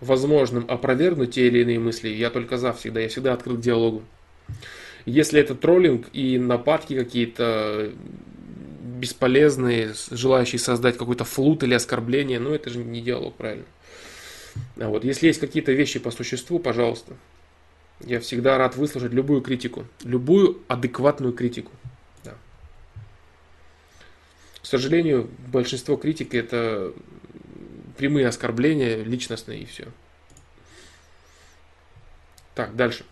возможным опровергнуть те или иные мысли, я только за всегда, я всегда открыт к диалогу. Если это троллинг и нападки какие-то бесполезные, желающие создать какой-то флут или оскорбление, ну это же не диалог, правильно. А вот, если есть какие-то вещи по существу, пожалуйста. Я всегда рад выслушать любую критику, любую адекватную критику. Да. К сожалению, большинство критики это прямые оскорбления, личностные и все. Так, дальше.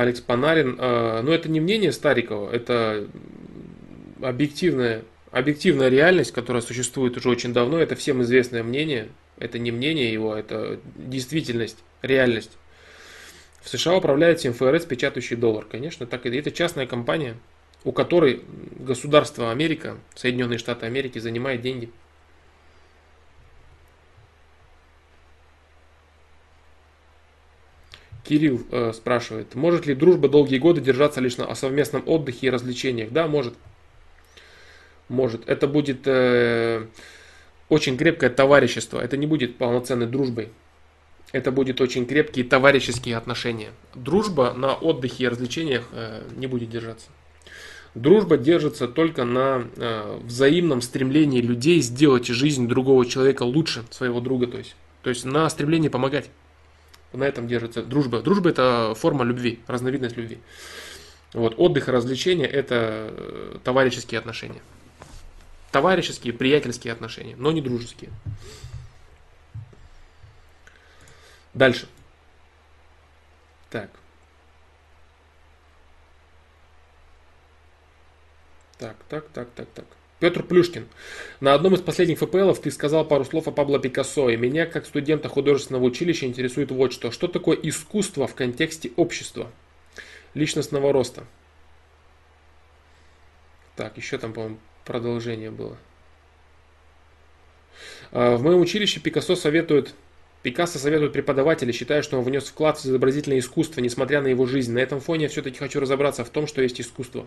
Алекс Панарин. А, но это не мнение Старикова, это объективная, объективная реальность, которая существует уже очень давно. Это всем известное мнение. Это не мнение его, это действительность, реальность. В США управляет всем ФРС, печатающий доллар. Конечно, так и это частная компания, у которой государство Америка, Соединенные Штаты Америки занимает деньги. Кирилл э, спрашивает, может ли дружба долгие годы держаться лишь на совместном отдыхе и развлечениях? Да, может. Может. Это будет э, очень крепкое товарищество. Это не будет полноценной дружбой. Это будет очень крепкие товарищеские отношения. Дружба на отдыхе и развлечениях э, не будет держаться. Дружба держится только на э, взаимном стремлении людей сделать жизнь другого человека лучше, своего друга, то есть. То есть на стремлении помогать на этом держится дружба. Дружба это форма любви, разновидность любви. Вот, отдых и развлечения это э, товарищеские отношения. Товарищеские, приятельские отношения, но не дружеские. Дальше. Так. Так, так, так, так, так. Петр Плюшкин. На одном из последних ФПЛов ты сказал пару слов о Пабло Пикассо, и меня, как студента художественного училища, интересует вот что. Что такое искусство в контексте общества, личностного роста? Так, еще там, по-моему, продолжение было. А, в моем училище Пикассо советует Пикассо советует преподаватели, считая, что он внес вклад в изобразительное искусство, несмотря на его жизнь. На этом фоне я все-таки хочу разобраться в том, что есть искусство.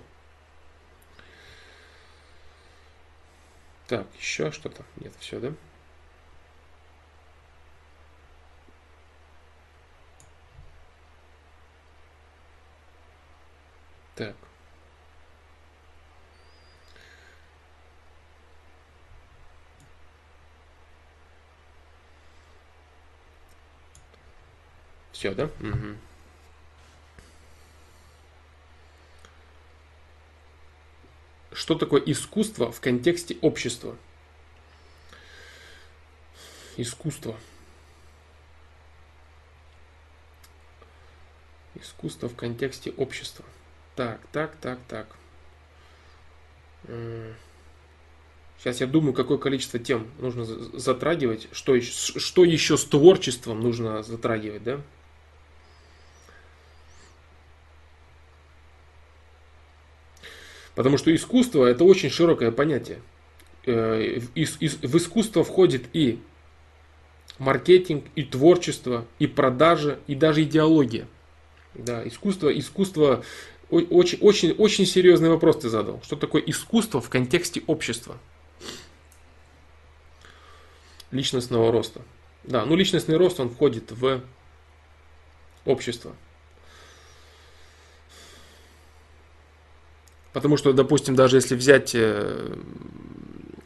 Так, еще что-то? Нет, все, да? Так. Все, да? Угу. Что такое искусство в контексте общества? Искусство. Искусство в контексте общества. Так, так, так, так. Сейчас я думаю, какое количество тем нужно затрагивать, что, что еще с творчеством нужно затрагивать, да? Потому что искусство это очень широкое понятие. Э, в искусство входит и маркетинг, и творчество, и продажа, и даже идеология. Да, искусство, искусство очень, очень, очень серьезный вопрос ты задал. Что такое искусство в контексте общества? Личностного роста. Да, ну личностный рост, он входит в общество. Потому что, допустим, даже если взять э,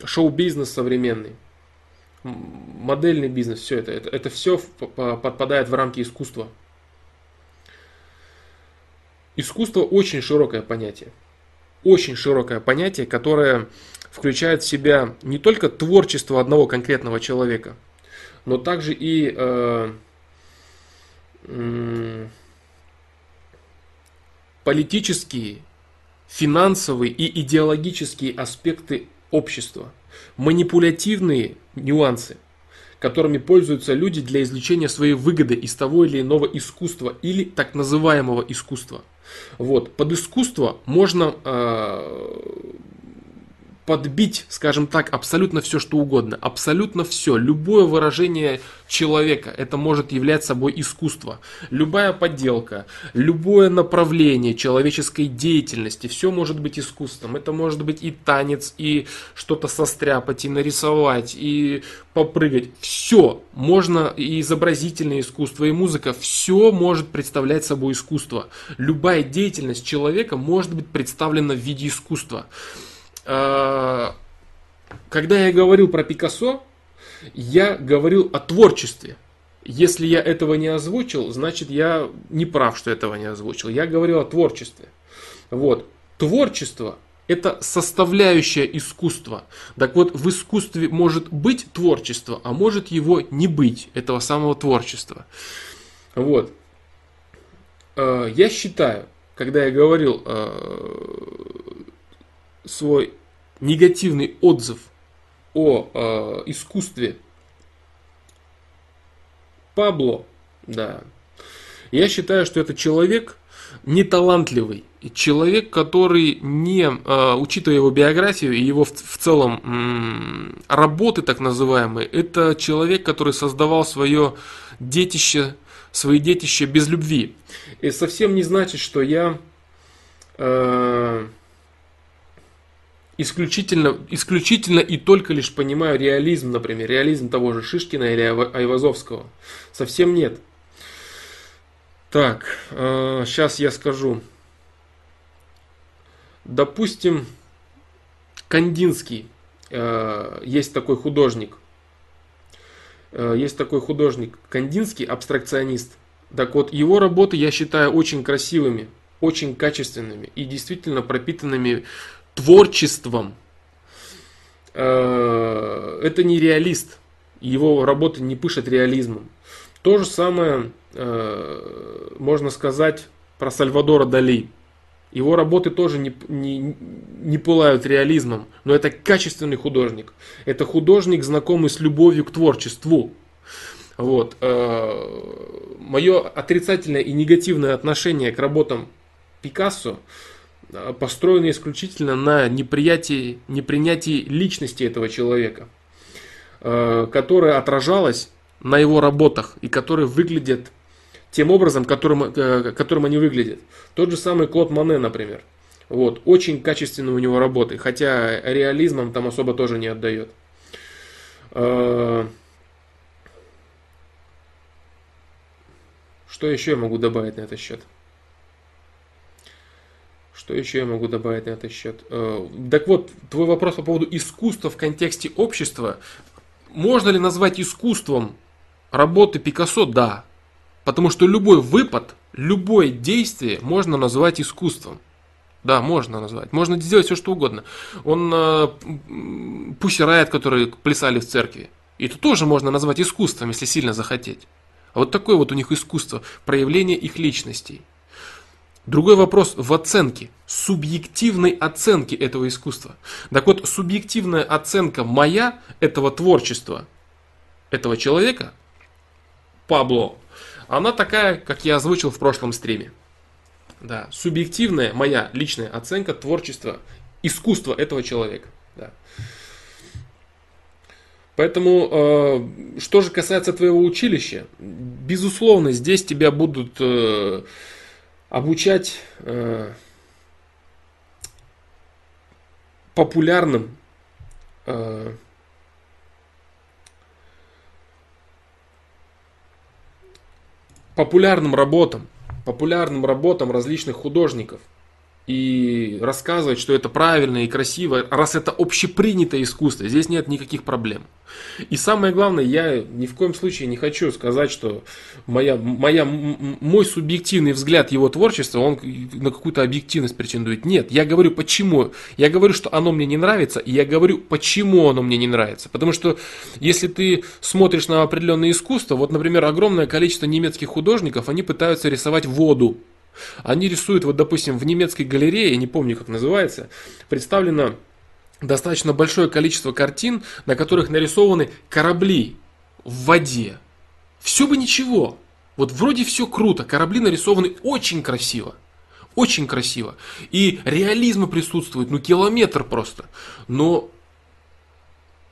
шоу-бизнес современный, модельный бизнес, все это, это, это все подпадает в рамки искусства. Искусство очень широкое понятие. Очень широкое понятие, которое включает в себя не только творчество одного конкретного человека, но также и э, политические финансовые и идеологические аспекты общества, манипулятивные нюансы, которыми пользуются люди для извлечения своей выгоды из того или иного искусства или так называемого искусства. Вот. Под искусство можно э, подбить, скажем так, абсолютно все, что угодно. Абсолютно все. Любое выражение человека, это может являть собой искусство. Любая подделка, любое направление человеческой деятельности, все может быть искусством. Это может быть и танец, и что-то состряпать, и нарисовать, и попрыгать. Все можно, и изобразительное искусство, и музыка, все может представлять собой искусство. Любая деятельность человека может быть представлена в виде искусства. А, когда я говорил про Пикассо, я говорил о творчестве. Если я этого не озвучил, значит я не прав, что этого не озвучил. Я говорил о творчестве. Вот. Творчество – это составляющая искусства. Так вот, в искусстве может быть творчество, а может его не быть, этого самого творчества. Вот. э, я считаю, когда я говорил э, свой негативный отзыв о э, искусстве Пабло, да, я считаю, что это человек неталантливый, человек, который не, э, учитывая его биографию и его в, в целом м, работы так называемые, это человек, который создавал свое детище, свои детища без любви. И совсем не значит, что я э, исключительно, исключительно и только лишь понимаю реализм, например, реализм того же Шишкина или Айвазовского. Совсем нет. Так, э, сейчас я скажу. Допустим, Кандинский, э, есть такой художник, э, есть такой художник Кандинский, абстракционист. Так вот, его работы я считаю очень красивыми, очень качественными и действительно пропитанными творчеством. Э, это не реалист. Его работы не пышет реализмом. То же самое э, можно сказать про Сальвадора Дали. Его работы тоже не, не, не пылают реализмом, но это качественный художник. Это художник, знакомый с любовью к творчеству. Вот. Э, Мое отрицательное и негативное отношение к работам Пикассо построены исключительно на неприятии, непринятии личности этого человека, э, которая отражалась на его работах и которые выглядят тем образом, которым, э, которым они выглядят. Тот же самый Клод Мане, например. Вот, очень качественные у него работы, хотя реализмом там особо тоже не отдает. Что еще я могу добавить на этот счет? Что еще я могу добавить на этот счет? Э, так вот, твой вопрос по поводу искусства в контексте общества. Можно ли назвать искусством работы Пикассо? Да. Потому что любой выпад, любое действие можно назвать искусством. Да, можно назвать. Можно сделать все, что угодно. Он э, Пусси Райт, которые плясали в церкви. И это тоже можно назвать искусством, если сильно захотеть. А вот такое вот у них искусство, проявление их личностей. Другой вопрос в оценке, субъективной оценке этого искусства. Так вот, субъективная оценка моя этого творчества, этого человека, Пабло, она такая, как я озвучил в прошлом стриме. Да, субъективная моя личная оценка творчества, искусства этого человека. Да. Поэтому, э, что же касается твоего училища, безусловно, здесь тебя будут э, обучать э, популярным э, популярным работам, популярным работам различных художников и рассказывать, что это правильно и красиво, раз это общепринятое искусство, здесь нет никаких проблем. И самое главное, я ни в коем случае не хочу сказать, что моя, моя, мой субъективный взгляд его творчества, он на какую-то объективность претендует. Нет, я говорю почему. Я говорю, что оно мне не нравится, и я говорю, почему оно мне не нравится. Потому что если ты смотришь на определенное искусство, вот, например, огромное количество немецких художников, они пытаются рисовать воду. Они рисуют, вот, допустим, в немецкой галерее, не помню, как называется, представлено достаточно большое количество картин, на которых нарисованы корабли в воде. Все бы ничего. Вот вроде все круто, корабли нарисованы очень красиво. Очень красиво. И реализма присутствует, ну километр просто. Но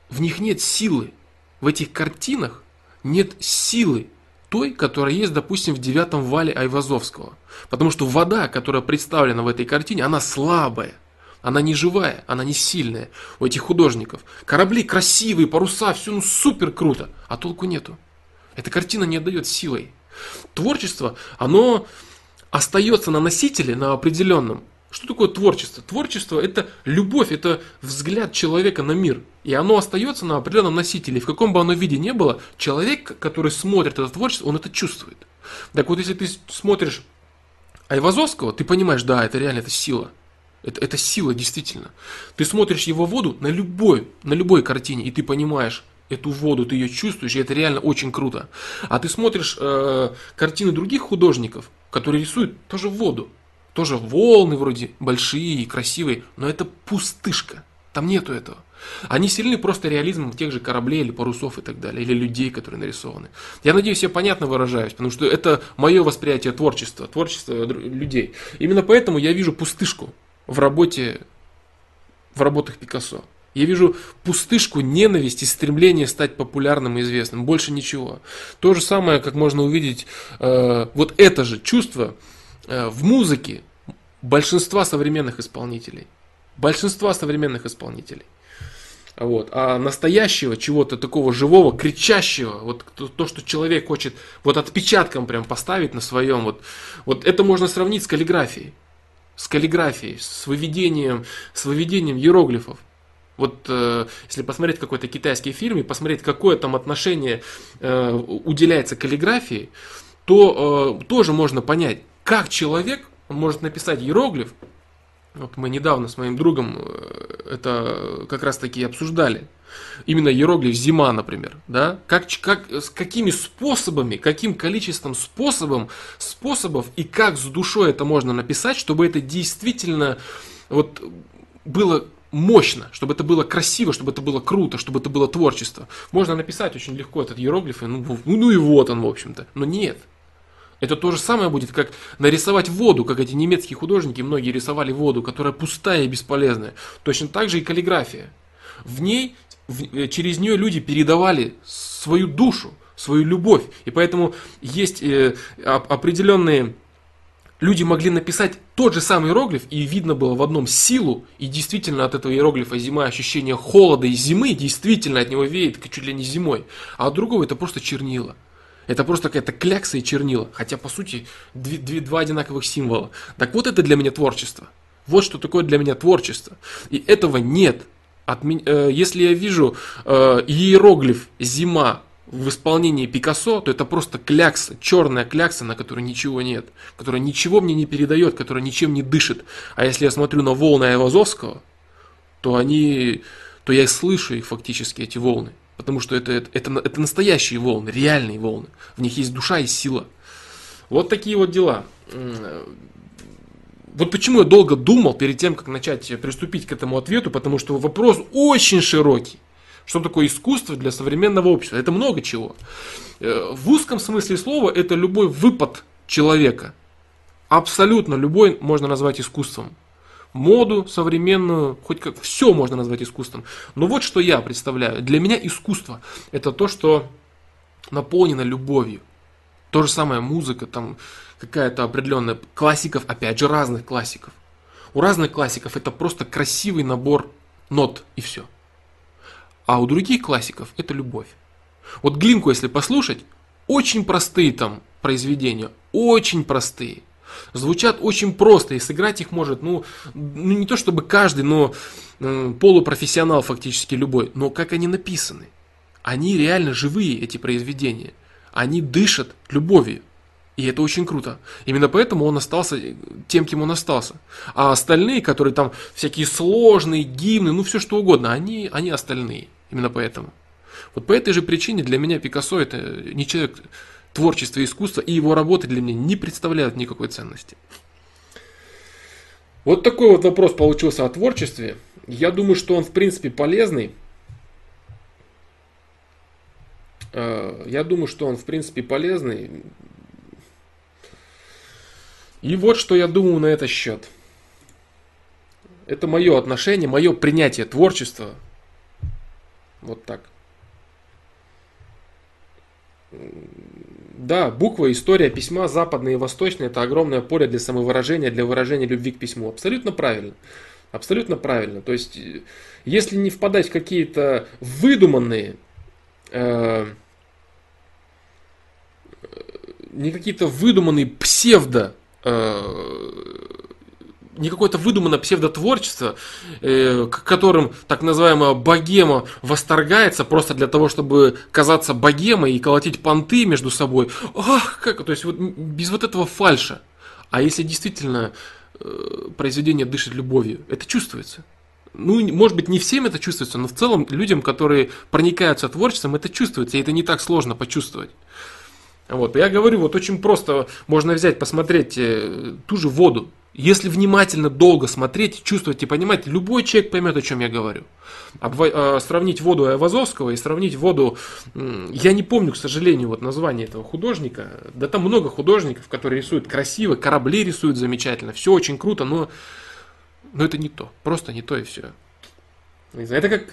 в них нет силы. В этих картинах нет силы той, которая есть, допустим, в девятом вале Айвазовского. Потому что вода, которая представлена в этой картине, она слабая. Она не живая, она не сильная у этих художников. Корабли красивые, паруса, все ну супер круто, а толку нету. Эта картина не отдает силой. Творчество, оно остается на носителе, на определенном. Что такое творчество? Творчество это любовь, это взгляд человека на мир. И оно остается на определенном носителе. В каком бы оно виде ни было, человек, который смотрит это творчество, он это чувствует. Так вот, если ты смотришь Айвазовского, ты понимаешь, да, это реально, это сила. Это, это сила, действительно. Ты смотришь его воду на любой, на любой картине, и ты понимаешь, эту воду, ты ее чувствуешь, и это реально очень круто. А ты смотришь э, картины других художников, которые рисуют тоже воду. Тоже волны вроде большие и красивые, но это пустышка. Там нету этого. Они сильны просто реализмом тех же кораблей или парусов и так далее, или людей, которые нарисованы. Я надеюсь, я понятно выражаюсь, потому что это мое восприятие творчества, творчества людей. Именно поэтому я вижу пустышку в работе, в работах Пикассо. Я вижу пустышку, ненависть и стремление стать популярным и известным. Больше ничего. То же самое, как можно увидеть, э, вот это же чувство э, в музыке большинства современных исполнителей. Большинства современных исполнителей. Вот. А настоящего чего-то такого живого, кричащего, вот то, что человек хочет вот отпечатком прям поставить на своем, вот, вот это можно сравнить с каллиграфией. С каллиграфией, с выведением, с выведением иероглифов. Вот э, если посмотреть какой-то китайский фильм и посмотреть, какое там отношение э, уделяется каллиграфии, то э, тоже можно понять, как человек может написать иероглиф, вот мы недавно с моим другом э, это как раз таки обсуждали. Именно иероглиф зима, например, да? Как, как, с какими способами, каким количеством способом, способов и как с душой это можно написать, чтобы это действительно вот было мощно, чтобы это было красиво, чтобы это было круто, чтобы это было творчество. Можно написать очень легко этот иероглиф, и ну, ну и вот он, в общем-то. Но нет, это то же самое будет, как нарисовать воду, как эти немецкие художники, многие рисовали воду, которая пустая и бесполезная. Точно так же и каллиграфия. В ней, в, э, через нее люди передавали свою душу, свою любовь. И поэтому есть э, определенные... Люди могли написать тот же самый иероглиф, и видно было в одном силу, и действительно от этого иероглифа зима, ощущение холода и зимы, действительно от него веет чуть ли не зимой. А от другого это просто чернила. Это просто какая-то клякса и чернила. Хотя, по сути, две, две, два одинаковых символа. Так вот это для меня творчество. Вот что такое для меня творчество. И этого нет. От, э, если я вижу э, иероглиф «зима» в исполнении Пикассо, то это просто клякса, черная клякса, на которой ничего нет, которая ничего мне не передает, которая ничем не дышит. А если я смотрю на волны Айвазовского, то они, то я слышу их фактически, эти волны. Потому что это, это, это, это настоящие волны, реальные волны. В них есть душа и сила. Вот такие вот дела. Вот почему я долго думал перед тем, как начать приступить к этому ответу, потому что вопрос очень широкий. Что такое искусство для современного общества? Это много чего. Э, в узком смысле слова это любой выпад человека. Абсолютно любой можно назвать искусством моду современную, хоть как все можно назвать искусством. Но вот что я представляю. Для меня искусство это то, что наполнено любовью. То же самое музыка, там какая-то определенная классиков, опять же разных классиков. У разных классиков это просто красивый набор нот и все. А у других классиков это любовь. Вот Глинку, если послушать, очень простые там произведения, очень простые звучат очень просто, и сыграть их может, ну, ну не то чтобы каждый, но э, полупрофессионал фактически любой, но как они написаны. Они реально живые, эти произведения. Они дышат любовью. И это очень круто. Именно поэтому он остался тем, кем он остался. А остальные, которые там всякие сложные гимны, ну все что угодно, они, они остальные. Именно поэтому. Вот по этой же причине для меня Пикассо это не человек творчество и искусство, и его работы для меня не представляют никакой ценности. Вот такой вот вопрос получился о творчестве. Я думаю, что он в принципе полезный. Э, я думаю, что он в принципе полезный. И вот что я думаю на этот счет. Это мое отношение, мое принятие творчества. Вот так. Да, буква, история письма, западное и восточное, это огромное поле для самовыражения, для выражения любви к письму. Абсолютно правильно. Абсолютно правильно. То есть, если не впадать в какие-то выдуманные, э, не какие-то выдуманные псевдо э, не какое-то выдуманное псевдотворчество, э, которым так называемая богема восторгается просто для того, чтобы казаться богемой и колотить понты между собой. Ах, как, то есть вот без вот этого фальша. А если действительно э, произведение дышит любовью, это чувствуется. ну, может быть, не всем это чувствуется, но в целом людям, которые проникаются творчеством, это чувствуется, и это не так сложно почувствовать. Вот, я говорю, вот очень просто можно взять, посмотреть э, ту же воду. Если внимательно, долго смотреть, чувствовать и понимать, любой человек поймет, о чем я говорю. Обва- э, сравнить воду Айвазовского и сравнить воду... Я не помню, к сожалению, вот название этого художника. Да там много художников, которые рисуют красиво, корабли рисуют замечательно, все очень круто, но, но это не то. Просто не то и все. Это как,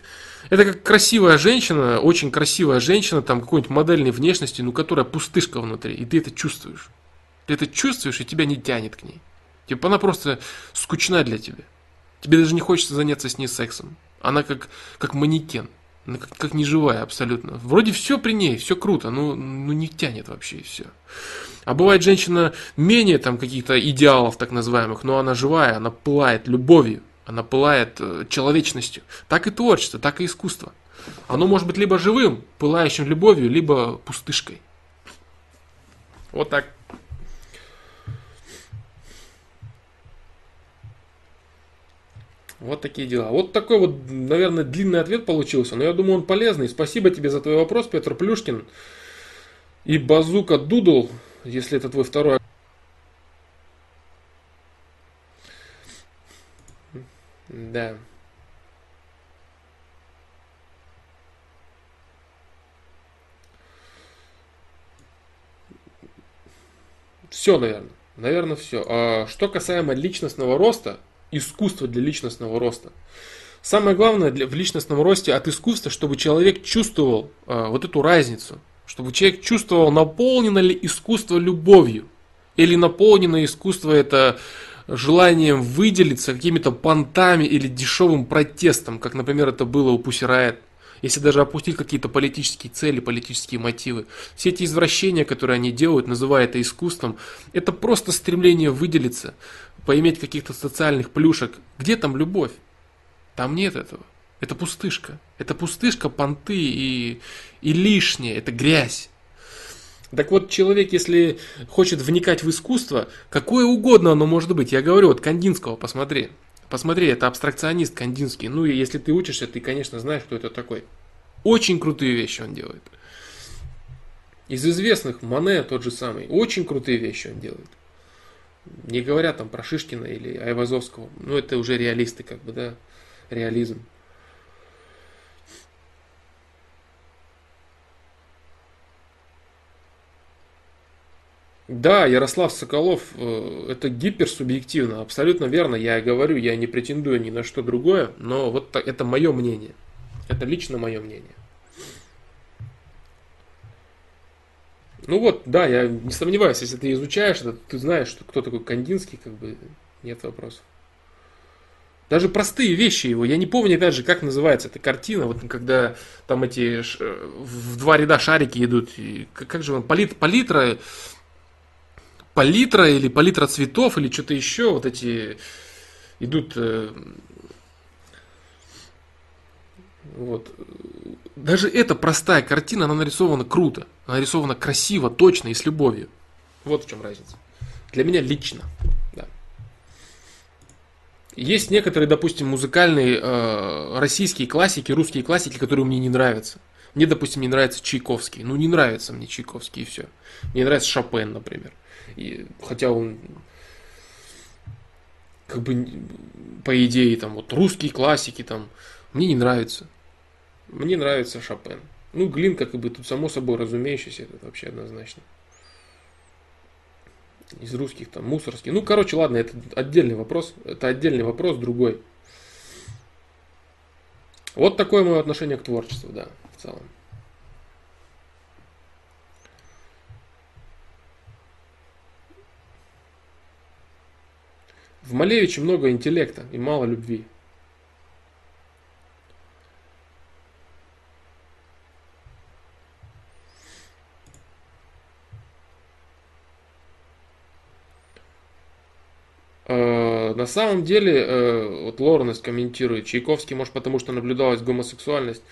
это как красивая женщина, очень красивая женщина, там какой-нибудь модельной внешности, ну которая пустышка внутри, и ты это чувствуешь. Ты это чувствуешь, и тебя не тянет к ней. Типа она просто скучна для тебя. Тебе даже не хочется заняться с ней сексом. Она как, как манекен. Она как, как неживая абсолютно. Вроде все при ней, все круто, но ну не тянет вообще и все. А бывает женщина менее там каких-то идеалов так называемых, но она живая, она пылает любовью, она пылает э, человечностью. Так и творчество, так и искусство. Оно может быть либо живым, пылающим любовью, либо пустышкой. Вот так. Вот такие дела. Вот такой вот, наверное, длинный ответ получился, но я думаю, он полезный. Спасибо тебе за твой вопрос, Петр Плюшкин. И Базука Дудл, если это твой второй Да. Все, наверное. Наверное, все. А что касаемо личностного роста, искусства для личностного роста. Самое главное для, в личностном росте от искусства, чтобы человек чувствовал а, вот эту разницу. Чтобы человек чувствовал, наполнено ли искусство любовью. Или наполнено искусство это желанием выделиться какими-то понтами или дешевым протестом, как, например, это было у Riot. Если даже опустить какие-то политические цели, политические мотивы. Все эти извращения, которые они делают, называя это искусством, это просто стремление выделиться, поиметь каких-то социальных плюшек. Где там любовь? Там нет этого. Это пустышка. Это пустышка, понты и, и лишнее. Это грязь. Так вот, человек, если хочет вникать в искусство, какое угодно оно может быть. Я говорю, вот Кандинского посмотри. Посмотри, это абстракционист Кандинский. Ну и если ты учишься, ты, конечно, знаешь, кто это такой. Очень крутые вещи он делает. Из известных Мане тот же самый. Очень крутые вещи он делает. Не говоря там про Шишкина или Айвазовского. Ну это уже реалисты, как бы, да. Реализм. Да, Ярослав Соколов, э, это гиперсубъективно, абсолютно верно. Я говорю, я не претендую ни на что другое, но вот это мое мнение. Это лично мое мнение. Ну вот, да, я не сомневаюсь, если ты изучаешь это, ты знаешь, что кто такой Кандинский, как бы нет вопросов. Даже простые вещи его. Я не помню, опять же, как называется эта картина. Вот когда там эти э, в два ряда шарики идут. И, как же он? Палит, палитра палитра или палитра цветов или что-то еще, вот эти идут э, вот. Даже эта простая картина, она нарисована круто, она нарисована красиво, точно и с любовью. Вот в чем разница. Для меня лично. Да. Есть некоторые, допустим, музыкальные э, российские классики, русские классики, которые мне не нравятся. Мне, допустим, не нравится Чайковский. Ну, не нравится мне Чайковский и все. Мне нравится Шопен, например. И, хотя он как бы по идее там вот русские классики там мне не нравится. Мне нравится Шопен. Ну, Глин, как бы тут само собой разумеющийся, это вообще однозначно. Из русских там мусорский. Ну, короче, ладно, это отдельный вопрос. Это отдельный вопрос, другой. Вот такое мое отношение к творчеству, да, в целом. В Малевиче много интеллекта и мало любви. На самом деле, э, вот Лоренс комментирует, Чайковский, может, потому что наблюдалась гомосексуальность.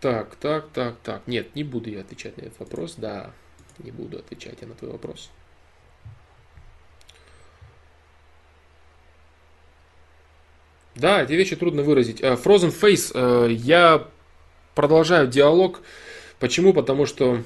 Так, так, так, так. Нет, не буду я отвечать на этот вопрос. Да, не буду отвечать я на твой вопрос. Да, эти вещи трудно выразить. Э, Frozen Face, э, я продолжаю диалог. Почему? Потому что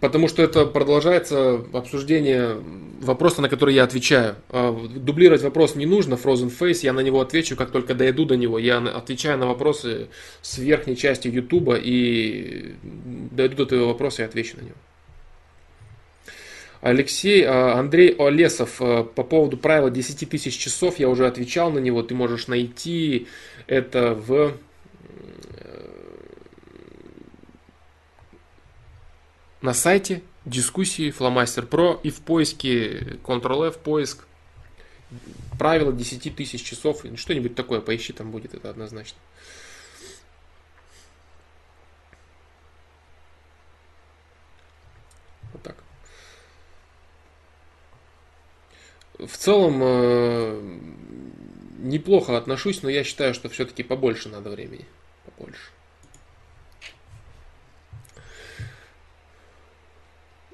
Потому что это продолжается обсуждение вопроса, на который я отвечаю. А, дублировать вопрос не нужно, Frozen Face, я на него отвечу, как только дойду до него. Я отвечаю на вопросы с верхней части YouTube и дойду до твоего вопроса и отвечу на него. Алексей, а, Андрей Олесов, а, по поводу правила 10 тысяч часов, я уже отвечал на него, ты можешь найти это в на сайте дискуссии Flowmaster Pro и в поиске Ctrl-F поиск правило 10 тысяч часов, что-нибудь такое, поищи, там будет это однозначно. Вот так. В целом, э, неплохо отношусь, но я считаю, что все-таки побольше надо времени. Побольше.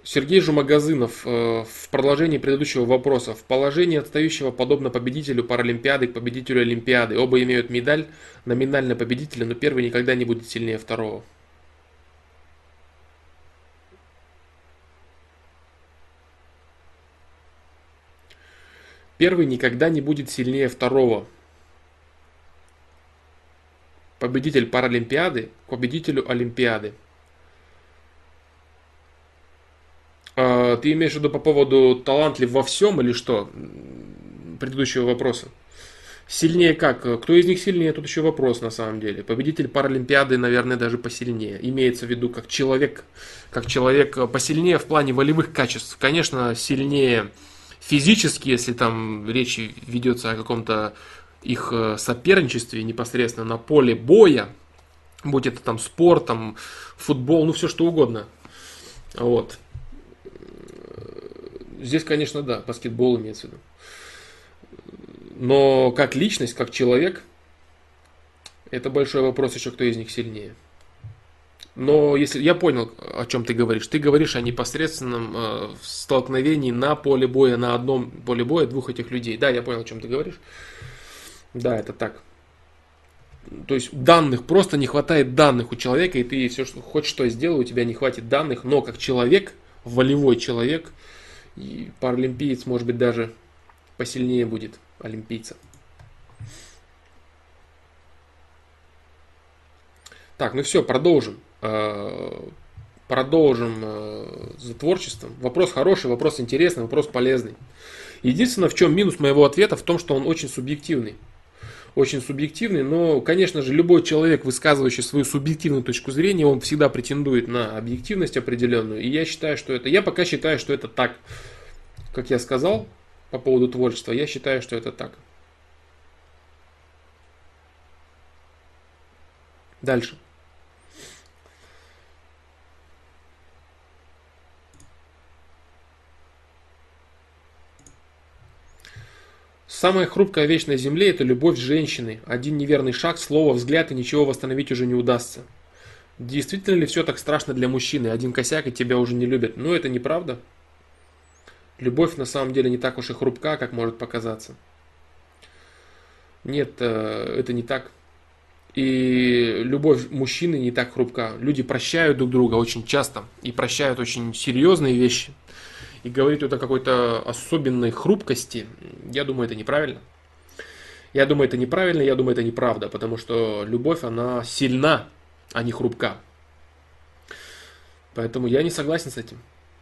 Сергей Жумагазынов э, в продолжении предыдущего вопроса. В положении отстающего подобно победителю Паралимпиады к победителю Олимпиады. Оба имеют медаль, номинально победителя, но первый никогда не будет сильнее второго. Первый никогда не будет сильнее второго. Победитель Паралимпиады к победителю Олимпиады. А, ты имеешь в виду по поводу талантлив во всем или что? Предыдущего вопроса. Сильнее как? Кто из них сильнее? Тут еще вопрос на самом деле. Победитель Паралимпиады, наверное, даже посильнее. Имеется в виду как человек, как человек посильнее в плане волевых качеств. Конечно, сильнее физически, если там речь ведется о каком-то их э, соперничестве непосредственно на поле боя, будь это там спорт, там футбол, ну все что угодно. Вот. Здесь, конечно, да, баскетбол имеется в виду. Но как личность, как человек, это большой вопрос еще, кто из них сильнее. Но если я понял, о чем ты говоришь, ты говоришь о непосредственном э, столкновении на поле боя, на одном поле боя двух этих людей. Да, я понял, о чем ты говоришь. Да, это так. То есть данных, просто не хватает данных у человека, и ты все, что хочешь, что сделай, у тебя не хватит данных, но как человек, волевой человек, и паралимпиец, может быть, даже посильнее будет олимпийца. Так, ну все, продолжим. Э, продолжим э, за творчеством. Вопрос хороший, вопрос интересный, вопрос полезный. Единственное, в чем минус моего ответа, в том, что он очень субъективный очень субъективный, но, конечно же, любой человек, высказывающий свою субъективную точку зрения, он всегда претендует на объективность определенную, и я считаю, что это, я пока считаю, что это так, как я сказал по поводу творчества, я считаю, что это так. Дальше. Самая хрупкая вещь на земле – это любовь женщины. Один неверный шаг, слово, взгляд и ничего восстановить уже не удастся. Действительно ли все так страшно для мужчины? Один косяк и тебя уже не любят. Но это неправда. Любовь на самом деле не так уж и хрупка, как может показаться. Нет, э, это не так. И любовь мужчины не так хрупка. Люди прощают друг друга очень часто и прощают очень серьезные вещи и говорить вот о какой-то особенной хрупкости, я думаю, это неправильно. Я думаю, это неправильно, я думаю, это неправда, потому что любовь, она сильна, а не хрупка. Поэтому я не согласен с этим.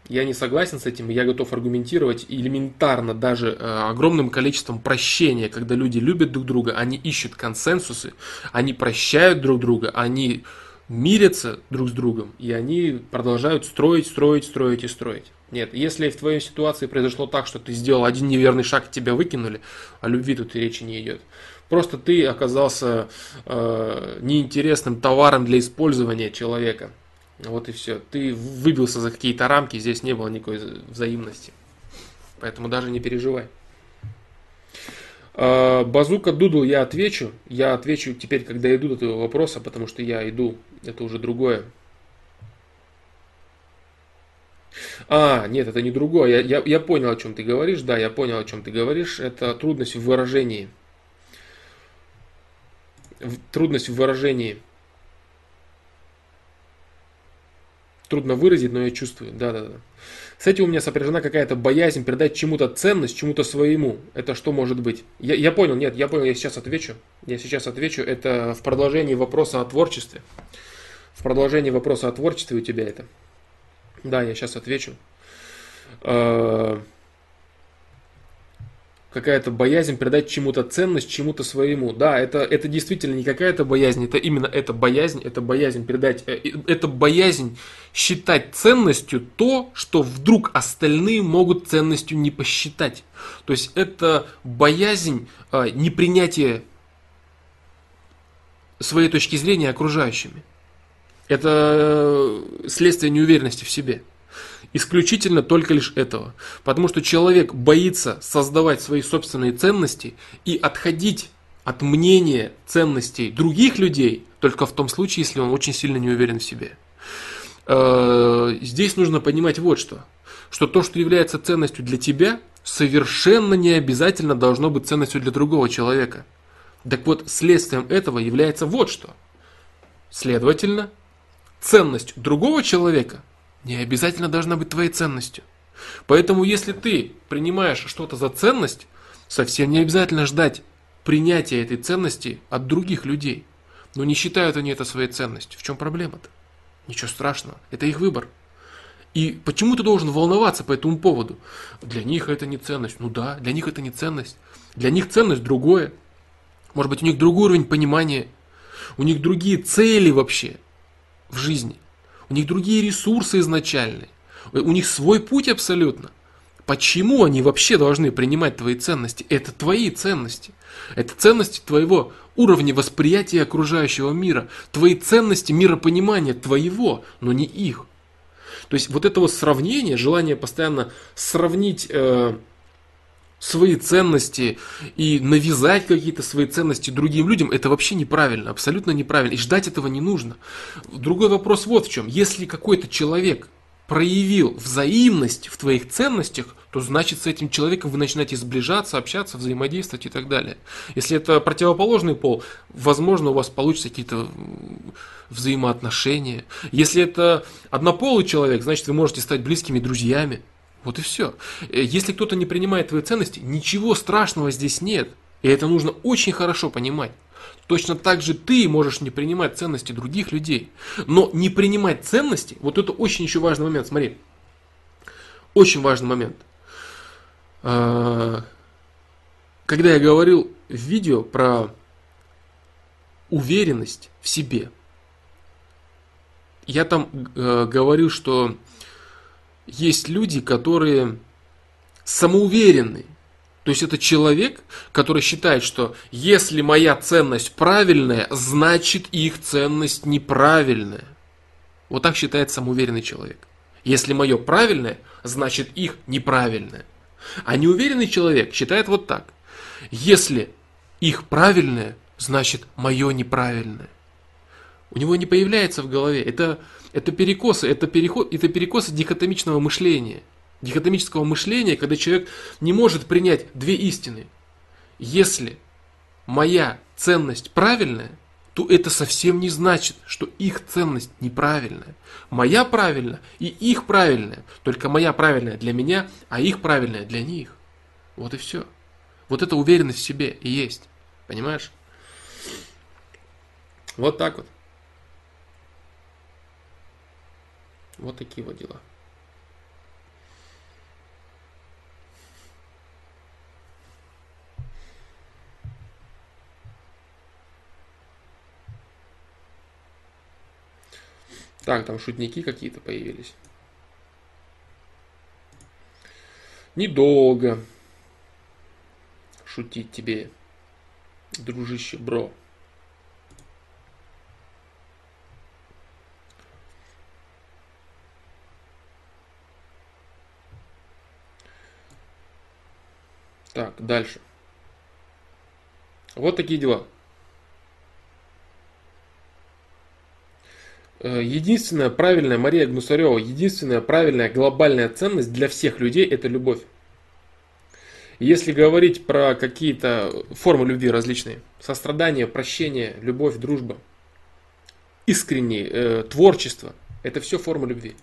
Я не согласен с этим, я готов аргументировать элементарно даже э, огромным количеством прощения, когда люди любят друг друга, они ищут консенсусы, они прощают друг друга, они мирятся друг с другом, и они продолжают строить, строить, строить и строить. Нет, если в твоей ситуации произошло так, что ты сделал один неверный шаг, тебя выкинули, о любви тут и речи не идет. Просто ты оказался э, неинтересным товаром для использования человека. Вот и все. Ты выбился за какие-то рамки, здесь не было никакой взаимности. Поэтому даже не переживай. Э, Базука Дудл я отвечу. Я отвечу теперь, когда иду до этого вопроса, потому что я иду. Это уже другое. А, нет, это не другое. Я, я, я понял, о чем ты говоришь. Да, я понял, о чем ты говоришь. Это трудность в выражении. Трудность в выражении. Трудно выразить, но я чувствую. Да, да, да. С этим у меня сопряжена какая-то боязнь передать чему-то ценность, чему-то своему. Это что может быть? Я, я понял, нет, я понял, я сейчас отвечу. Я сейчас отвечу. Это в продолжении вопроса о творчестве. В продолжении вопроса о творчестве у тебя это. Да, я сейчас отвечу. Э, какая-то боязнь придать чему-то ценность, чему-то своему. Да, это, это действительно не какая-то боязнь, это именно эта боязнь, это боязнь передать, э, это боязнь считать ценностью то, что вдруг остальные могут ценностью не посчитать. То есть это боязнь э, непринятия своей точки зрения окружающими. Это следствие неуверенности в себе. Исключительно только лишь этого. Потому что человек боится создавать свои собственные ценности и отходить от мнения ценностей других людей только в том случае, если он очень сильно не уверен в себе. Э, здесь нужно понимать вот что. Что то, что является ценностью для тебя, совершенно не обязательно должно быть ценностью для другого человека. Так вот, следствием этого является вот что. Следовательно, ценность другого человека не обязательно должна быть твоей ценностью. Поэтому если ты принимаешь что-то за ценность, совсем не обязательно ждать принятия этой ценности от других людей. Но не считают они это своей ценностью. В чем проблема-то? Ничего страшного, это их выбор. И почему ты должен волноваться по этому поводу? Для них это не ценность. Ну да, для них это не ценность. Для них ценность другое. Может быть, у них другой уровень понимания. У них другие цели вообще в жизни – у них другие ресурсы изначальные, у них свой путь абсолютно. Почему они вообще должны принимать твои ценности? Это твои ценности. Это ценности твоего уровня восприятия окружающего мира. Твои ценности миропонимания твоего, но не их. То есть вот это вот сравнение, желание постоянно сравнить э, свои ценности и навязать какие-то свои ценности другим людям, это вообще неправильно, абсолютно неправильно. И ждать этого не нужно. Другой вопрос вот в чем. Если какой-то человек проявил взаимность в твоих ценностях, то значит с этим человеком вы начинаете сближаться, общаться, взаимодействовать и так далее. Если это противоположный пол, возможно, у вас получатся какие-то взаимоотношения. Если это однополый человек, значит вы можете стать близкими друзьями. Вот и все. Э, если кто-то не принимает твои ценности, ничего страшного здесь нет. И это нужно очень хорошо понимать. Точно так же ты можешь не принимать ценности других людей. Но не принимать ценности, вот это очень еще важный момент, смотри. Очень важный момент. А, когда я говорил в видео про уверенность в себе, я там э, говорил, что есть люди, которые самоуверенны. То есть это человек, который считает, что если моя ценность правильная, значит их ценность неправильная. Вот так считает самоуверенный человек. Если мое правильное, значит их неправильное. А неуверенный человек считает вот так. Если их правильное, значит мое неправильное. У него не появляется в голове. Это это перекосы, это, переход, это перекосы дихотомичного мышления. Дихотомического мышления, когда человек не может принять две истины. Если моя ценность правильная, то это совсем не значит, что их ценность неправильная. Моя правильная и их правильная. Только моя правильная для меня, а их правильная для них. Вот и все. Вот эта уверенность в себе и есть. Понимаешь? Вот так вот. Вот такие вот дела. Так, там шутники какие-то появились. Недолго шутить тебе, дружище, бро. Так, дальше. Вот такие дела. Э, единственная правильная, Мария Гнусарева, единственная правильная глобальная ценность для всех людей – это любовь. Если говорить про какие-то формы любви различные, сострадание, прощение, любовь, дружба, искреннее, э, творчество, это все формы любви.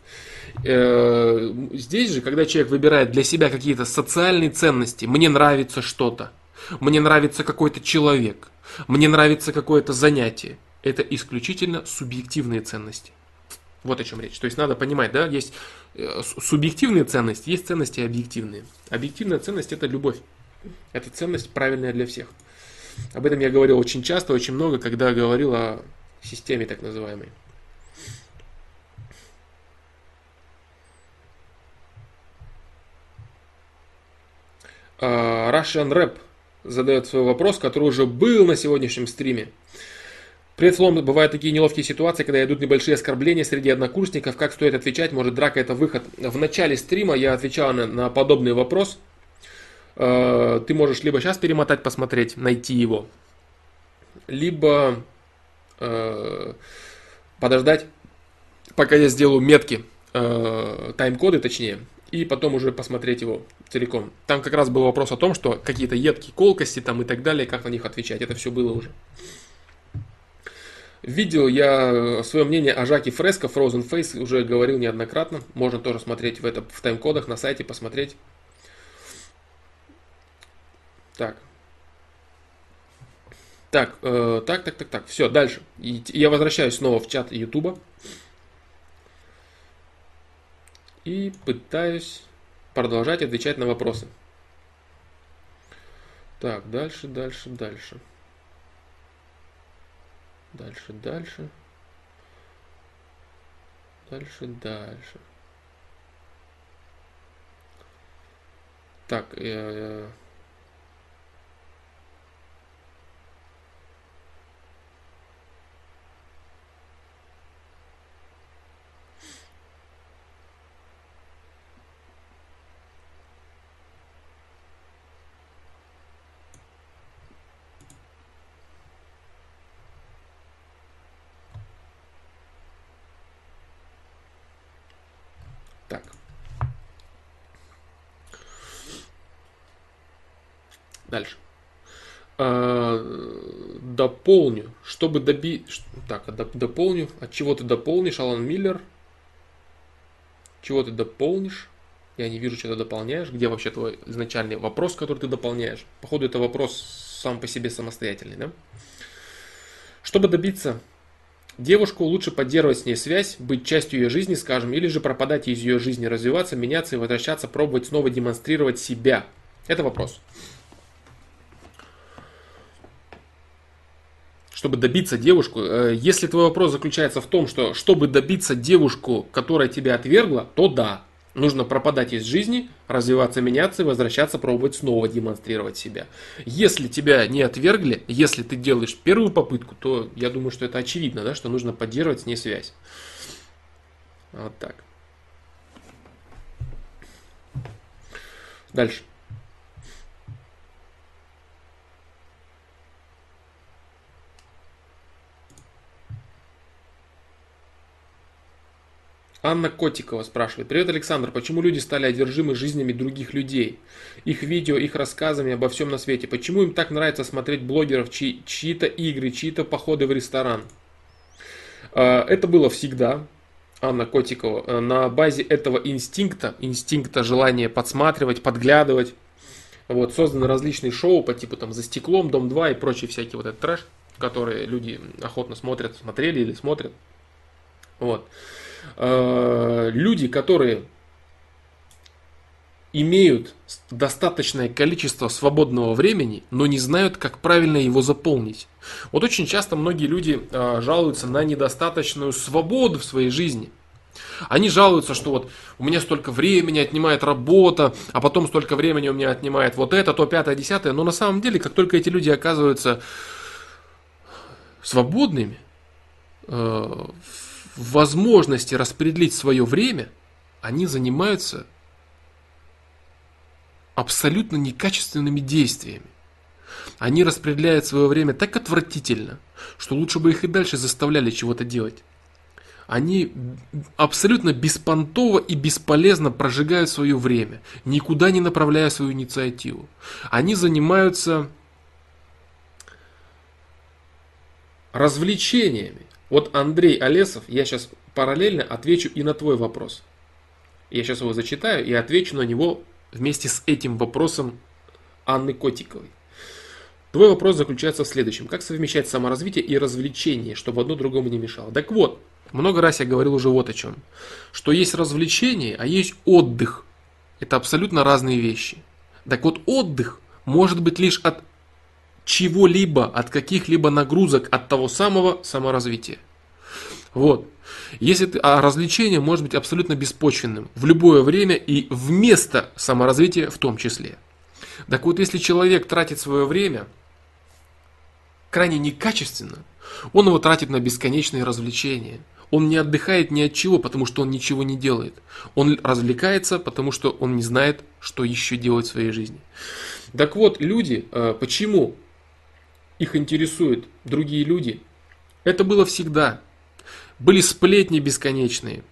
Э, здесь же, когда человек выбирает для себя какие-то социальные ценности, мне нравится что-то, мне нравится какой-то человек, мне нравится какое-то занятие, это исключительно субъективные ценности. Вот о чем речь. То есть надо понимать, да, есть э, субъективные ценности, есть ценности объективные. Объективная ценность это любовь. Это ценность правильная для всех. Об этом я говорил очень часто, очень много, когда говорил о системе так называемой. Russian Rap задает свой вопрос, который уже был на сегодняшнем стриме. Привет, Флом, бывают такие неловкие ситуации, когда идут небольшие оскорбления среди однокурсников. Как стоит отвечать? Может, драка это выход? В начале стрима я отвечал на, на подобный вопрос. Э, ты можешь либо сейчас перемотать, посмотреть, найти его, либо э, подождать, пока я сделаю метки, э, тайм-коды точнее, и потом уже посмотреть его целиком. Там как раз был вопрос о том, что какие-то едкие колкости там и так далее, как на них отвечать. Это все было уже. Видел я э, свое мнение о Жаке Фреско, Frozen Face, уже говорил неоднократно. Можно тоже смотреть в, это, в тайм-кодах на сайте, посмотреть. Так. Так, э, так, так, так, так. Все, дальше. И, я возвращаюсь снова в чат Ютуба. И пытаюсь продолжать отвечать на вопросы. Так, дальше, дальше, дальше. Дальше, дальше. Дальше, дальше. Так, э, Дальше. А, дополню, чтобы добить... Так, а дополню. От чего ты дополнишь, Алан Миллер? Чего ты дополнишь? Я не вижу, что ты дополняешь. Где вообще твой изначальный вопрос, который ты дополняешь? Походу, это вопрос сам по себе самостоятельный, да? Чтобы добиться девушку, лучше поддерживать с ней связь, быть частью ее жизни, скажем, или же пропадать из ее жизни, развиваться, меняться и возвращаться, пробовать снова демонстрировать себя. Это вопрос. Чтобы добиться девушку, э, если твой вопрос заключается в том, что чтобы добиться девушку, которая тебя отвергла, то да, нужно пропадать из жизни, развиваться, меняться, возвращаться, пробовать снова демонстрировать себя. Если тебя не отвергли, если ты делаешь первую попытку, то я думаю, что это очевидно, да, что нужно поддерживать с ней связь. Вот так. Дальше. Анна Котикова спрашивает. Привет, Александр. Почему люди стали одержимы жизнями других людей? Их видео, их рассказами обо всем на свете. Почему им так нравится смотреть блогеров, чьи, чьи-то игры, чьи-то походы в ресторан? А, это было всегда, Анна Котикова, э, на базе этого инстинкта, инстинкта желания подсматривать, подглядывать. Вот, созданы различные шоу по типу там «За стеклом», «Дом 2» и прочий всякий вот этот трэш, которые люди охотно смотрят, смотрели или смотрят. Вот. Э, люди, которые имеют достаточное количество свободного времени, но не знают, как правильно его заполнить. Вот очень часто многие люди э, жалуются на недостаточную свободу в своей жизни. Они жалуются, что вот у меня столько времени отнимает работа, а потом столько времени у меня отнимает вот это, то пятое, десятое. Но на самом деле, как только эти люди оказываются свободными, э, возможности распределить свое время, они занимаются абсолютно некачественными действиями. Они распределяют свое время так отвратительно, что лучше бы их и дальше заставляли чего-то делать. они абсолютно беспонтово и бесполезно прожигают свое время, никуда не направляя свою инициативу. Они занимаются развлечениями. Вот Андрей Олесов, я сейчас параллельно отвечу и на твой вопрос. Я сейчас его зачитаю и отвечу на него вместе с этим вопросом Анны Котиковой. Твой вопрос заключается в следующем. Как совмещать саморазвитие и развлечение, чтобы одно другому не мешало? Так вот, много раз я говорил уже вот о чем. Что есть развлечение, а есть отдых. Это абсолютно разные вещи. Так вот, отдых может быть лишь от чего-либо, от каких-либо нагрузок, от того самого саморазвития. Вот. Если ты, а развлечение может быть абсолютно беспочвенным в любое время и вместо саморазвития в том числе. Так вот, если человек тратит свое время крайне некачественно, он его тратит на бесконечные развлечения. Он не отдыхает ни от чего, потому что он ничего не делает. Он развлекается, потому что он не знает, что еще делать в своей жизни. Так вот, люди, э, почему их интересуют другие люди? Это было всегда. Были сплетни бесконечные,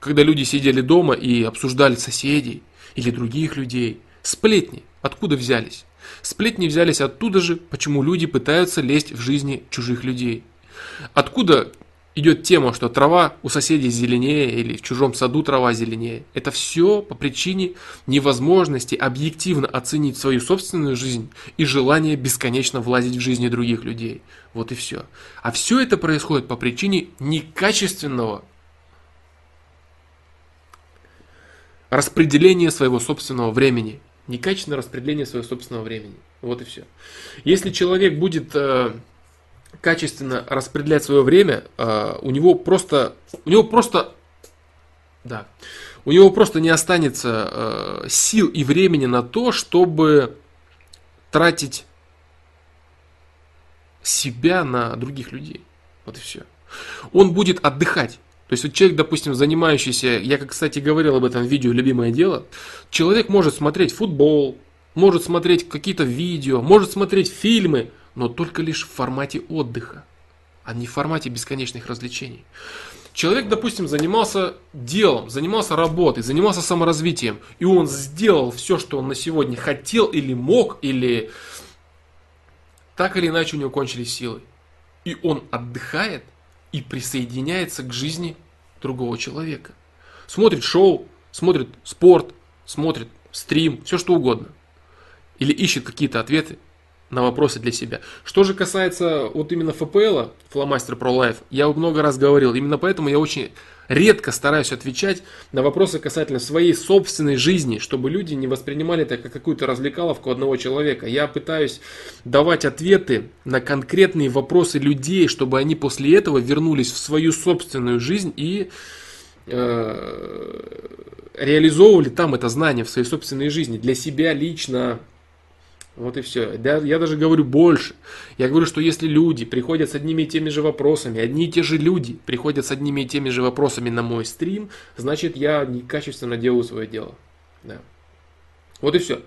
когда люди сидели дома и обсуждали соседей или других людей. Сплетни откуда взялись? Сплетни взялись оттуда же, почему люди пытаются лезть в жизни чужих людей. Откуда идет тема, что трава у соседей зеленее или в чужом саду трава зеленее. Это все по причине невозможности объективно оценить свою собственную жизнь и желание бесконечно влазить в жизни других людей. Вот и все. А все это происходит по причине некачественного распределения своего собственного времени. Некачественное распределение своего собственного времени. Вот и все. Если человек будет э, качественно распределять свое время, а, у него просто, у него просто, да, у него просто не останется а, сил и времени на то, чтобы тратить себя на других людей. Вот и все. Он будет отдыхать. То есть вот человек, допустим, занимающийся, я, кстати, говорил об этом видео «Любимое дело», человек может смотреть футбол, может смотреть какие-то видео, может смотреть фильмы, но только лишь в формате отдыха, а не в формате бесконечных развлечений. Человек, допустим, занимался делом, занимался работой, занимался саморазвитием, и он сделал все, что он на сегодня хотел или мог, или так или иначе у него кончились силы. И он отдыхает и присоединяется к жизни другого человека. Смотрит шоу, смотрит спорт, смотрит стрим, все что угодно. Или ищет какие-то ответы на вопросы для себя. Что же касается вот именно ФПЛ, Flowmaster Pro Life, я много раз говорил, именно поэтому я очень редко стараюсь отвечать на вопросы касательно своей собственной жизни, чтобы люди не воспринимали это как какую-то развлекаловку одного человека. Я пытаюсь давать ответы на конкретные вопросы людей, чтобы они после этого вернулись в свою собственную жизнь и э, реализовывали там это знание в своей собственной жизни для себя лично, вот и все. Я даже говорю больше. Я говорю, что если люди приходят с одними и теми же вопросами, одни и те же люди приходят с одними и теми же вопросами на мой стрим, значит я некачественно делаю свое дело. Да. Вот и все.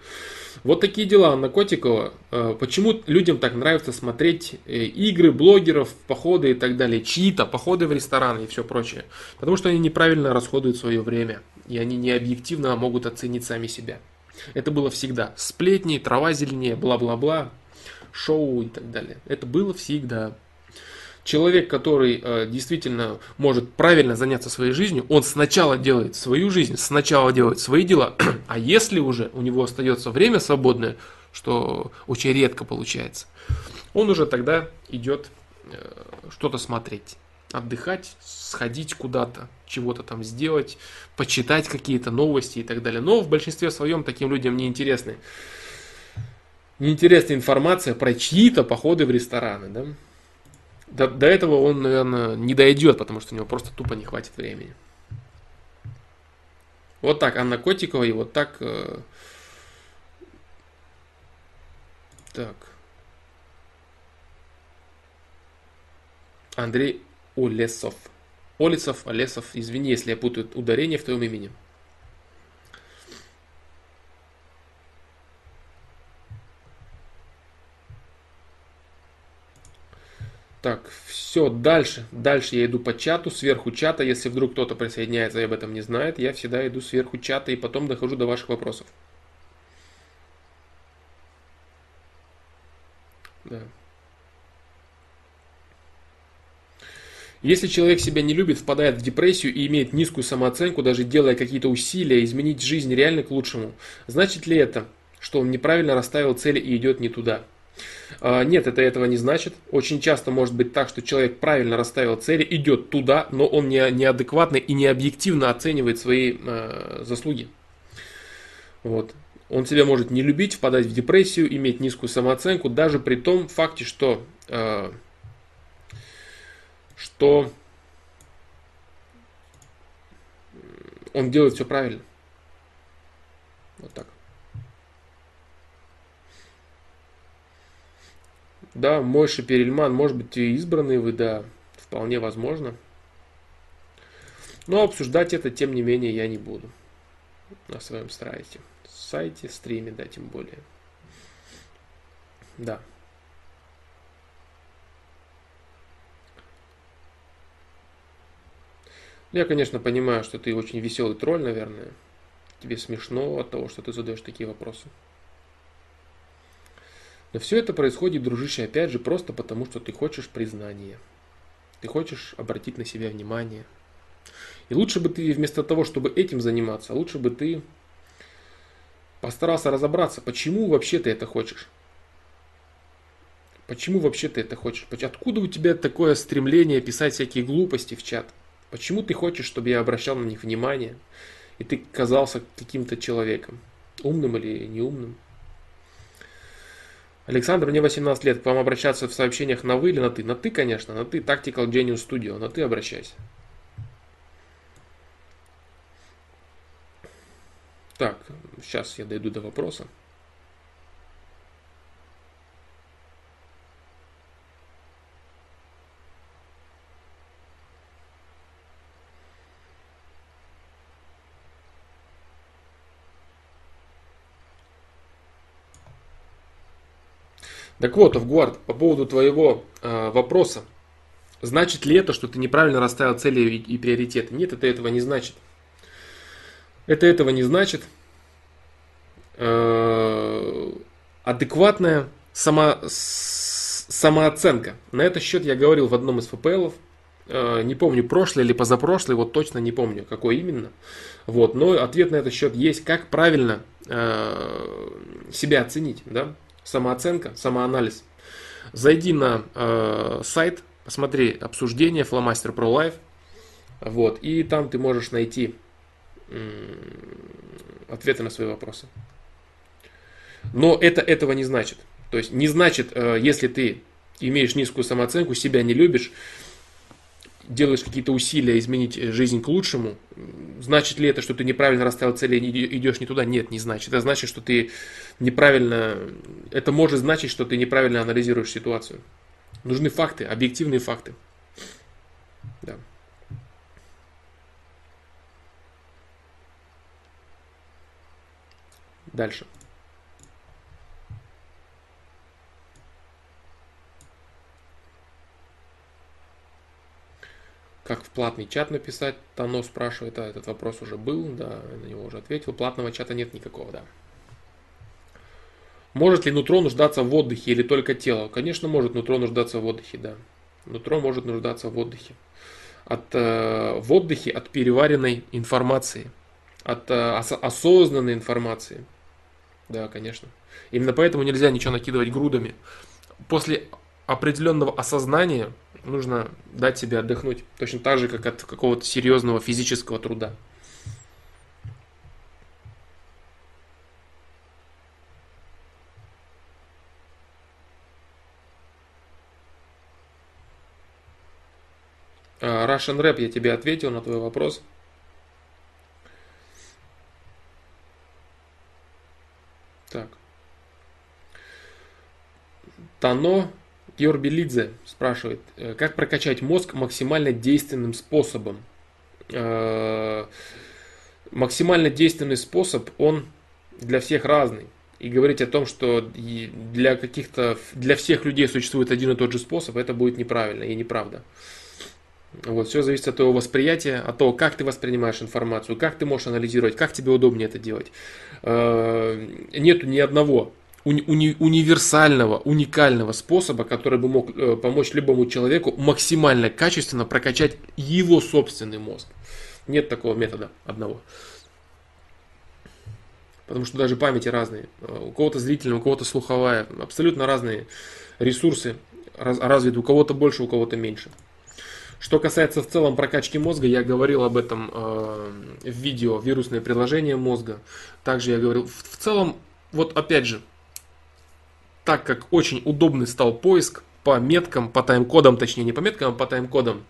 Вот такие дела Анна Котикова. Э, почему людям так нравится смотреть э, игры блогеров, походы и так далее, чьи-то походы в рестораны и все прочее? Потому что они неправильно расходуют свое время, и они не объективно могут оценить сами себя. Это было всегда. Сплетни, трава зеленее, бла-бла-бла, шоу и так далее. Это было всегда. Человек, который э, действительно может правильно заняться своей жизнью, он сначала делает свою жизнь, сначала делает свои дела, а если уже у него остается время свободное, что очень редко получается, он уже тогда идет э, что-то смотреть отдыхать, сходить куда-то, чего-то там сделать, почитать какие-то новости и так далее. Но в большинстве своем таким людям не интересны. Неинтересна информация про чьи-то походы в рестораны. Да? До, до этого он, наверное, не дойдет, потому что у него просто тупо не хватит времени. Вот так Анна Котикова и вот так... Э, так. Андрей Олесов. Олесов, Олесов, извини, если я путаю ударение в твоем имени. Так, все, дальше. Дальше я иду по чату, сверху чата. Если вдруг кто-то присоединяется и об этом не знает, я всегда иду сверху чата и потом дохожу до ваших вопросов. Да. Если человек себя не любит, впадает в депрессию и имеет низкую самооценку, даже делая какие-то усилия изменить жизнь реально к лучшему, значит ли это, что он неправильно расставил цели и идет не туда? А, нет, это этого не значит. Очень часто может быть так, что человек правильно расставил цели, идет туда, но он не, неадекватно и не объективно оценивает свои э, заслуги. Вот. Он себя может не любить, впадать в депрессию, иметь низкую самооценку, даже при том факте, что, э, что он делает все правильно. Вот так. Да, Мойши Перельман, может быть, и избранный вы, да, вполне возможно. Но обсуждать это, тем не менее, я не буду на своем сайте. Сайте, стриме, да, тем более. Да. Я, конечно, понимаю, что ты очень веселый тролль, наверное. Тебе смешно от того, что ты задаешь такие вопросы. Но все это происходит, дружище, опять же, просто потому, что ты хочешь признания. Ты хочешь обратить на себя внимание. И лучше бы ты вместо того, чтобы этим заниматься, лучше бы ты постарался разобраться, почему вообще ты это хочешь. Почему вообще ты это хочешь? Откуда у тебя такое стремление писать всякие глупости в чат? Почему ты хочешь, чтобы я обращал на них внимание, и ты казался каким-то человеком? Умным или неумным? Александр, мне 18 лет, к вам обращаться в сообщениях на вы или на ты? На ты, конечно, на ты. Tactical Genius Studio, на ты обращайся. Так, сейчас я дойду до вопроса. Так вот, Авгуард, по поводу твоего э, вопроса. Значит ли это, что ты неправильно расставил цели и, и приоритеты? Нет, это этого не значит. Это этого не значит. Э, адекватная само, самооценка. На этот счет я говорил в одном из ФПЛов. Э, не помню, прошлый или позапрошлый, вот точно не помню, какой именно. Вот, но ответ на этот счет есть, как правильно э, себя оценить. Да? Самооценка, самоанализ. Зайди на э, сайт, посмотри обсуждение Flowmaster Pro Live, вот, и там ты можешь найти ответы на свои вопросы. Но это этого не значит. То есть не значит, э, если ты имеешь низкую самооценку, себя не любишь, делаешь какие-то усилия изменить э, жизнь к лучшему, значит ли это, что ты неправильно расставил цели и идешь не туда? Нет, не значит. Это значит, что ты неправильно... Это может значить, что ты неправильно анализируешь ситуацию. Нужны факты, объективные факты. Да. Дальше. Как в платный чат написать, Тано спрашивает, а этот вопрос уже был, да, на него уже ответил. Платного чата нет никакого, да. Может ли нутро нуждаться в отдыхе или только тело? Конечно, может нутро нуждаться в отдыхе, да. Нутро может нуждаться в отдыхе. От, э, в отдыхе от переваренной информации, от э, ос- осознанной информации. Да, конечно. Именно поэтому нельзя ничего накидывать грудами. После определенного осознания нужно дать себе отдохнуть. Точно так же, как от какого-то серьезного физического труда. А, Russian Rap, я тебе ответил на твой вопрос. Так. Тано Йорбелидзе спрашивает, э, как прокачать мозг максимально действенным способом? Э, максимально действенный способ, он для всех разный. и говорить о том, что для каких-то, для всех людей существует один и тот же способ, это будет неправильно и неправда. Вот, все зависит от твоего восприятия, от того, как ты воспринимаешь информацию, как ты можешь анализировать, как тебе удобнее это делать. Э, нету ни одного уни- уни- универсального, уникального способа, который бы мог э, помочь любому человеку максимально качественно прокачать его собственный мозг. Нет такого метода одного. Потому что даже памяти разные. У кого-то зрительная, у кого-то слуховая. Абсолютно разные ресурсы развиты. У кого-то больше, у кого-то меньше. Что касается в целом прокачки мозга, я говорил об этом э, в видео «Вирусное приложение мозга». Также я говорил, в, в целом, вот опять же, так как очень удобный стал поиск по меткам, по тайм-кодам, точнее не по меткам, а по тайм-кодам,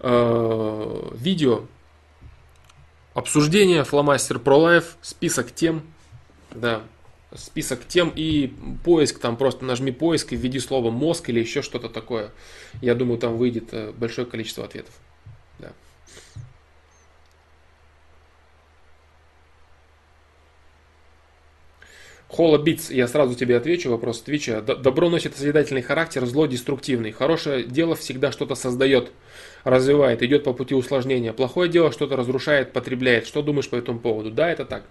э, видео, обсуждение, фломастер про лайф, список тем, да, список тем и поиск, там просто нажми поиск и введи слово мозг или еще что-то такое. Я думаю, там выйдет э, большое количество ответов. Да. Холла Битс, я сразу тебе отвечу, вопрос Твича. Добро носит созидательный характер, зло деструктивный. Хорошее дело всегда что-то создает, развивает, идет по пути усложнения. Плохое дело что-то разрушает, потребляет. Что думаешь по этому поводу? Да, это так.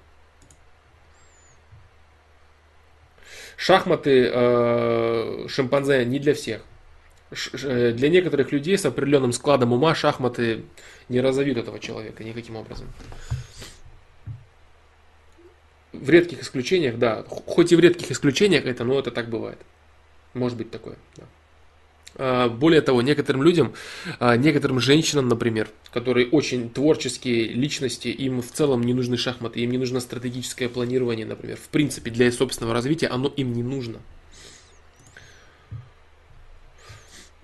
Шахматы э, шимпанзе не для всех. Ш, э, для некоторых людей с определенным складом ума шахматы не разовьют этого человека никаким образом в редких исключениях, да, хоть и в редких исключениях это, но это так бывает. Может быть такое. Да. А, более того, некоторым людям, а, некоторым женщинам, например, которые очень творческие личности, им в целом не нужны шахматы, им не нужно стратегическое планирование, например. В принципе, для собственного развития оно им не нужно.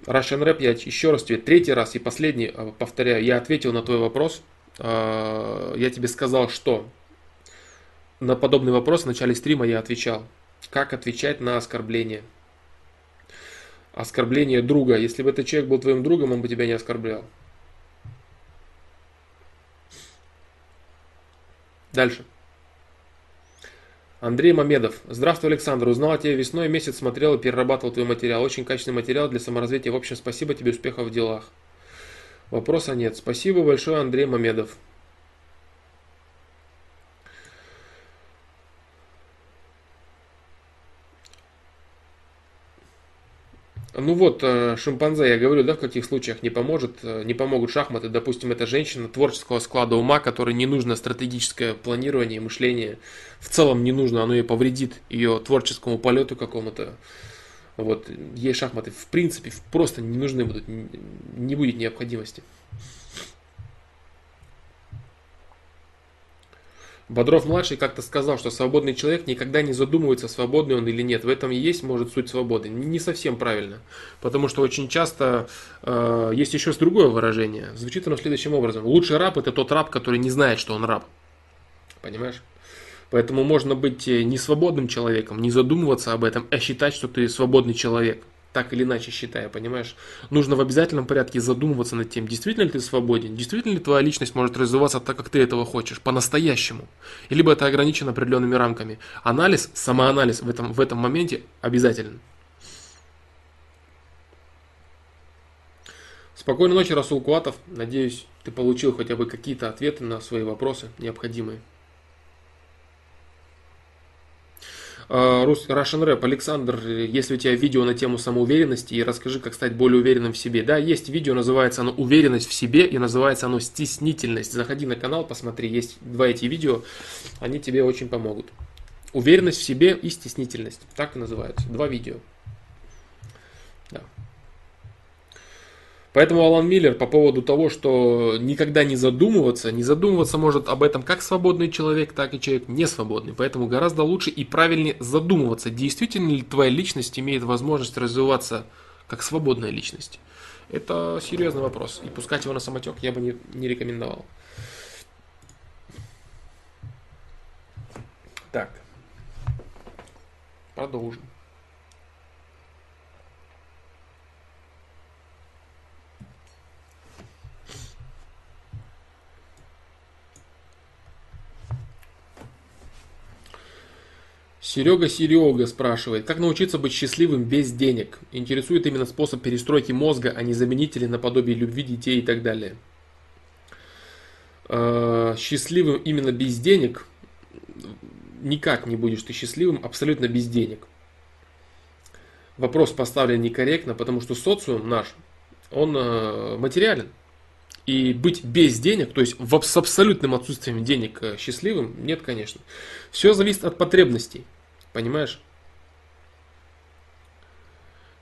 Russian Rap, я еще раз тебе, третий раз и последний а, повторяю, я ответил на твой вопрос. Я тебе сказал, что на подобный вопрос в начале стрима я отвечал. Как отвечать на оскорбление? Оскорбление друга. Если бы этот человек был твоим другом, он бы тебя не оскорблял. Дальше. Андрей Мамедов. Здравствуй, Александр. Узнал о тебе весной, месяц смотрел и перерабатывал твой материал. Очень качественный материал для саморазвития. В общем, спасибо тебе, успехов в делах. Вопроса нет. Спасибо большое, Андрей Мамедов. Ну вот, э, шимпанзе, я говорю, да, в каких случаях не поможет, э, не помогут шахматы. Допустим, это женщина творческого склада ума, которой не нужно стратегическое планирование, мышление. В целом не нужно, оно ей повредит ее творческому полету какому-то. Вот, ей шахматы в принципе просто не нужны будут, не будет необходимости. Бодров-младший как-то сказал, что свободный человек никогда не задумывается, свободный он или нет. В этом и есть, может, суть свободы. Не совсем правильно. Потому что очень часто э, есть еще другое выражение. Звучит оно следующим образом. Лучший раб это тот раб, который не знает, что он раб. Понимаешь? Поэтому можно быть не свободным человеком, не задумываться об этом, а считать, что ты свободный человек так или иначе считая, понимаешь? Нужно в обязательном порядке задумываться над тем, действительно ли ты свободен, действительно ли твоя личность может развиваться так, как ты этого хочешь, по-настоящему. И либо это ограничено определенными рамками. Анализ, самоанализ в этом, в этом моменте обязателен. Спокойной ночи, Расул Куатов. Надеюсь, ты получил хотя бы какие-то ответы на свои вопросы необходимые. А, Russian Rap. Александр, если у тебя видео на тему самоуверенности, и расскажи, как стать более уверенным в себе. Да, есть видео, называется оно «Уверенность в себе» и называется оно «Стеснительность». Заходи на канал, посмотри, есть два эти видео, они тебе очень помогут. Уверенность в себе и стеснительность. Так и называются. Два видео. Поэтому Алан Миллер по поводу того, что никогда не задумываться, не задумываться может об этом как свободный человек, так и человек не свободный. Поэтому гораздо лучше и правильнее задумываться, действительно ли твоя личность имеет возможность развиваться как свободная личность. Это серьезный вопрос. И пускать его на самотек я бы не, не рекомендовал. Так. Продолжим. Серега Серега спрашивает, как научиться быть счастливым без денег? Интересует именно способ перестройки мозга, а не заменители наподобие любви детей и так далее. Э, счастливым именно без денег никак не будешь ты счастливым абсолютно без денег. Вопрос поставлен некорректно, потому что социум наш, он э, материален. И быть без денег, то есть с абсолютным отсутствием денег э, счастливым, нет, конечно. Все зависит от потребностей, понимаешь?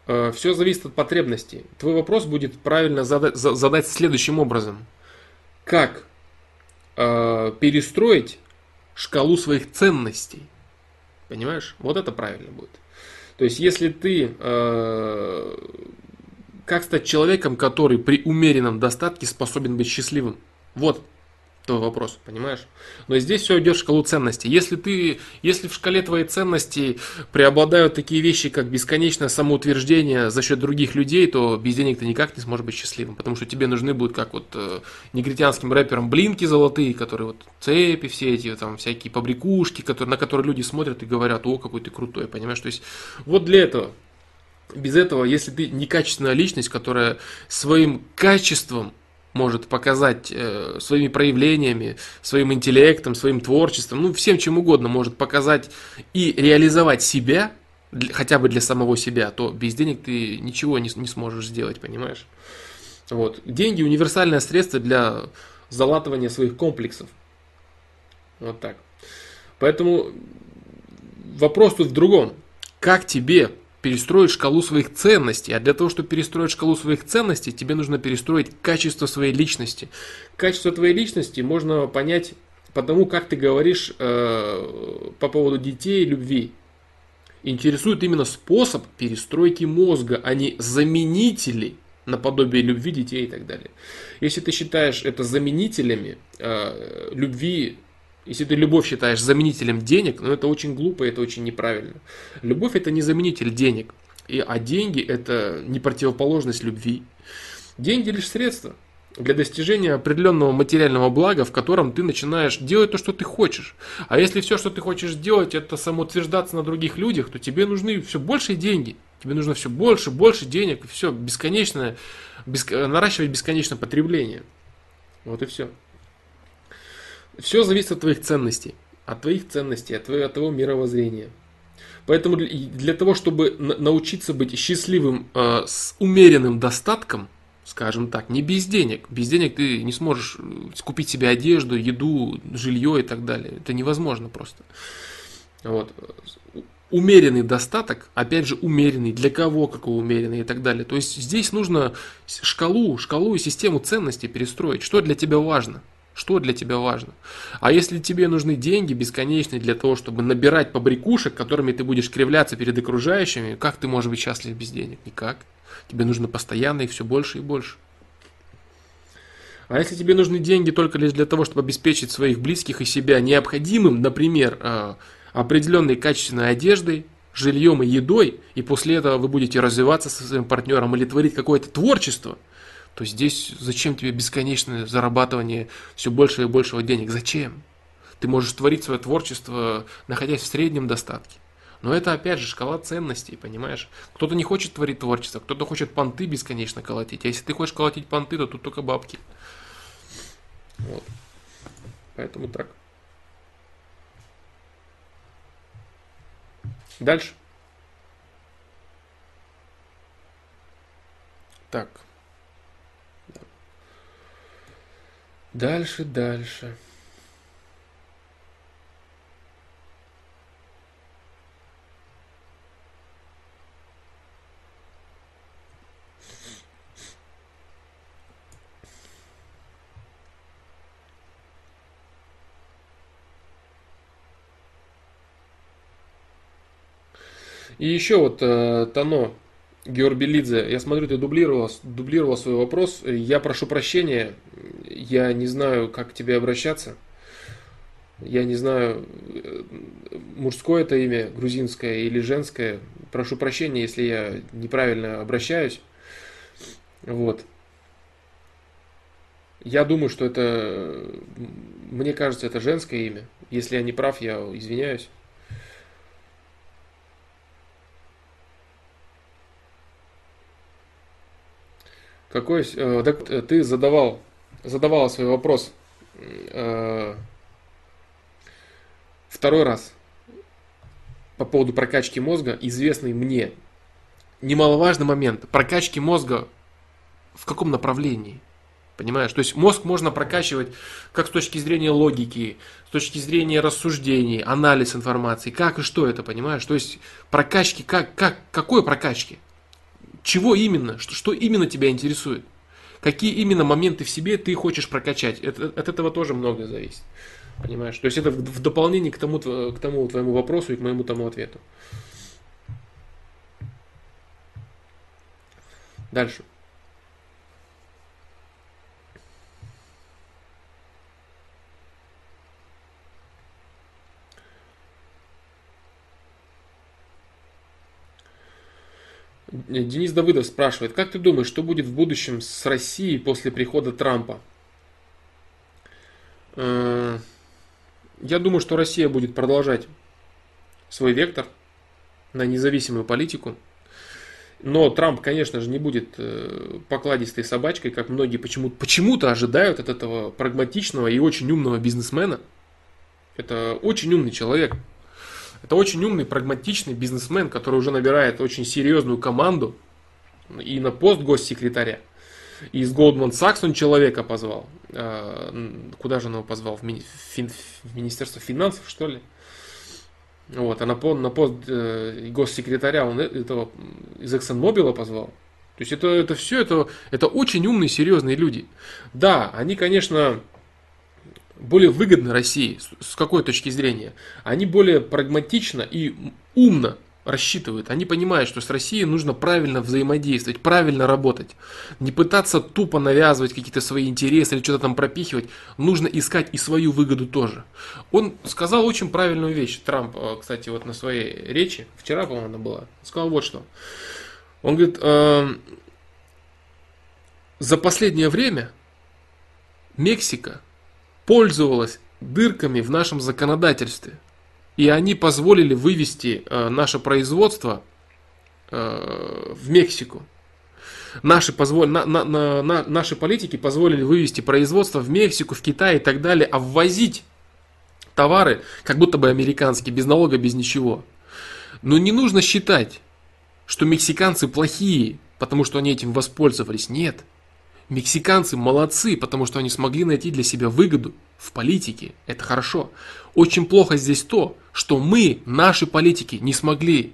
Э, Все зависит от потребностей. Твой вопрос будет правильно задать, задать следующим образом. Как э, перестроить шкалу своих ценностей? Понимаешь? Вот это правильно будет. То есть, если ты э, как стать человеком, который при умеренном достатке способен быть счастливым? Вот твой вопрос, понимаешь? Но здесь все идет в шкалу ценностей. Если ты, если в шкале твоей ценностей преобладают такие вещи, как бесконечное самоутверждение за счет других людей, то без денег ты никак не сможешь быть счастливым, потому что тебе нужны будут, как вот э, негритянским рэперам, блинки золотые, которые вот цепи все эти, там всякие побрякушки, которые, на которые люди смотрят и говорят, о, какой ты крутой, понимаешь? То есть вот для этого без этого, если ты некачественная личность, которая своим качеством может показать э, своими проявлениями, своим интеллектом, своим творчеством, ну всем чем угодно может показать и реализовать себя, для, хотя бы для самого себя, то без денег ты ничего не, не сможешь сделать, понимаешь? Вот. Деньги универсальное средство для залатывания своих комплексов. Вот так. Поэтому вопрос тут в другом. Как тебе перестроить шкалу своих ценностей. А для того, чтобы перестроить шкалу своих ценностей, тебе нужно перестроить качество своей личности. Качество твоей личности можно понять по тому, как ты говоришь э, по поводу детей и любви. Интересует именно способ перестройки мозга, а не заменители наподобие любви детей и так далее. Если ты считаешь это заменителями э, любви если ты любовь считаешь заменителем денег, ну это очень глупо, это очень неправильно. Любовь это не заменитель денег, и, а деньги это не противоположность любви. Деньги лишь средство для достижения определенного материального блага, в котором ты начинаешь делать то, что ты хочешь. А если все, что ты хочешь делать, это самоутверждаться на других людях, то тебе нужны все больше деньги. Тебе нужно все больше, больше денег, и все бесконечное, беск... наращивать бесконечное потребление. Вот и все. Все зависит от твоих ценностей, от твоих ценностей, от твоего, от твоего мировоззрения. Поэтому для того, чтобы научиться быть счастливым э, с умеренным достатком, скажем так, не без денег. Без денег ты не сможешь э, купить себе одежду, еду, жилье и так далее. Это невозможно просто. Вот. Умеренный достаток, опять же, умеренный, для кого какой умеренный и так далее. То есть здесь нужно шкалу, шкалу и систему ценностей перестроить. Что для тебя важно? Что для тебя важно? А если тебе нужны деньги бесконечные для того, чтобы набирать побрякушек, которыми ты будешь кривляться перед окружающими, как ты можешь быть счастлив без денег? Никак. Тебе нужно постоянно и все больше и больше. А если тебе нужны деньги только лишь для того, чтобы обеспечить своих близких и себя необходимым, например, а, определенной качественной одеждой, жильем и едой, и после этого вы будете развиваться со своим партнером или творить какое-то творчество – то здесь зачем тебе бесконечное зарабатывание все больше и большего денег? Зачем? Ты можешь творить свое творчество, находясь в среднем достатке. Но это опять же шкала ценностей, понимаешь? Кто-то не хочет творить творчество, кто-то хочет понты бесконечно колотить. А если ты хочешь колотить понты, то тут только бабки. Вот. Поэтому так. Дальше. Так. Дальше, дальше. И еще вот э, Тано Георбелидзе, я смотрю, ты дублировал, дублировал свой вопрос. Я прошу прощения, я не знаю, как к тебе обращаться. Я не знаю, мужское это имя, грузинское или женское. Прошу прощения, если я неправильно обращаюсь. Вот. Я думаю, что это, мне кажется, это женское имя. Если я не прав, я извиняюсь. Какой, э, так, э, ты задавал, задавала свой вопрос э, второй раз по поводу прокачки мозга, известный мне. Немаловажный момент. Прокачки мозга в каком направлении? Понимаешь? То есть мозг можно прокачивать как с точки зрения логики, с точки зрения рассуждений, анализ информации, как и что это, понимаешь? То есть прокачки, как, как, какой прокачки? Чего именно? Что, что именно тебя интересует? Какие именно моменты в себе ты хочешь прокачать? Это, от этого тоже многое зависит. Понимаешь? То есть это в, в дополнение к тому, к тому твоему вопросу и к моему тому ответу. Дальше. Денис Давыдов спрашивает, как ты думаешь, что будет в будущем с Россией после прихода Трампа? Э, я думаю, что Россия будет продолжать свой вектор на независимую политику. Но Трамп, конечно же, не будет э, покладистой собачкой, как многие почему-то почему ожидают от этого прагматичного и очень умного бизнесмена. Это очень умный человек. Это очень умный, прагматичный бизнесмен, который уже набирает очень серьезную команду и на пост госсекретаря. И из Goldman Sachs он человека позвал. А, куда же он его позвал? В, мини, в Министерство финансов, что ли? Вот, а на, на пост э, госсекретаря он этого из ExxonMobil позвал. То есть это, это все, это, это очень умные, серьезные люди. Да, они, конечно, более выгодны России. С какой точки зрения? Они более прагматично и умно рассчитывают. Они понимают, что с Россией нужно правильно взаимодействовать, правильно работать. Не пытаться тупо навязывать какие-то свои интересы или что-то там пропихивать. Нужно искать и свою выгоду тоже. Он сказал очень правильную вещь. Трамп, э, кстати, вот на своей речи, вчера, по-моему, она была, сказал вот что. Он говорит, э, за последнее время Мексика пользовалась дырками в нашем законодательстве. И они позволили вывести э, наше производство э, в Мексику. Наши, позволь, на, на, на, на, наши политики позволили вывести производство в Мексику, в Китай и так далее, а ввозить товары, как будто бы американские, без налога, без ничего. Но не нужно считать, что мексиканцы плохие, потому что они этим воспользовались. Нет. Мексиканцы молодцы, потому что они смогли найти для себя выгоду в политике. Это хорошо. Очень плохо здесь то, что мы, наши политики, не смогли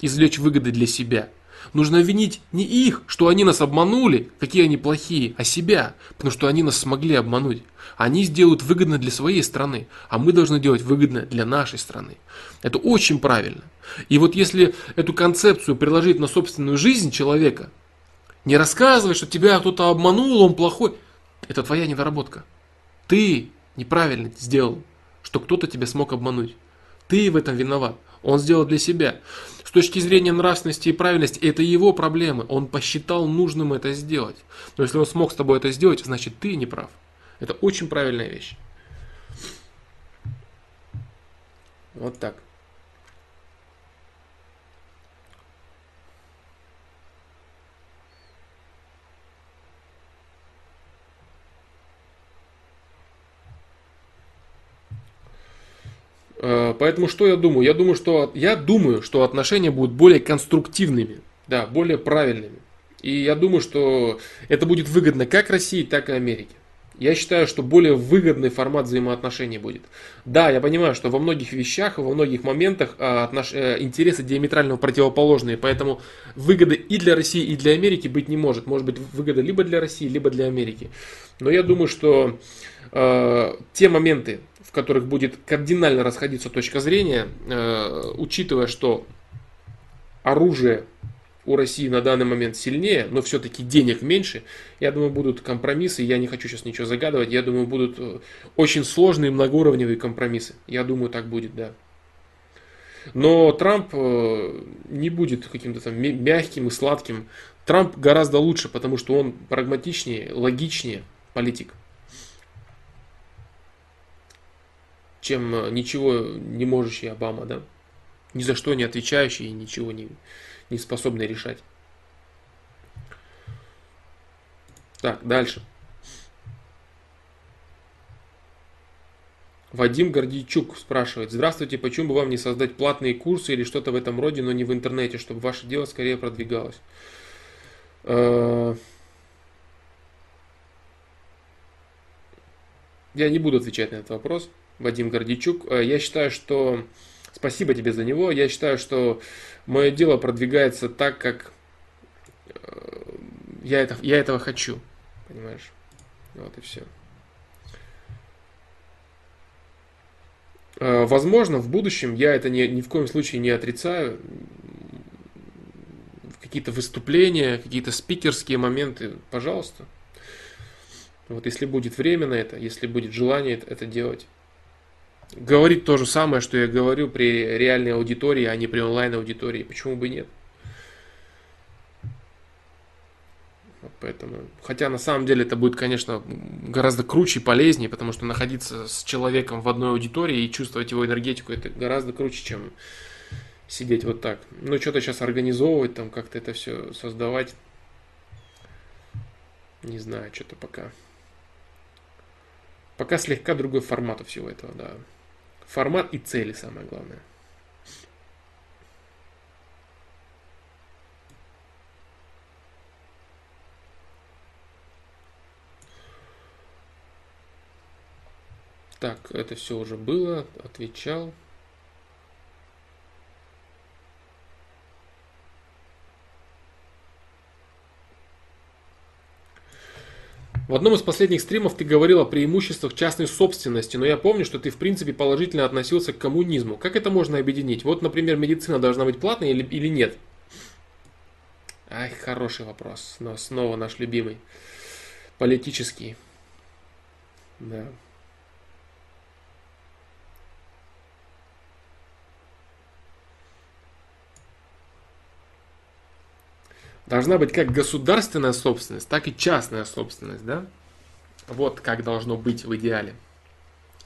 извлечь выгоды для себя. Нужно винить не их, что они нас обманули, какие они плохие, а себя, потому что они нас смогли обмануть. Они сделают выгодно для своей страны, а мы должны делать выгодно для нашей страны. Это очень правильно. И вот если эту концепцию приложить на собственную жизнь человека, не рассказывай, что тебя кто-то обманул, он плохой. Это твоя недоработка. Ты неправильно сделал, что кто-то тебя смог обмануть. Ты в этом виноват. Он сделал для себя. С точки зрения нравственности и правильности, это его проблемы. Он посчитал нужным это сделать. Но если он смог с тобой это сделать, значит ты не прав. Это очень правильная вещь. Вот так. Поэтому что я думаю? Я думаю, что, я думаю, что отношения будут более конструктивными, да, более правильными. И я думаю, что это будет выгодно как России, так и Америке. Я считаю, что более выгодный формат взаимоотношений будет. Да, я понимаю, что во многих вещах, во многих моментах а, отнош... Э, интересы диаметрально противоположные, поэтому выгоды и для России, и для Америки быть не может. Может быть выгода либо для России, либо для Америки. Но я думаю, что э, те моменты, которых будет кардинально расходиться точка зрения, э, учитывая, что оружие у России на данный момент сильнее, но все-таки денег меньше, я думаю, будут компромиссы, я не хочу сейчас ничего загадывать, я думаю, будут э, очень сложные многоуровневые компромиссы. Я думаю, так будет, да. Но Трамп э, не будет каким-то там мягким и сладким. Трамп гораздо лучше, потому что он прагматичнее, логичнее политик. Чем э, ничего не можущий Обама, да? Ни за что не отвечающий и ничего не, не способный решать. Так, дальше. Вадим Гордейчук спрашивает, здравствуйте, почему бы вам не создать платные курсы или что-то в этом роде, но не в интернете, чтобы ваше дело скорее продвигалось? Э, я не буду отвечать на этот вопрос, Вадим Гордейчук. Э, я считаю, что... Спасибо тебе за него. Я считаю, что мое дело продвигается так, как э, я, это, я этого хочу. Понимаешь? Вот и все. Э, возможно, в будущем, я это ни, ни в коем случае не отрицаю, какие-то выступления, какие-то спикерские моменты, пожалуйста. Вот если будет время на это, если будет желание это делать. Говорить то же самое, что я говорю при реальной аудитории, а не при онлайн аудитории. Почему бы нет? Поэтому, хотя на самом деле это будет, конечно, гораздо круче и полезнее, потому что находиться с человеком в одной аудитории и чувствовать его энергетику, это гораздо круче, чем сидеть вот так. Ну, что-то сейчас организовывать, там как-то это все создавать. Не знаю, что-то пока. Пока слегка другой формат у всего этого, да. Формат и цели самое главное. Так, это все уже было, отвечал. В одном из последних стримов ты говорил о преимуществах частной собственности, но я помню, что ты в принципе положительно относился к коммунизму. Как это можно объединить? Вот, например, медицина должна быть платной или, или нет? Ай, хороший вопрос. Но снова наш любимый. Политический. Да. Должна быть как государственная собственность, так и частная собственность, да? Вот как должно быть в идеале.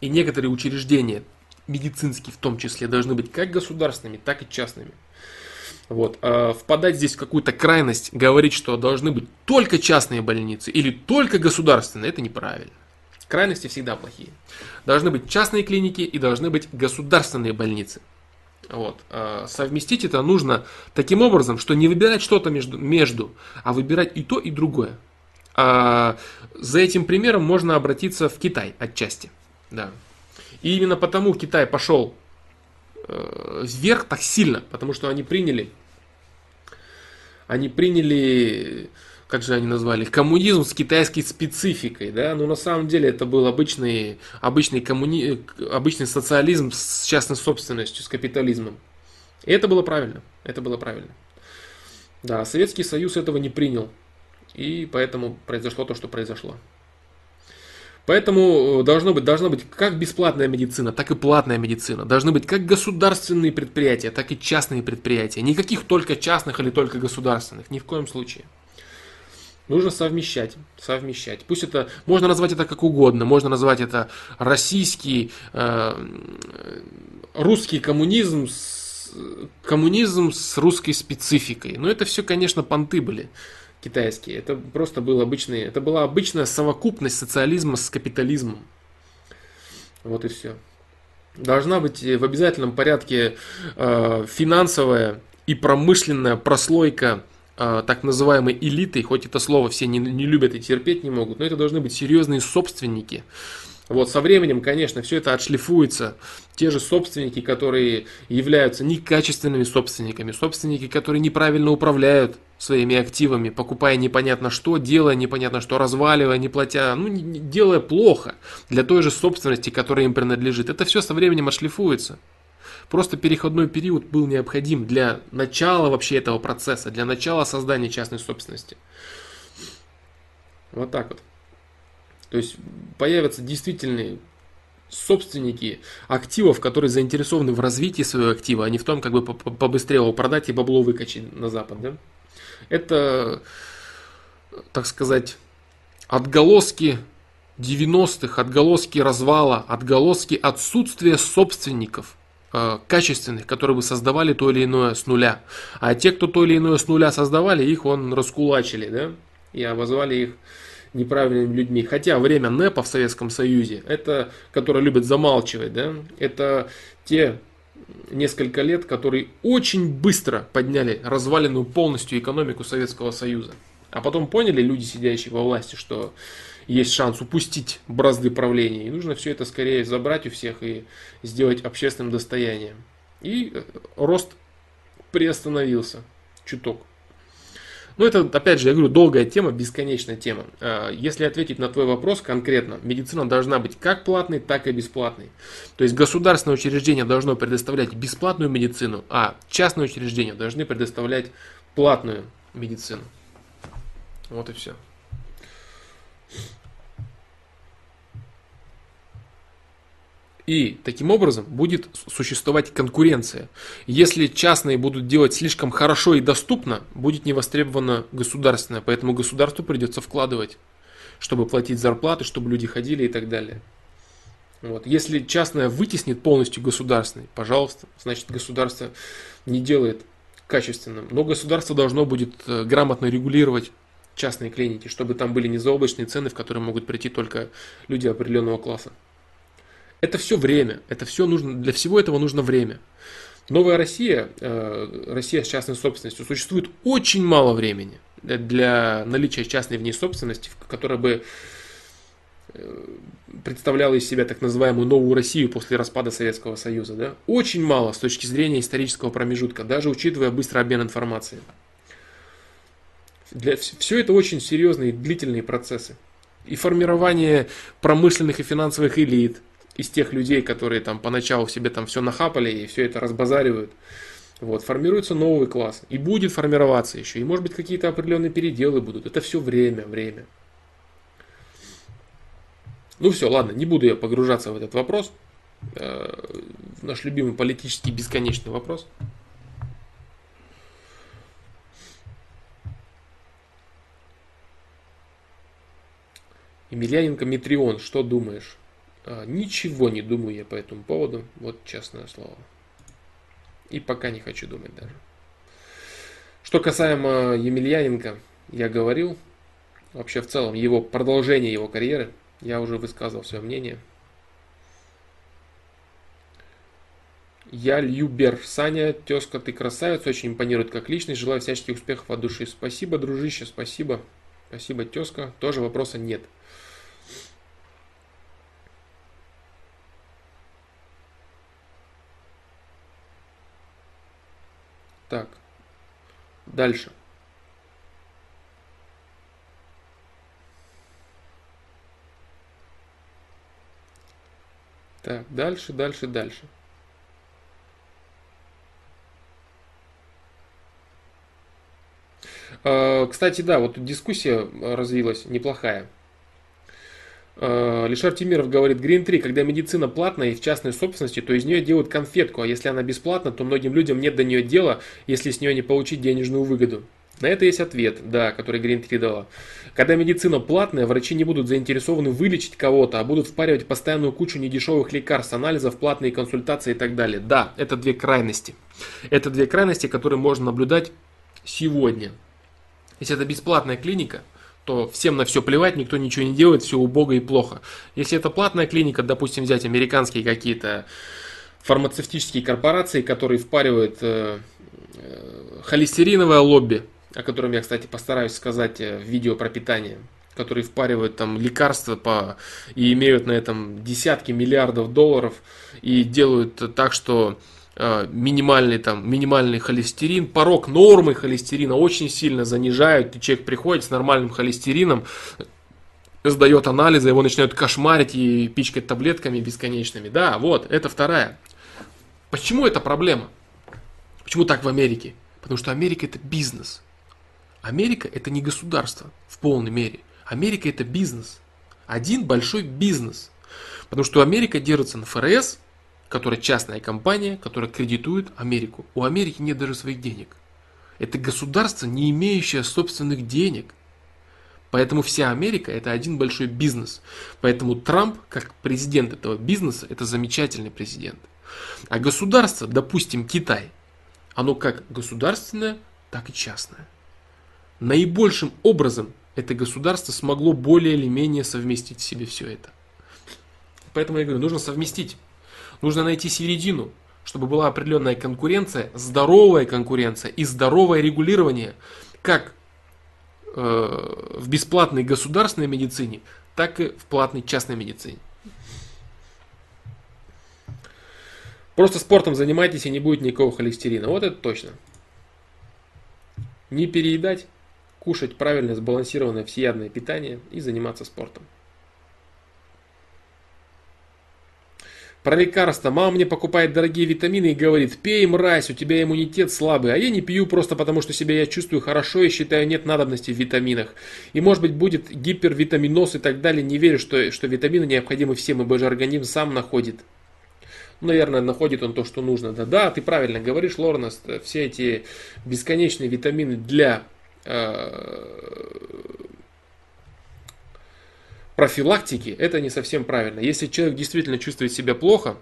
И некоторые учреждения, медицинские в том числе, должны быть как государственными, так и частными. Вот. А впадать здесь в какую-то крайность, говорить, что должны быть только частные больницы или только государственные, это неправильно. Крайности всегда плохие. Должны быть частные клиники и должны быть государственные больницы. Вот. А, совместить это нужно таким образом, что не выбирать что-то между, между, а выбирать и то, и другое. А за этим примером можно обратиться в Китай отчасти. Да. И именно потому Китай пошел э, вверх так сильно, потому что они приняли, они приняли как же они назвали, коммунизм с китайской спецификой, да, но на самом деле это был обычный, обычный, коммуни... обычный социализм с частной собственностью, с капитализмом. И это было правильно, это было правильно. Да, Советский Союз этого не принял, и поэтому произошло то, что произошло. Поэтому э, должно быть, должна быть как бесплатная медицина, так и платная медицина. Должны быть как государственные предприятия, так и частные предприятия. Никаких только частных или только государственных, ни в коем случае. Нужно совмещать, совмещать. Пусть это, можно назвать это как угодно, можно назвать это российский, э, русский коммунизм с, коммунизм с русской спецификой. Но это все, конечно, понты были китайские. Это просто был обычный, это была обычная совокупность социализма с капитализмом. Вот и все. Должна быть в обязательном порядке э, финансовая и промышленная прослойка э, так называемой элитой, хоть это слово все не, не любят и терпеть не могут, но это должны быть серьезные собственники. Вот со временем, конечно, все это отшлифуется. Те же собственники, которые являются некачественными собственниками, собственники, которые неправильно управляют своими активами, покупая непонятно что, делая непонятно что, разваливая, не платя, ну, делая плохо для той же собственности, которая им принадлежит. Это все со временем отшлифуется. Просто переходной период был необходим для начала вообще этого процесса, для начала создания частной собственности. Вот так вот. То есть появятся действительные собственники активов, которые заинтересованы в развитии своего актива, а не в том, как бы побыстрее его продать и бабло выкачать на Запад. Да? Это, так сказать, отголоски 90-х, отголоски развала, отголоски отсутствия собственников. Э, качественных, которые бы создавали то или иное с нуля. А те, кто то или иное с нуля создавали, их он раскулачили, да, и обозвали их неправильными людьми. Хотя время НЭПа в Советском Союзе, это, которое любят замалчивать, да, это те несколько лет, которые очень быстро подняли разваленную полностью экономику Советского Союза. А потом поняли люди, сидящие во власти, что есть шанс упустить бразды правления. И нужно все это скорее забрать у всех и сделать общественным достоянием. И э, рост приостановился чуток. Ну, это, опять же, я говорю, долгая тема, бесконечная тема. А, если ответить на твой вопрос конкретно, медицина должна быть как платной, так и бесплатной. То есть государственное учреждение должно предоставлять бесплатную медицину, а частные учреждения должны предоставлять платную медицину. Вот и все. И таким образом будет существовать конкуренция. Если частные будут делать слишком хорошо и доступно, будет не востребовано государственное. Поэтому государству придется вкладывать, чтобы платить зарплаты, чтобы люди ходили и так далее. Вот. Если частное вытеснит полностью государственный, пожалуйста, значит государство не делает качественным. Но государство должно будет э, грамотно регулировать частные клиники, чтобы там были не заоблачные цены, в которые могут прийти только люди определенного класса. Это все время. Это все нужно, для всего этого нужно время. Новая Россия, э, Россия с частной собственностью, существует очень мало времени для наличия частной в ней собственности, которая бы э, представляла из себя так называемую новую Россию после распада Советского Союза. Да? Очень мало с точки зрения исторического промежутка, даже учитывая быстрый обмен информацией. Для, все это очень серьезные длительные процессы. И формирование промышленных и финансовых элит, из тех людей, которые там поначалу себе там все нахапали и все это разбазаривают. Вот, формируется новый класс. И будет формироваться еще. И может быть какие-то определенные переделы будут. Это все время, время. Ну все, ладно, не буду я погружаться в этот вопрос. Э, наш любимый политический бесконечный вопрос. Емельяненко Митрион, что думаешь? А, ничего не думаю я по этому поводу, вот честное слово. И пока не хочу думать даже. Что касаемо Емельяненко, я говорил, вообще в целом, его продолжение его карьеры, я уже высказывал свое мнение. Я Любер. Саня, тезка, ты красавец, очень импонирует как личность. Желаю всяческих успехов от души. Спасибо, дружище, спасибо. Спасибо, тезка. Тоже вопроса нет. Так. Дальше. Так, дальше, дальше, дальше. А, кстати, да, вот дискуссия развилась неплохая. Э, Лишар Тимиров говорит, Green 3, когда медицина платная и в частной собственности, то из нее делают конфетку, а если она бесплатна, то многим людям нет до нее дела, если с нее не получить денежную выгоду. На это есть ответ, да, который Green 3 дала. Когда медицина платная, врачи не будут заинтересованы вылечить кого-то, а будут впаривать постоянную кучу недешевых лекарств, анализов, платные консультации и так далее. Да, это две крайности. Это две крайности, которые можно наблюдать сегодня. Если это бесплатная клиника – то всем на все плевать, никто ничего не делает, все убого и плохо. Если это платная клиника, допустим, взять американские какие-то фармацевтические корпорации, которые впаривают э, э, холестериновое лобби, о котором я, кстати, постараюсь сказать э, в видео про питание, которые впаривают там лекарства по, и имеют на этом десятки миллиардов долларов и делают так, что минимальный, там, минимальный холестерин, порог нормы холестерина очень сильно занижают, и человек приходит с нормальным холестерином, сдает анализы, его начинают кошмарить и пичкать таблетками бесконечными. Да, вот, это вторая. Почему это проблема? Почему так в Америке? Потому что Америка это бизнес. Америка это не государство в полной мере. Америка это бизнес. Один большой бизнес. Потому что Америка держится на ФРС, которая частная компания, которая кредитует Америку. У Америки нет даже своих денег. Это государство, не имеющее собственных денег. Поэтому вся Америка это один большой бизнес. Поэтому Трамп, как президент этого бизнеса, это замечательный президент. А государство, допустим, Китай, оно как государственное, так и частное. Наибольшим образом это государство смогло более или менее совместить в себе все это. Поэтому я говорю, нужно совместить. Нужно найти середину, чтобы была определенная конкуренция, здоровая конкуренция и здоровое регулирование, как э, в бесплатной государственной медицине, так и в платной частной медицине. Просто спортом занимайтесь и не будет никакого холестерина. Вот это точно. Не переедать, кушать правильное, сбалансированное, всеядное питание и заниматься спортом. Про лекарства. Мама мне покупает дорогие витамины и говорит, пей, мразь, у тебя иммунитет слабый. А я не пью просто потому, что себя я чувствую хорошо и считаю нет надобности в витаминах. И может быть будет гипервитаминоз и так далее. Не верю, что, что витамины необходимы всем, ибо же организм сам находит. Наверное, находит он то, что нужно. Да, да, ты правильно говоришь, Лорнест. Все эти бесконечные витамины для э, профилактики это не совсем правильно. Если человек действительно чувствует себя плохо,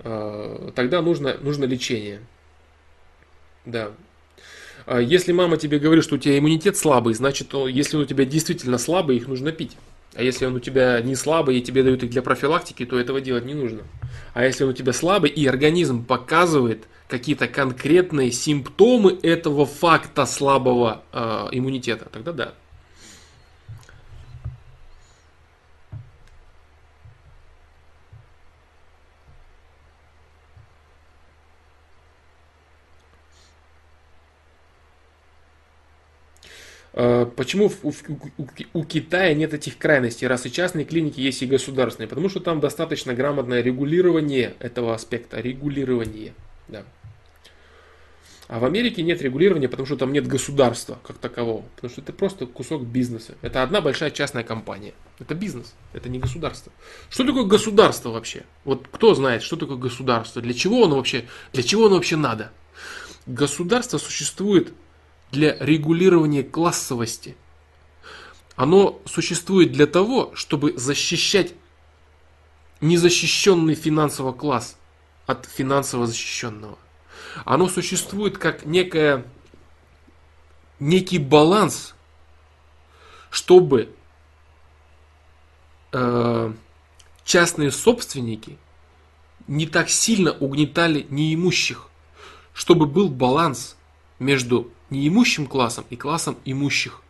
э, тогда нужно, нужно лечение. Да. А если мама тебе говорит, что у тебя иммунитет слабый, значит, если он у тебя действительно слабый, их нужно пить. А если он у тебя не слабый и тебе дают их для профилактики, то этого делать не нужно. А если он у тебя слабый и организм показывает какие-то конкретные симптомы этого факта слабого э, иммунитета, тогда да. Почему у, у, у Китая нет этих крайностей, раз и частные клиники есть и государственные? Потому что там достаточно грамотное регулирование этого аспекта, регулирование. Да. А в Америке нет регулирования, потому что там нет государства как такового. Потому что это просто кусок бизнеса. Это одна большая частная компания. Это бизнес, это не государство. Что такое государство вообще? Вот кто знает, что такое государство? Для чего оно вообще, для чего оно вообще надо? Государство существует для регулирования классовости. Оно существует для того, чтобы защищать незащищенный финансово класс от финансово защищенного. Оно существует как некая, некий баланс, чтобы э, частные собственники не так сильно угнетали неимущих, чтобы был баланс между неимущим классом и классом имущих.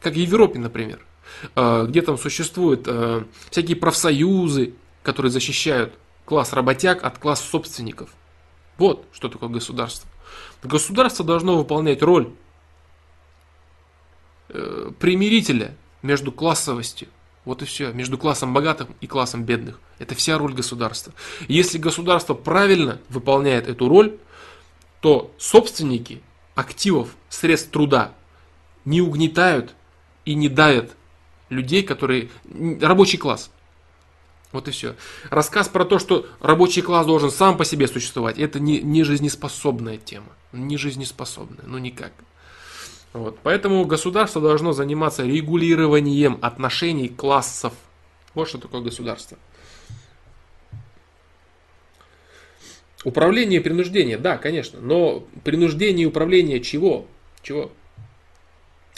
Как в Европе, например, э, где там существуют э, всякие профсоюзы, которые защищают класс работяг от класса собственников. Вот что такое государство. Государство должно выполнять роль э, примирителя между классовостью. Вот и все. Между классом богатых и классом бедных. Это вся роль государства. если государство правильно выполняет эту роль, то собственники активов, средств труда не угнетают и не давят людей, которые... Рабочий класс. Вот и все. Рассказ про то, что рабочий класс должен сам по себе существовать, это не, не жизнеспособная тема. Не жизнеспособная, ну никак. Вот. Поэтому государство должно заниматься регулированием отношений классов. Вот что такое государство. Управление и принуждение, да, конечно. Но принуждение и управление чего? Чего?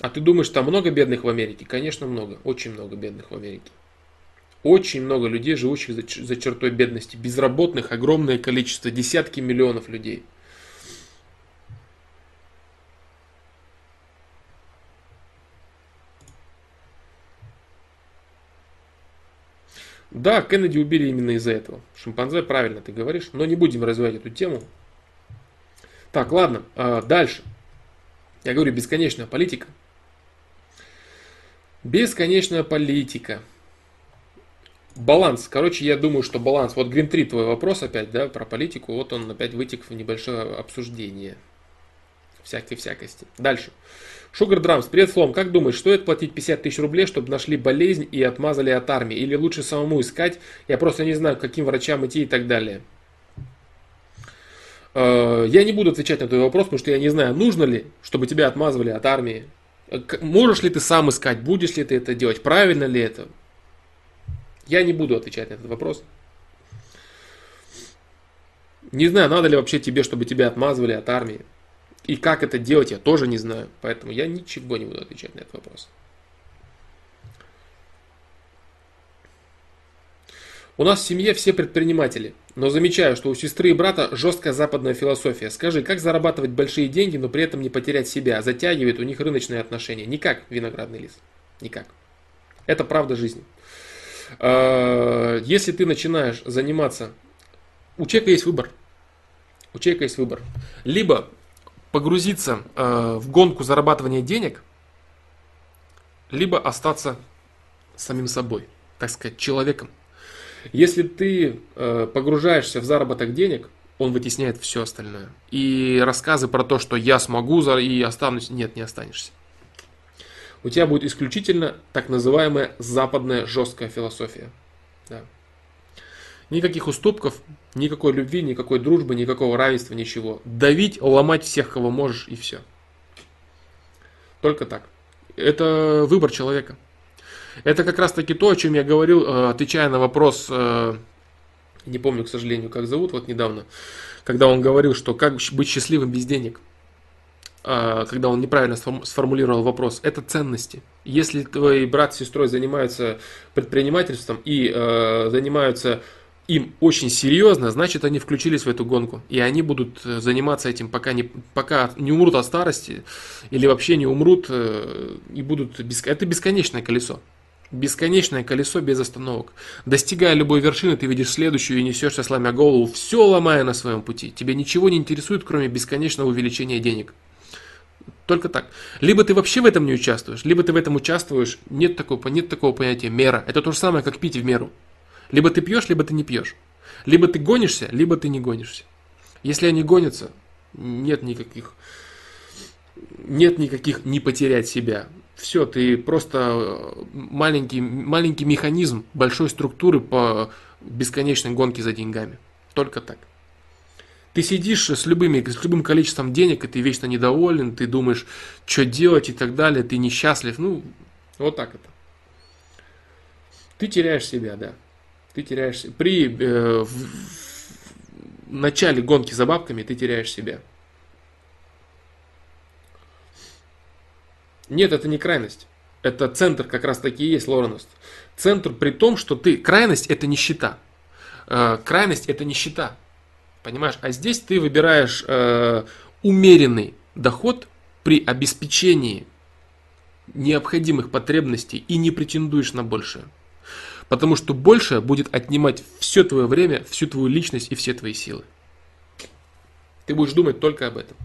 А ты думаешь, там много бедных в Америке? Конечно, много. Очень много бедных в Америке. Очень много людей, живущих за, за чертой бедности. Безработных огромное количество. Десятки миллионов людей. Да, Кеннеди убили именно из-за этого. Шимпанзе, правильно ты говоришь, но не будем развивать эту тему. Так, ладно, а, дальше. Я говорю, бесконечная политика. Бесконечная политика. Баланс. Короче, я думаю, что баланс. Вот Грин 3 твой вопрос опять, да, про политику. Вот он опять вытек в небольшое обсуждение. Всякой всякости. Дальше. Шугар Драмс, привет, Флом. Как думаешь, стоит платить 50 тысяч рублей, чтобы нашли болезнь и отмазали от армии? Или лучше самому искать? Я просто не знаю, к каким врачам идти и так далее. Э, я не буду отвечать на твой вопрос, потому что я не знаю, нужно ли, чтобы тебя отмазывали от армии. Можешь ли ты сам искать, будешь ли ты это делать, правильно ли это? Я не буду отвечать на этот вопрос. Не знаю, надо ли вообще тебе, чтобы тебя отмазывали от армии. И как это делать, я тоже не знаю. Поэтому я ничего не буду отвечать на этот вопрос. У нас в семье все предприниматели, но замечаю, что у сестры и брата жесткая западная философия. Скажи, как зарабатывать большие деньги, но при этом не потерять себя? А затягивает у них рыночные отношения. Никак, виноградный лист. Никак. Это правда жизни. А, если ты начинаешь заниматься... У человека есть выбор. У человека есть выбор. Либо погрузиться а, в гонку зарабатывания денег, либо остаться самим собой, так сказать, человеком. Если ты э, погружаешься в заработок денег, он вытесняет все остальное. И рассказы про то, что я смогу и останусь, нет, не останешься. У тебя будет исключительно так называемая западная жесткая философия. Да. Никаких уступков, никакой любви, никакой дружбы, никакого равенства, ничего. Давить, ломать всех, кого можешь, и все. Только так. Это выбор человека. Это как раз таки то, о чем я говорил, э, отвечая на вопрос, э, не помню, к сожалению, как зовут, вот недавно, когда он говорил, что как быть счастливым без денег. А, когда он неправильно сформулировал вопрос, это ценности. Если твой брат с сестрой занимаются предпринимательством и э, занимаются им очень серьезно, значит они включились в эту гонку. И они будут заниматься этим, пока не, пока не умрут от старости или вообще не умрут и будут... Это бесконечное колесо. Бесконечное колесо без остановок. Достигая любой вершины, ты видишь следующую и несешься, сломя голову, все ломая на своем пути. Тебе ничего не интересует, кроме бесконечного увеличения денег. Только так. Либо ты вообще в этом не участвуешь, либо ты в этом участвуешь, нет такого, нет такого понятия мера. Это то же самое, как пить в меру. Либо ты пьешь, либо ты не пьешь. Либо ты гонишься, либо ты не гонишься. Если они гонятся, нет никаких, нет никаких не потерять себя. Все, ты просто э, маленький, маленький механизм большой структуры по бесконечной гонке за деньгами. Только так. Ты сидишь с, любыми, с любым количеством денег, и ты вечно недоволен, ты думаешь, что делать и так далее, ты несчастлив. Ну, вот так это. Ты теряешь себя, да. Ты теряешь При э, в, в начале гонки за бабками ты теряешь себя. Нет, это не крайность. Это центр как раз таки и есть лореност. Центр при том, что ты... Крайность это нищета. Э, крайность это нищета. Понимаешь? А здесь ты выбираешь э, умеренный доход при обеспечении необходимых потребностей и не претендуешь на большее. Потому что большее будет отнимать все твое время, всю твою личность и все твои силы. Ты будешь думать только об этом.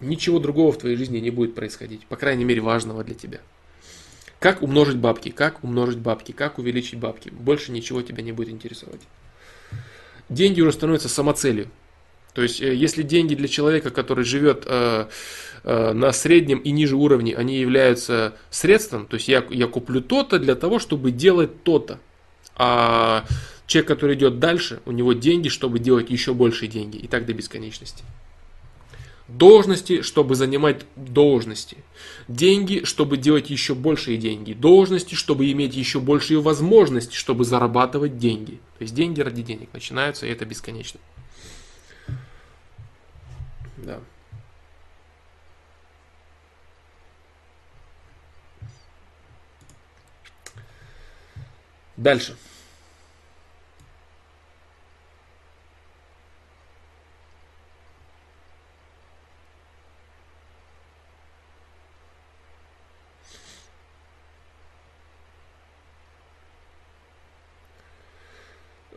Ничего другого в твоей жизни не будет происходить, по крайней мере важного для тебя. Как умножить бабки, как умножить бабки, как увеличить бабки. Больше ничего тебя не будет интересовать. Деньги уже становятся самоцелью. То есть, э, если деньги для человека, который живет э, на среднем и ниже уровне, они являются средством, то есть я, я куплю то-то для того, чтобы делать то-то. А человек, который идет дальше, у него деньги, чтобы делать еще больше деньги. И так до бесконечности. Должности, чтобы занимать должности. Деньги, чтобы делать еще большие деньги. Должности, чтобы иметь еще большие возможности, чтобы зарабатывать деньги. То есть деньги ради денег начинаются, и это бесконечно. Да. Дальше.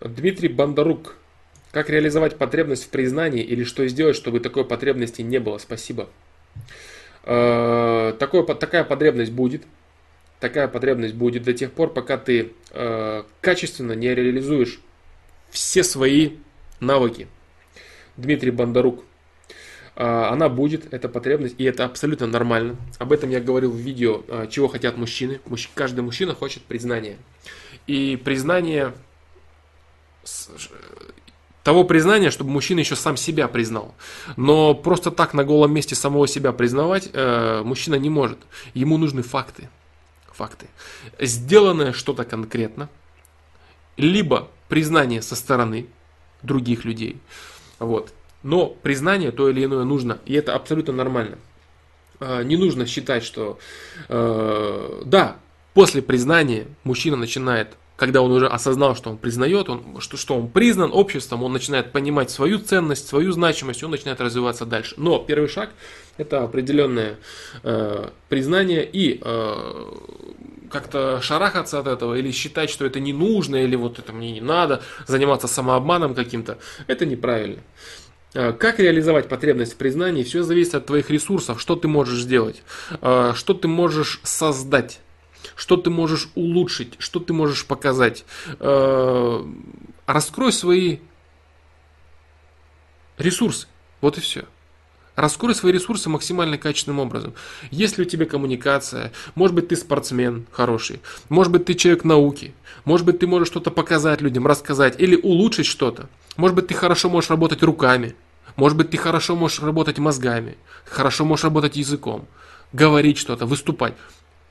Дмитрий Бондарук. Как реализовать потребность в признании или что сделать, чтобы такой потребности не было? Спасибо. Э, такое, такая потребность будет. Такая потребность будет до тех пор, пока ты э, качественно не реализуешь все свои навыки. Дмитрий Бондарук. Э, она будет, эта потребность, и это абсолютно нормально. Об этом я говорил в видео «Чего хотят мужчины». Каждый мужчина хочет признания. И признание того признания, чтобы мужчина еще сам себя признал. Но просто так на голом месте самого себя признавать э, мужчина не может. Ему нужны факты. Факты. Сделанное что-то конкретно, либо признание со стороны других людей. Вот. Но признание то или иное нужно, и это абсолютно нормально. Э, не нужно считать, что э, да, после признания мужчина начинает когда он уже осознал, что он признает, он, что, что он признан обществом, он начинает понимать свою ценность, свою значимость, он начинает развиваться дальше. Но первый шаг это определенное э, признание и э, как-то шарахаться от этого или считать, что это не нужно, или вот это мне не надо, заниматься самообманом каким-то, это неправильно. Э, как реализовать потребность в признании, все зависит от твоих ресурсов, что ты можешь сделать, э, что ты можешь создать что ты можешь улучшить, что ты можешь показать. Э, раскрой свои ресурсы. Вот и все. Раскрой свои ресурсы максимально качественным образом. Если у тебя коммуникация, может быть ты спортсмен хороший, может быть ты человек науки, может быть ты можешь что-то показать людям, рассказать или улучшить что-то. Может быть ты хорошо можешь работать руками, может быть ты хорошо можешь работать мозгами, хорошо можешь работать языком, говорить что-то, выступать.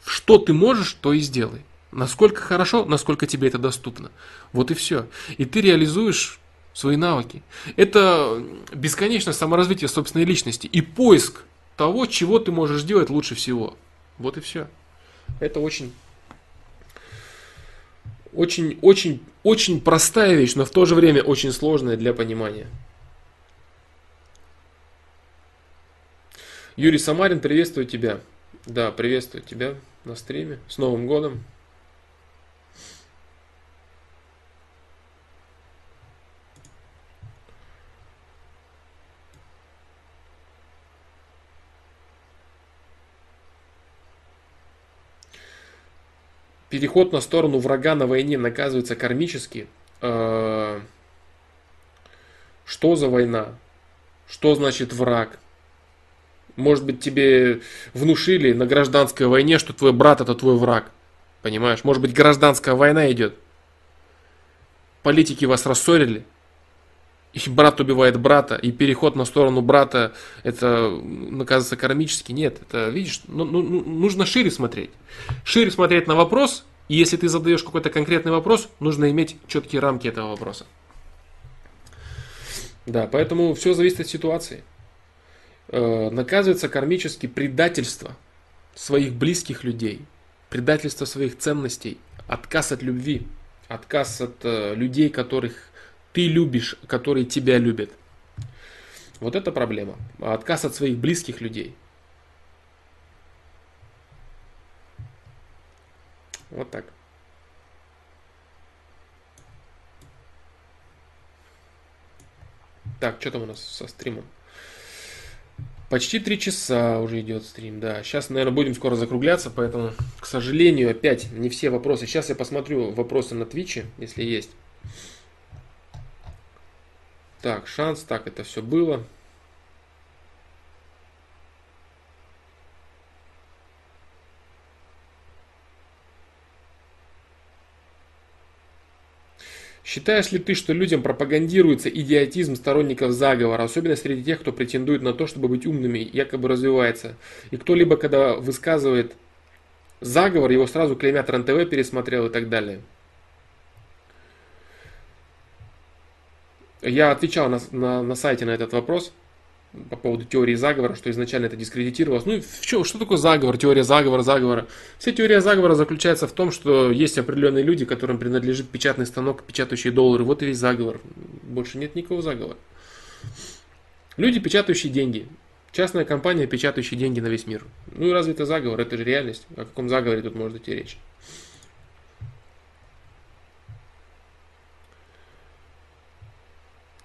Что ты можешь, то и сделай. Насколько хорошо, насколько тебе это доступно. Вот и все. И ты реализуешь свои навыки. Это бесконечное саморазвитие собственной личности и поиск того, чего ты можешь делать лучше всего. Вот и все. Это очень, очень, очень, очень простая вещь, но в то же время очень сложная для понимания. Юрий Самарин, приветствую тебя. Да, приветствую тебя на стриме. С Новым годом! Переход на сторону врага на войне наказывается кармически. Э, что за война? Что значит враг? Может быть, тебе внушили на гражданской войне, что твой брат это твой враг. Понимаешь? Может быть, гражданская война идет. Политики вас рассорили. И брат убивает брата, и переход на сторону брата, это наказывается кармически. Нет, это, видишь, ну, ну, ну, нужно шире смотреть. Шире смотреть на вопрос, и если ты задаешь какой-то конкретный вопрос, нужно иметь четкие рамки этого вопроса. Да, поэтому все зависит от ситуации. Э, наказывается кармически предательство своих близких людей, предательство своих ценностей, отказ от любви, отказ от э, людей, которых ты любишь, которые тебя любят. Вот это проблема. Отказ от своих близких людей. Вот так. Так, что там у нас со стримом? Почти три часа уже идет стрим, да. Сейчас, наверное, будем скоро закругляться, поэтому, к сожалению, опять не все вопросы. Сейчас я посмотрю вопросы на Твиче, если есть. Так, шанс, так, это все было. Считаешь ли ты, что людям пропагандируется идиотизм сторонников заговора, особенно среди тех, кто претендует на то, чтобы быть умными, якобы развивается? И кто-либо, когда высказывает заговор, его сразу клеймят РНТВ пересмотрел и так далее. Я отвечал на, на, на сайте на этот вопрос по поводу теории заговора, что изначально это дискредитировалось. Ну, что, что такое заговор, теория заговора, заговора? Вся теория заговора заключается в том, что есть определенные люди, которым принадлежит печатный станок, печатающие доллары. Вот и весь заговор. Больше нет никакого заговора. Люди, печатающие деньги. Частная компания, печатающая деньги на весь мир. Ну и разве это заговор? Это же реальность. О каком заговоре тут может идти речь?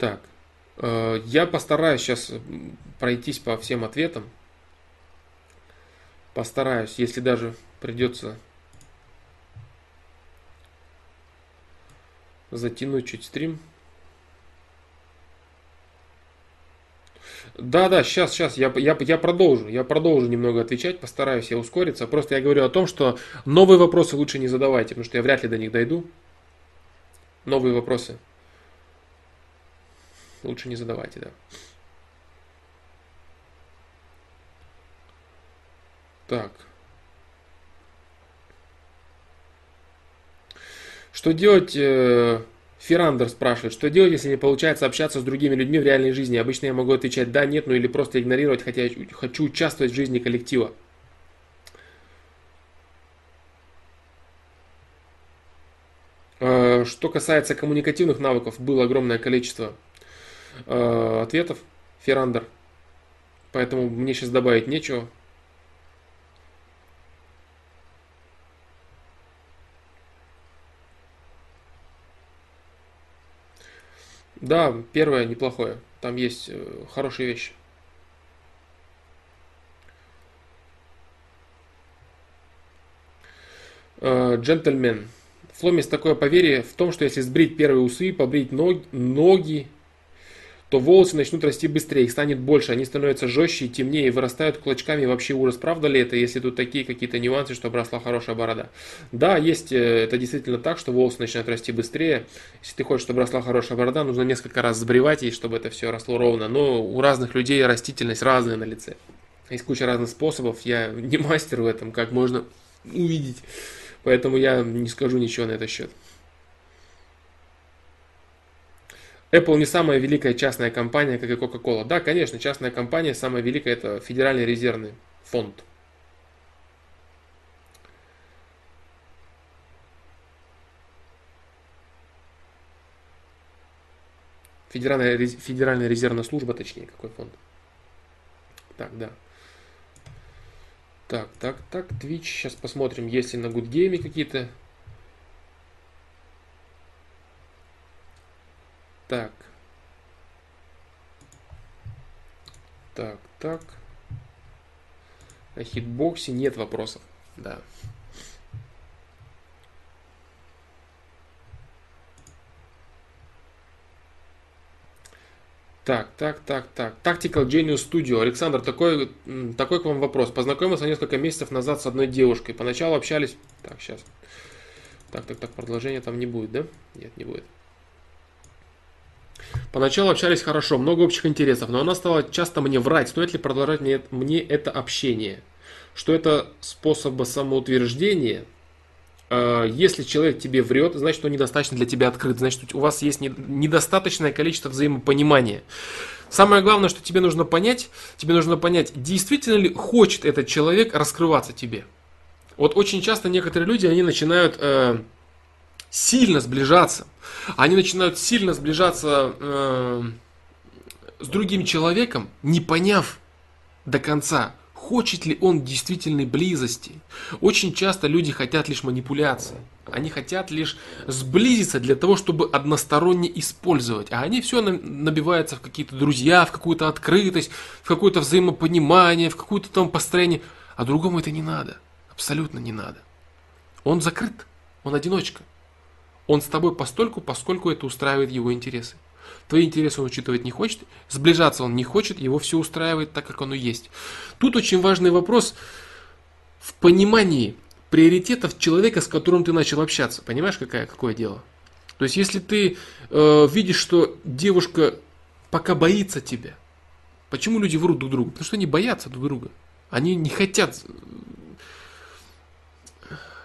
Так. Э, я постараюсь сейчас пройтись по всем ответам. Постараюсь, если даже придется затянуть чуть стрим. Да, да, сейчас, сейчас, я, я, я продолжу, я продолжу немного отвечать, постараюсь я ускориться. Просто я говорю о том, что новые вопросы лучше не задавайте, потому что я вряд ли до них дойду. Новые вопросы лучше не задавайте, да. Так. Что делать, э, Ферандер спрашивает, что делать, если не получается общаться с другими людьми в реальной жизни? Обычно я могу отвечать да, нет, ну или просто игнорировать, хотя я хочу участвовать в жизни коллектива. Э, что касается коммуникативных навыков, было огромное количество э, ответов. Ферандер. Поэтому мне сейчас добавить нечего. Да, первое неплохое. Там есть э, хорошие вещи. Э, джентльмен. Фломис такое поверье в том, что если сбрить первые усы, побрить ноги, ноги то волосы начнут расти быстрее, их станет больше, они становятся жестче и темнее, вырастают клочками, вообще ужас. Правда ли это, если тут такие какие-то нюансы, что обросла хорошая борода? Да, есть, э, это действительно так, что волосы начинают расти быстрее. Если ты хочешь, чтобы росла хорошая борода, нужно несколько раз сбривать ей, чтобы это все росло ровно. Но у разных людей растительность разная на лице. Есть куча разных способов, я не мастер в этом, как можно увидеть. Поэтому я не скажу ничего на этот счет. Apple не самая великая частная компания, как и Coca-Cola. Да, конечно, частная компания самая великая это Федеральный резервный фонд. Федеральная, Федеральная резервная служба, точнее, какой фонд. Так, да. Так, так, так, Twitch. Сейчас посмотрим, есть ли на Good Game какие-то Так. Так, так. О хитбоксе нет вопросов. Да. Так, так, так, так. Tactical Genius Studio. Александр, такой, такой к вам вопрос. Познакомился несколько месяцев назад с одной девушкой. Поначалу общались... Так, сейчас. Так, так, так, продолжения там не будет, да? Нет, не будет. Поначалу общались хорошо, много общих интересов, но она стала часто мне врать, стоит ли продолжать мне, мне это общение. Что это способ самоутверждения. А, если человек тебе врет, значит, он недостаточно для тебя открыт, значит, у вас есть недостаточное количество взаимопонимания. Самое главное, что тебе нужно понять, тебе нужно понять, действительно ли хочет этот человек раскрываться тебе. Вот очень часто некоторые люди, они начинают э, сильно сближаться. Они начинают сильно сближаться э, с другим человеком, не поняв до конца, хочет ли он действительной близости. Очень часто люди хотят лишь манипуляции. Они хотят лишь сблизиться для того, чтобы односторонне использовать. А они все набиваются в какие-то друзья, в какую-то открытость, в какое-то взаимопонимание, в какое-то там построение. А другому это не надо. Абсолютно не надо. Он закрыт. Он одиночка. Он с тобой постольку, поскольку это устраивает его интересы. Твои интересы он учитывать не хочет, сближаться он не хочет, его все устраивает так, как оно есть. Тут очень важный вопрос в понимании приоритетов человека, с которым ты начал общаться. Понимаешь, какая, какое дело? То есть, если ты э, видишь, что девушка пока боится тебя, почему люди врут друг другу? Потому что они боятся друг друга. Они не хотят,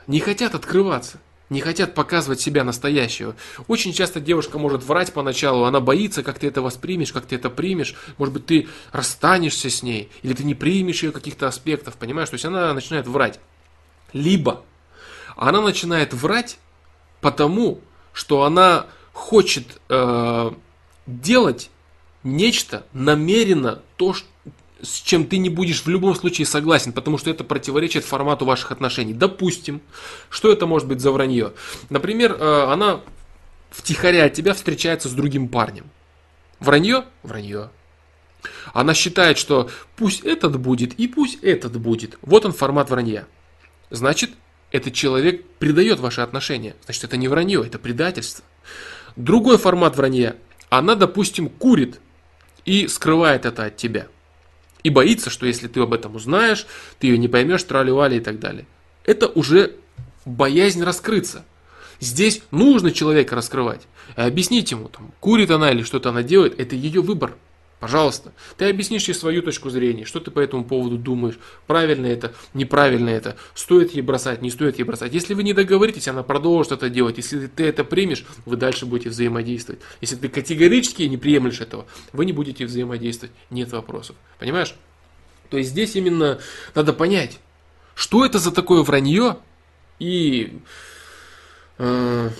не хотят открываться не хотят показывать себя настоящего. Очень часто девушка может врать поначалу, она боится, как ты это воспримешь, как ты это примешь. Может быть, ты расстанешься с ней, или ты не примешь ее каких-то аспектов, понимаешь? То есть она начинает врать. Либо она начинает врать потому, что она хочет э, делать нечто намеренно то, с чем ты не будешь в любом случае согласен, потому что это противоречит формату ваших отношений. Допустим, что это может быть за вранье? Например, э, она втихаря от тебя встречается с другим парнем. Вранье? Вранье. Она считает, что пусть этот будет и пусть этот будет. Вот он формат вранья. Значит, этот человек предает ваши отношения. Значит, это не вранье, это предательство. Другой формат вранья. Она, допустим, курит и скрывает это от тебя и боится, что если ты об этом узнаешь, ты ее не поймешь, трали и так далее. Это уже боязнь раскрыться. Здесь нужно человека раскрывать. Объяснить ему, там, курит она или что-то она делает, это ее выбор. Пожалуйста, ты объяснишь ей свою точку зрения, что ты по этому поводу думаешь, правильно это, неправильно это, стоит ей бросать, не стоит ей бросать. Если вы не договоритесь, она продолжит это делать. Если ты это примешь, вы дальше будете взаимодействовать. Если ты категорически не приемлешь этого, вы не будете взаимодействовать, нет вопросов. Понимаешь? То есть здесь именно надо понять, что это за такое вранье и э,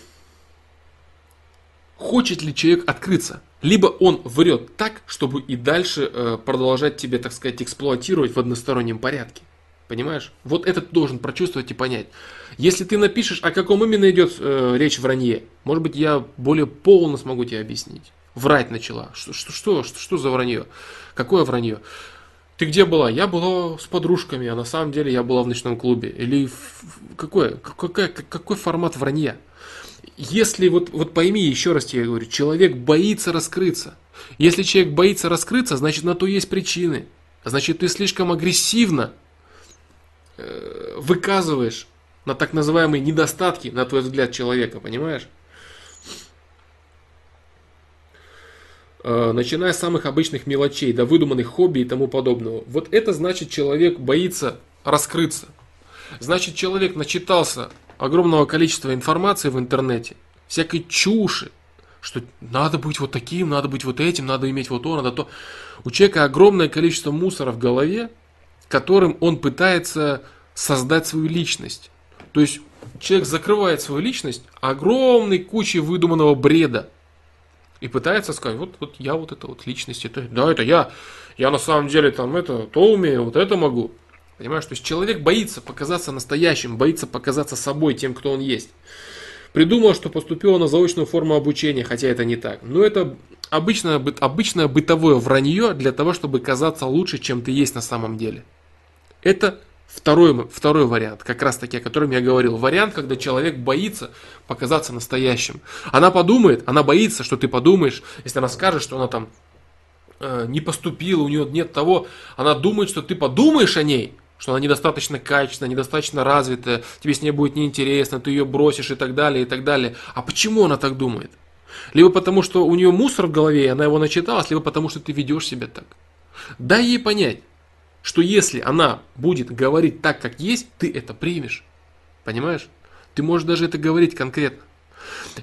хочет ли человек открыться. Либо он врет так, чтобы и дальше э, продолжать тебе, так сказать, эксплуатировать в одностороннем порядке. Понимаешь? Вот это ты должен прочувствовать и понять. Если ты напишешь, о каком именно идет э, речь вранье, может быть, я более полно смогу тебе объяснить. Врать начала. Что, что, что, что, что за вранье? Какое вранье? Ты где была? Я была с подружками, а на самом деле я была в ночном клубе. Или в, какой, какой, какой формат вранья? Если вот, вот пойми, еще раз тебе говорю, человек боится раскрыться. Если человек боится раскрыться, значит на то есть причины. Значит, ты слишком агрессивно э, выказываешь на так называемые недостатки, на твой взгляд, человека, понимаешь? Э, начиная с самых обычных мелочей, до выдуманных хобби и тому подобного. Вот это значит, человек боится раскрыться. Значит, человек начитался огромного количества информации в интернете, всякой чуши, что надо быть вот таким, надо быть вот этим, надо иметь вот то, надо то. У человека огромное количество мусора в голове, которым он пытается создать свою личность. То есть человек закрывает свою личность огромной кучей выдуманного бреда и пытается сказать, вот, вот я вот это вот личность, это, да, это я, я на самом деле там это, то умею, вот это могу. Понимаешь, то есть человек боится показаться настоящим, боится показаться собой, тем, кто он есть. Придумал, что поступил на заочную форму обучения, хотя это не так. Но это обычное, обычное бытовое вранье для того, чтобы казаться лучше, чем ты есть на самом деле. Это второй, второй вариант, как раз таки, о котором я говорил. Вариант, когда человек боится показаться настоящим. Она подумает, она боится, что ты подумаешь, если она скажет, что она там э, не поступила, у нее нет того, она думает, что ты подумаешь о ней, что она недостаточно качественная, недостаточно развитая, тебе с ней будет неинтересно, ты ее бросишь и так далее, и так далее. А почему она так думает? Либо потому, что у нее мусор в голове, и она его начиталась, либо потому, что ты ведешь себя так. Дай ей понять, что если она будет говорить так, как есть, ты это примешь. Понимаешь? Ты можешь даже это говорить конкретно.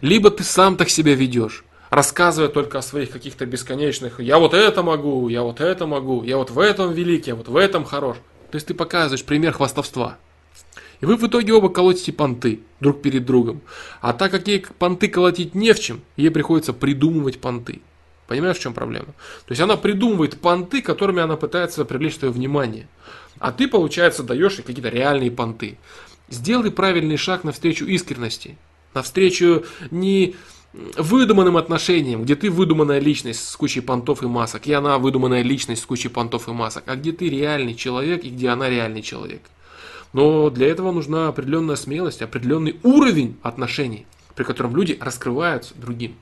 Либо ты сам так себя ведешь, рассказывая только о своих каких-то бесконечных «я вот это могу, я вот это могу, я вот в этом великий, я вот в этом хорош». То есть ты показываешь пример хвастовства. И вы в итоге оба колотите понты друг перед другом. А так как ей понты колотить не в чем, ей приходится придумывать понты. Понимаешь, в чем проблема? То есть она придумывает понты, которыми она пытается привлечь твое внимание. А ты, получается, даешь ей какие-то реальные понты. Сделай правильный шаг навстречу искренности. Навстречу не выдуманным отношениям, где ты выдуманная личность с кучей понтов и масок, и она выдуманная личность с кучей понтов и масок, а где ты реальный человек и где она реальный человек. Но для этого нужна определенная смелость, определенный уровень отношений, при котором люди раскрываются другим.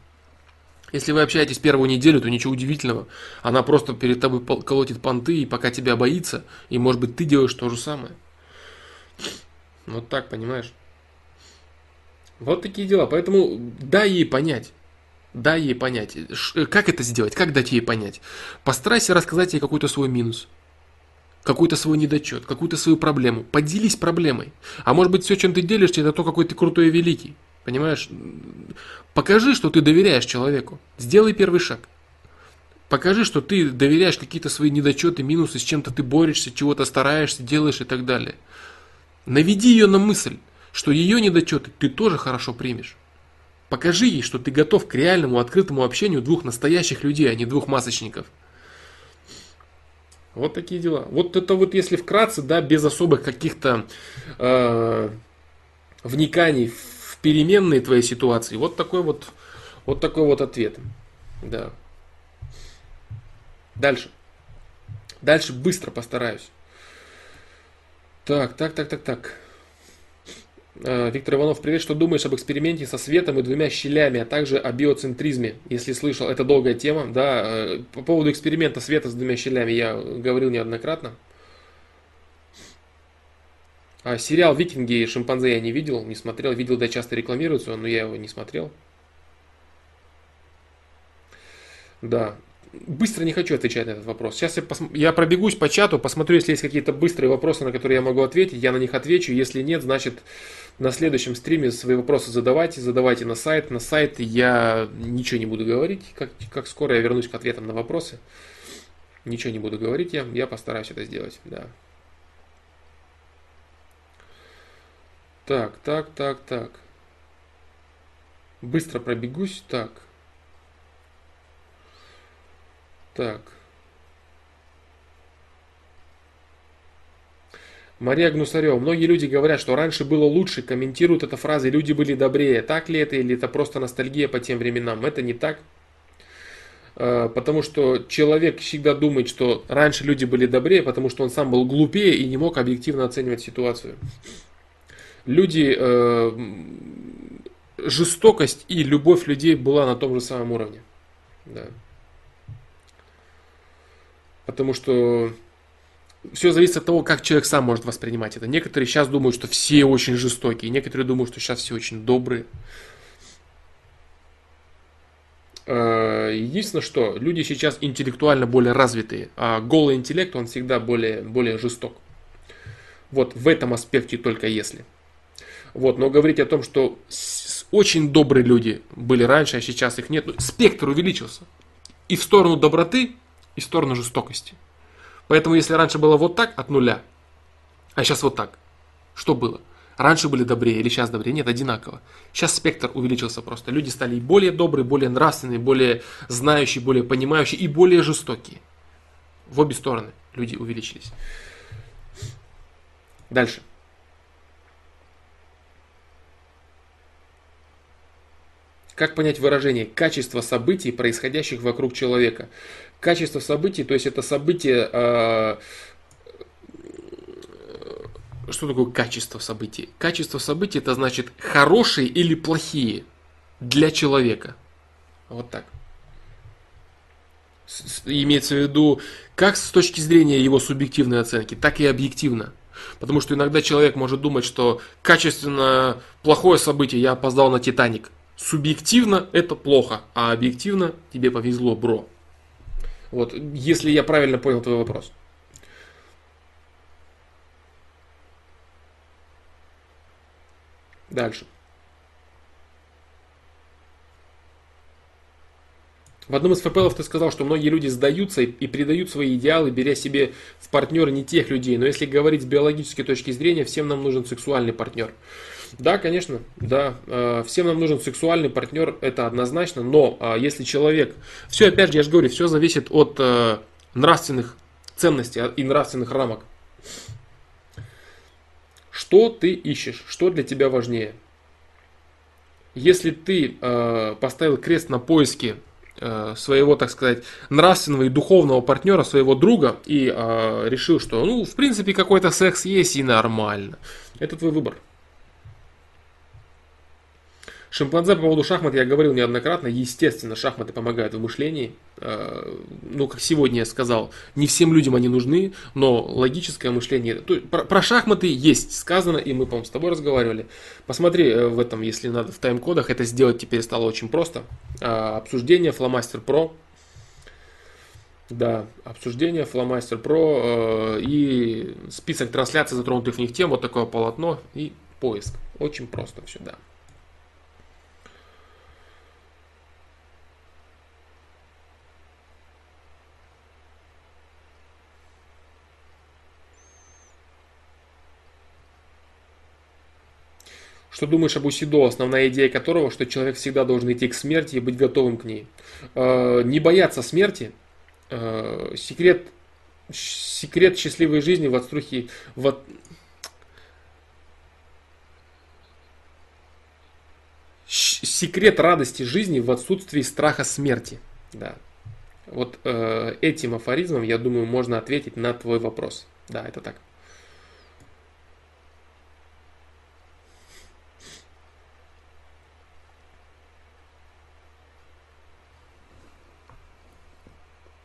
Если вы общаетесь первую неделю, то ничего удивительного. Она просто перед тобой колотит понты, и пока тебя боится, и может быть ты делаешь то же самое. Вот так, понимаешь? Вот такие дела. Поэтому дай ей понять. Дай ей понять. Э, как это сделать? Как дать ей понять? Постарайся рассказать ей какой-то свой минус. Какой-то свой недочет, какую-то свою проблему. Поделись проблемой. А может быть, все, чем ты делишься, это то, какой ты крутой и великий. Понимаешь? Покажи, что ты доверяешь человеку. Сделай первый шаг. Покажи, что ты доверяешь какие-то свои недочеты, минусы, с чем-то ты борешься, чего-то стараешься, делаешь и так далее. Наведи ее на мысль что ее недочеты ты тоже хорошо примешь. Покажи ей, что ты готов к реальному открытому общению двух настоящих людей, а не двух масочников. Вот такие дела. Вот это вот если вкратце, да, без особых каких-то э, вниканий в переменные твоей ситуации. Вот такой вот, вот такой вот ответ. Да. Дальше. Дальше быстро постараюсь. Так, так, так, так, так. Э, Виктор Иванов, привет, что думаешь об эксперименте со светом и двумя щелями, а также о биоцентризме, если слышал, это долгая тема, да, э, по поводу эксперимента света с двумя щелями я говорил неоднократно. А сериал «Викинги» и «Шимпанзе» я не видел, не смотрел, видел, да, часто рекламируется, но я его не смотрел. Да, быстро не хочу отвечать на этот вопрос. Сейчас я, пос... я пробегусь по чату, посмотрю, если есть какие-то быстрые вопросы, на которые я могу ответить, я на них отвечу. Если нет, значит на следующем стриме свои вопросы задавайте, задавайте на сайт. На сайт я ничего не буду говорить, как, как скоро я вернусь к ответам на вопросы. Ничего не буду говорить я, я постараюсь это сделать, да. Так, так, так, так. Быстро пробегусь, так. Так. Мария Гнусарева. Многие люди говорят, что раньше было лучше, комментируют это фразой «люди были добрее». Так ли это или это просто ностальгия по тем временам? Это не так. Э, потому что человек всегда думает, что раньше люди были добрее, потому что он сам был глупее и не мог объективно оценивать ситуацию. Люди, э, жестокость и любовь людей была на том же самом уровне. Да. Потому что все зависит от того, как человек сам может воспринимать это. Некоторые сейчас думают, что все очень жестокие, некоторые думают, что сейчас все очень добрые. Э, единственное, что люди сейчас интеллектуально более развитые, а голый интеллект, он всегда более, более жесток. Вот в этом аспекте только если. Вот, но говорить о том, что очень добрые люди были раньше, а сейчас их нет, спектр увеличился. И в сторону доброты, и в сторону жестокости. Поэтому если раньше было вот так, от нуля, а сейчас вот так, что было? Раньше были добрее или сейчас добрее? Нет, одинаково. Сейчас спектр увеличился просто. Люди стали более добрые, более нравственные, более знающие, более понимающие и более жестокие. В обе стороны люди увеличились. Дальше. Как понять выражение качество событий, происходящих вокруг человека? Качество событий, то есть это событие... Э, что такое качество событий? Качество событий это значит хорошие или плохие для человека. Вот так. Имеется в виду как с точки зрения его субъективной оценки, так и объективно. Потому что иногда человек может думать, что качественно плохое событие, я опоздал на Титаник. Субъективно это плохо, а объективно тебе повезло, бро. Вот, если я правильно понял твой вопрос. Дальше. В одном из ФПЛов ты сказал, что многие люди сдаются и, предают свои идеалы, беря себе в партнеры не тех людей. Но если говорить с биологической точки зрения, всем нам нужен сексуальный партнер. Да, конечно, да. Э, всем нам нужен сексуальный партнер, это однозначно. Но а, если человек... Все, опять же, я же говорю, все зависит от э, нравственных ценностей и нравственных рамок. Что ты ищешь? Что для тебя важнее? Если ты э, поставил крест на поиске э, своего, так сказать, нравственного и духовного партнера, своего друга, и э, решил, что, ну, в принципе, какой-то секс есть и нормально, это твой выбор. Шимпанзе по поводу шахмат я говорил неоднократно. Естественно, шахматы помогают в мышлении. Э, ну, как сегодня я сказал, не всем людям они нужны, но логическое мышление... Про, про шахматы есть сказано, и мы, по-моему, с тобой разговаривали. Посмотри э, в этом, если надо, в тайм-кодах. Это сделать теперь стало очень просто. Э, обсуждение Flamaster Pro. Да, обсуждение Flamaster Pro и список трансляций затронутых в них тем, вот такое полотно и поиск. Очень просто все, да. Что думаешь об Усидо, основная идея которого, что человек всегда должен идти к смерти и быть готовым к ней? Э, не бояться смерти. Э, секрет, секрет счастливой жизни в отструхе... В, секрет радости жизни в отсутствии страха смерти. Да. Вот э, этим афоризмом, я думаю, можно ответить на твой вопрос. Да, это так.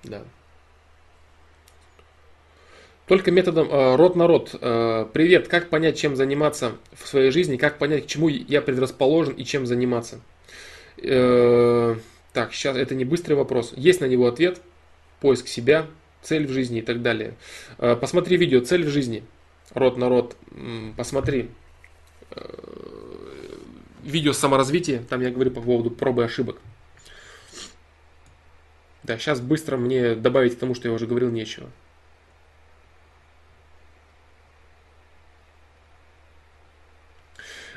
Да. Только методом э, рот на рот. Э, привет, как понять, чем заниматься в своей жизни, как понять, к чему я предрасположен и чем заниматься. Э, так, сейчас это не быстрый вопрос. Есть на него ответ. Поиск себя, цель в жизни и так далее. Посмотри видео «Цель в жизни». Рот на рот. Посмотри. Видео саморазвития. Там я говорю по поводу пробы ошибок. Да, сейчас быстро мне добавить к тому, что я уже говорил, нечего.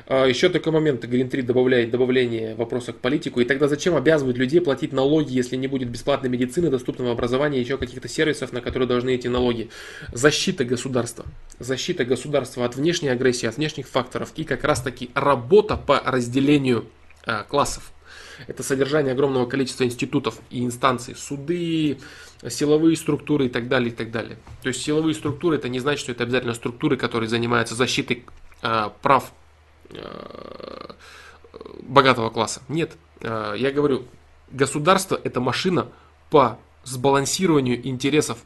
А, еще такой момент, Green 3 добавляет добавление вопроса к политику. И тогда зачем обязывать людей платить налоги, если не будет бесплатной медицины, доступного образования, еще каких-то сервисов, на которые должны идти налоги? Защита государства. Защита государства от внешней агрессии, от внешних факторов. И как раз таки работа по разделению а, классов. Это содержание огромного количества институтов и инстанций, суды, силовые структуры и так далее, и так далее. То есть силовые структуры это не значит, что это обязательно структуры, которые занимаются защитой э, прав э, богатого класса. Нет, э, я говорю, государство это машина по сбалансированию интересов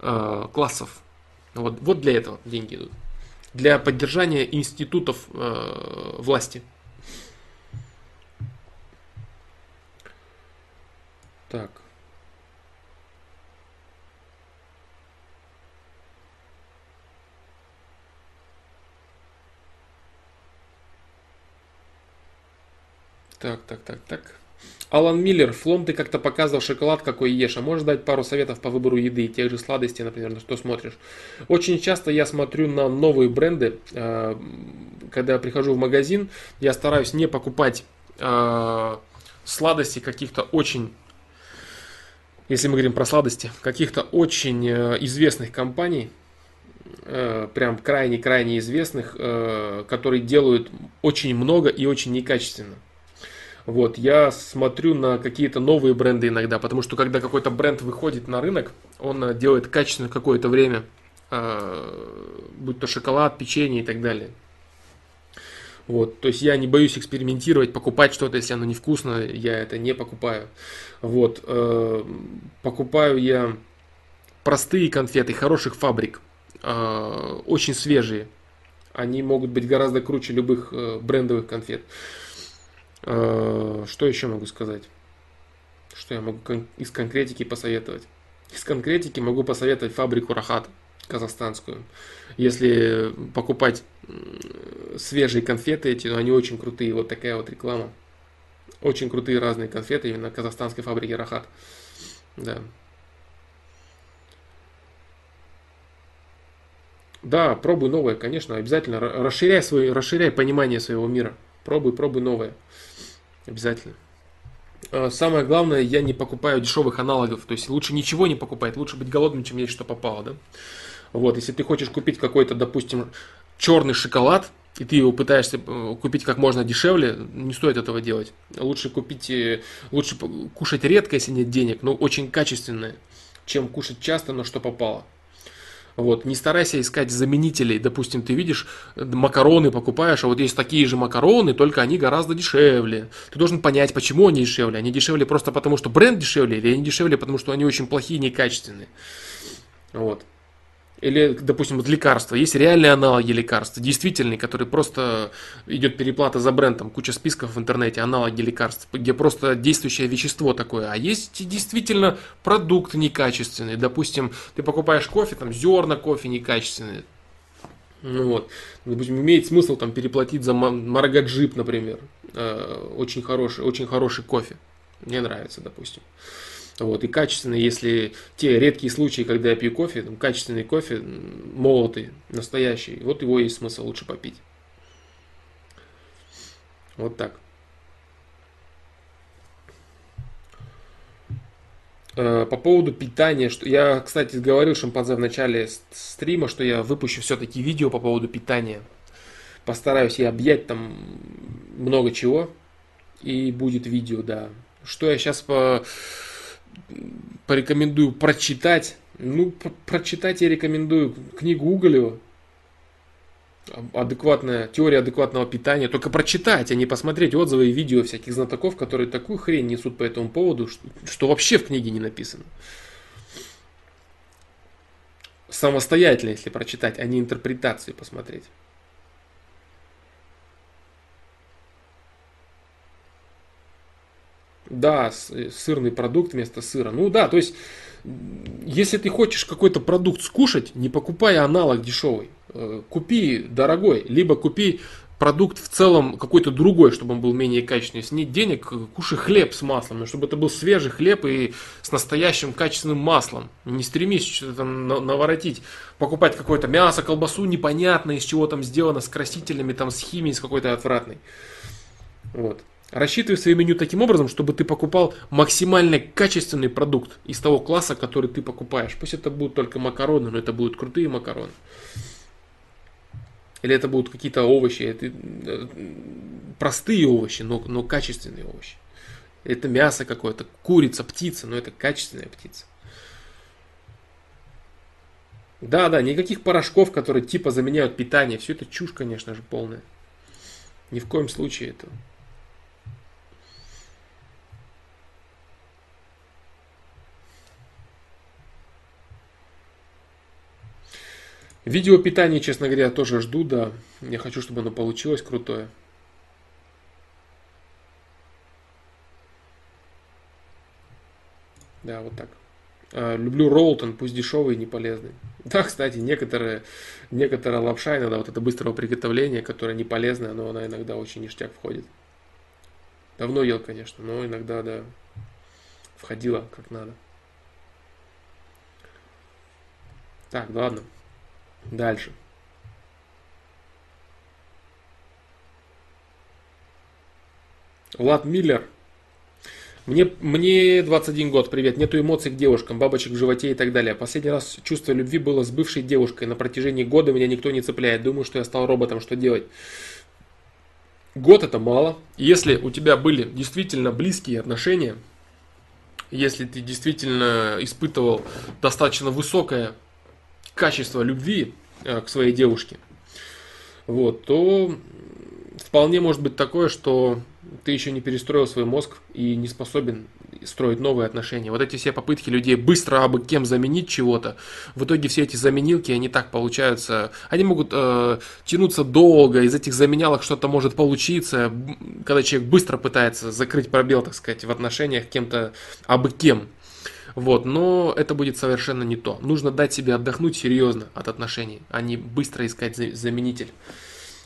э, классов. Вот, вот для этого деньги идут. Для поддержания институтов э, власти. Так. Так, так, так, так. Алан Миллер, Флом, ты как-то показывал шоколад, какой ешь. А можешь дать пару советов по выбору еды, тех же сладостей, например, на что смотришь? Очень часто я смотрю на новые бренды. Э, когда я прихожу в магазин, я стараюсь не покупать э, сладости каких-то очень если мы говорим про сладости, каких-то очень э, известных компаний, прям крайне-крайне известных, которые делают очень много и очень некачественно. Вот, я смотрю на какие-то новые бренды иногда, потому что когда какой-то бренд выходит на рынок, он э, делает качественно какое-то время, э, будь то шоколад, печенье и так далее. Вот, то есть я не боюсь экспериментировать, покупать что-то, если оно невкусно, я это не покупаю. Вот, э, покупаю я простые конфеты хороших фабрик, э, очень свежие. Они могут быть гораздо круче любых э, брендовых конфет. Э, что еще могу сказать? Что я могу из конкретики посоветовать? Из конкретики могу посоветовать фабрику Рахат казахстанскую. Если покупать свежие конфеты эти, то они очень крутые. Вот такая вот реклама. Очень крутые разные конфеты именно казахстанской фабрики Рахат. Да. Да, пробуй новое, конечно, обязательно. Расширяй, свой, расширяй понимание своего мира. Пробуй, пробуй новое. Обязательно. А, самое главное, я не покупаю дешевых аналогов. То есть лучше ничего не покупать. Лучше быть голодным, чем есть что попало. Да? Вот, если ты хочешь купить какой-то, допустим, черный шоколад, и ты его пытаешься э, купить как можно дешевле, не стоит этого делать. Лучше купить, э, лучше кушать редко, если нет денег, но очень качественное, чем кушать часто, но что попало. Вот, не старайся искать заменителей. Допустим, ты видишь, э, макароны покупаешь, а вот есть такие же макароны, только они гораздо дешевле. Ты должен понять, почему они дешевле. Они дешевле просто потому, что бренд дешевле, или они дешевле, потому что они очень плохие, некачественные. Вот. Или, допустим, вот лекарства. Есть реальные аналоги лекарств, действительные, которые просто идет переплата за бренд, там куча списков в интернете, аналоги лекарств, где просто действующее вещество такое. А есть действительно продукт некачественный. Допустим, ты покупаешь кофе, там зерна кофе некачественные. Ну вот, допустим, имеет смысл там переплатить за Марагаджип, например. Э, очень хороший, очень хороший кофе. Мне нравится, допустим. Вот, и качественный, если те редкие случаи, когда я пью кофе, там, качественный кофе, молотый, настоящий, вот его есть смысл лучше попить. Вот так. Э, по поводу питания, что я, кстати, говорил шимпанзе в начале стрима, что я выпущу все-таки видео по поводу питания. Постараюсь я объять там много чего. И будет видео, да. Что я сейчас по порекомендую прочитать. Ну, прочитать я рекомендую книгу Уголева. Адекватная, теория адекватного питания. Только прочитать, а не посмотреть отзывы и видео всяких знатоков, которые такую хрень несут по этому поводу, что, что вообще в книге не написано. Самостоятельно, если прочитать, а не интерпретацию посмотреть. Да, э, сырный продукт вместо сыра. Ну да, то есть, если ты хочешь какой-то продукт скушать, не покупай аналог дешевый. Э, купи дорогой, либо купи продукт в целом какой-то другой, чтобы он был менее качественный. Если нет денег, кушай хлеб с маслом, но чтобы это был свежий хлеб и с настоящим качественным маслом. Не стремись что-то там наворотить, покупать какое-то мясо, колбасу непонятно, из чего там сделано, с красителями, там, с химией, с какой-то отвратной. Вот. Рассчитывай свое меню таким образом, чтобы ты покупал максимально качественный продукт из того класса, который ты покупаешь. Пусть это будут только макароны, но это будут крутые макароны. Или это будут какие-то овощи, это э, простые овощи, но, но качественные овощи. Это мясо какое-то, курица, птица, но это качественная птица. Да, да, никаких порошков, которые типа заменяют питание. Все это чушь, конечно же, полная. Ни в коем случае это Видео питание, честно говоря, тоже жду, да. Я хочу, чтобы оно получилось крутое. Да, вот так. А, люблю Ролтон, пусть дешевый и не полезный. Да, кстати, некоторые, некоторая лапша иногда вот это быстрого приготовления, которое не полезное, но она иногда очень ништяк входит. Давно ел, конечно, но иногда, да, входила как надо. Так, ладно. Дальше. Влад Миллер. Мне, мне 21 год, привет. Нету эмоций к девушкам, бабочек в животе и так далее. Последний раз чувство любви было с бывшей девушкой. На протяжении года меня никто не цепляет. Думаю, что я стал роботом. Что делать? Год это мало. Если у тебя были действительно близкие отношения, если ты действительно испытывал достаточно высокое качество любви э, к своей девушке, вот, то вполне может быть такое, что ты еще не перестроил свой мозг и не способен строить новые отношения. Вот эти все попытки людей быстро абы кем заменить чего-то, в итоге все эти заменилки, они так получаются, они могут э, тянуться долго, из этих заменялок что-то может получиться, когда человек быстро пытается закрыть пробел, так сказать, в отношениях кем-то абы кем. Вот, но это будет совершенно не то. Нужно дать себе отдохнуть серьезно от отношений, а не быстро искать заменитель.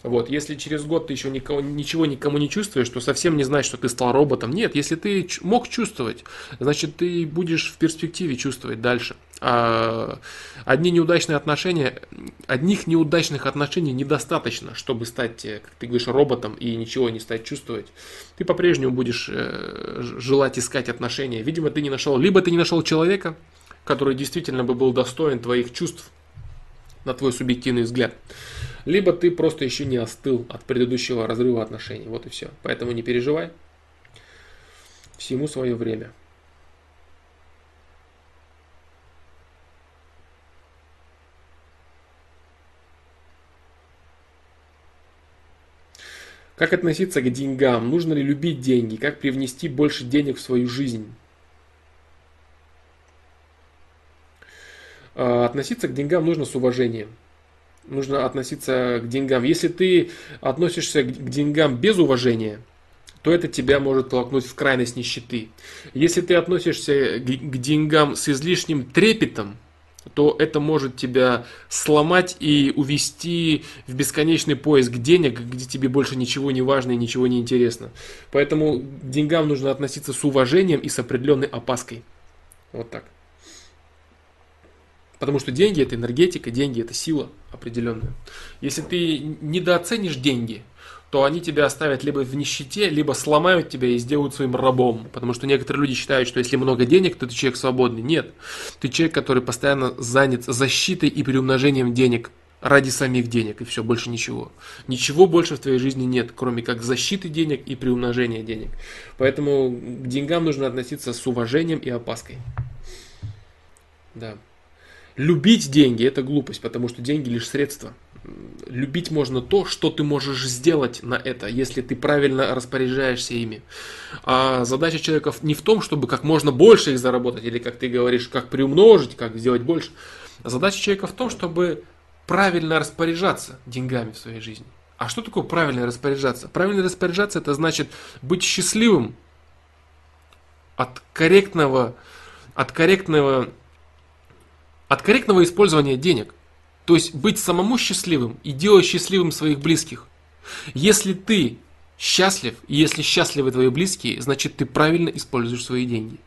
Вот, если через год ты еще никого, ничего никому не чувствуешь, то совсем не значит, что ты стал роботом. Нет, если ты мог чувствовать, значит ты будешь в перспективе чувствовать дальше. А одни неудачные отношения, одних неудачных отношений недостаточно, чтобы стать, э, как ты говоришь, роботом и ничего не стать чувствовать. Ты по-прежнему будешь э, желать искать отношения. Видимо, ты не нашел, либо ты не нашел человека, который действительно бы был достоин твоих чувств, на твой субъективный взгляд. Либо ты просто еще не остыл от предыдущего разрыва отношений. Вот и все. Поэтому не переживай. Всему свое время. Как относиться к деньгам? Нужно ли любить деньги? Как привнести больше денег в свою жизнь? А, относиться к деньгам нужно с уважением. Нужно относиться к деньгам. Если ты относишься к деньгам без уважения, то это тебя может толкнуть в крайность нищеты. Если ты относишься к деньгам с излишним трепетом, то это может тебя сломать и увести в бесконечный поиск денег, где тебе больше ничего не важно и ничего не интересно. Поэтому к деньгам нужно относиться с уважением и с определенной опаской. Вот так. Потому что деньги это энергетика, деньги это сила определенная. Если ты недооценишь деньги, то они тебя оставят либо в нищете, либо сломают тебя и сделают своим рабом. Потому что некоторые люди считают, что если много денег, то ты человек свободный. Нет. Ты человек, который постоянно занят защитой и приумножением денег ради самих денег, и все, больше ничего. Ничего больше в твоей жизни нет, кроме как защиты денег и приумножения денег. Поэтому к деньгам нужно относиться с уважением и опаской. Да. Любить деньги – это глупость, потому что деньги лишь средства любить можно то, что ты можешь сделать на это, если ты правильно распоряжаешься ими. А задача человека не в том, чтобы как можно больше их заработать, или как ты говоришь, как приумножить, как сделать больше. Задача человека в том, чтобы правильно распоряжаться деньгами в своей жизни. А что такое правильно распоряжаться? Правильно распоряжаться это значит быть счастливым от корректного, от корректного, от корректного использования денег. То есть быть самому счастливым и делать счастливым своих близких. Если ты счастлив, и если счастливы твои близкие, значит ты правильно используешь свои деньги.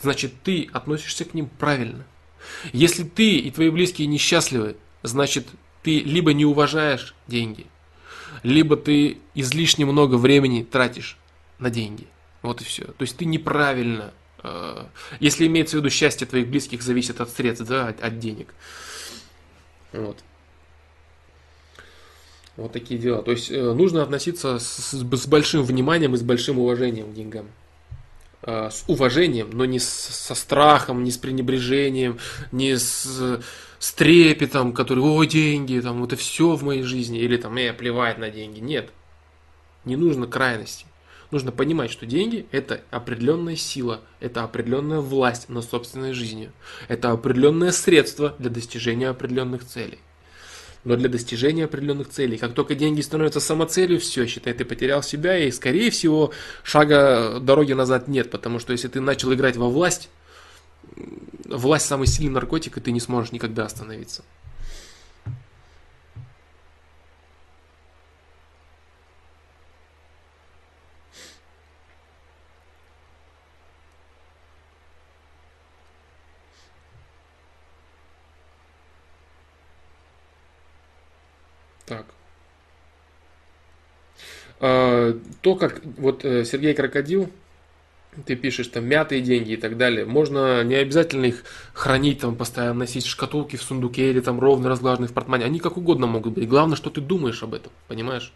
Значит ты относишься к ним правильно. Если ты и твои близкие несчастливы, значит ты либо не уважаешь деньги, либо ты излишне много времени тратишь на деньги. Вот и все. То есть ты неправильно, э, если имеется в виду счастье твоих близких зависит от средств, да, от, от денег. Вот. Вот такие дела. То есть э, нужно относиться с, с большим вниманием и с большим уважением к деньгам. Э, с уважением, но не с, со страхом, не с пренебрежением, не с, с трепетом, который, о, деньги, там, это все в моей жизни, или там, я плевать на деньги. Нет. Не нужно крайности. Нужно понимать, что деньги – это определенная сила, это определенная власть над собственной жизнью, это определенное средство для достижения определенных целей. Но для достижения определенных целей, как только деньги становятся самоцелью, все, считай, ты потерял себя, и, скорее всего, шага дороги назад нет, потому что если ты начал играть во власть, власть самый сильный наркотик, и ты не сможешь никогда остановиться. Так. А, то, как вот э, Сергей Крокодил, ты пишешь там мятые деньги и так далее, можно не обязательно их хранить, там постоянно носить в шкатулке, в сундуке или там ровно разглаженные в портмане. Они как угодно могут быть. Главное, что ты думаешь об этом, понимаешь?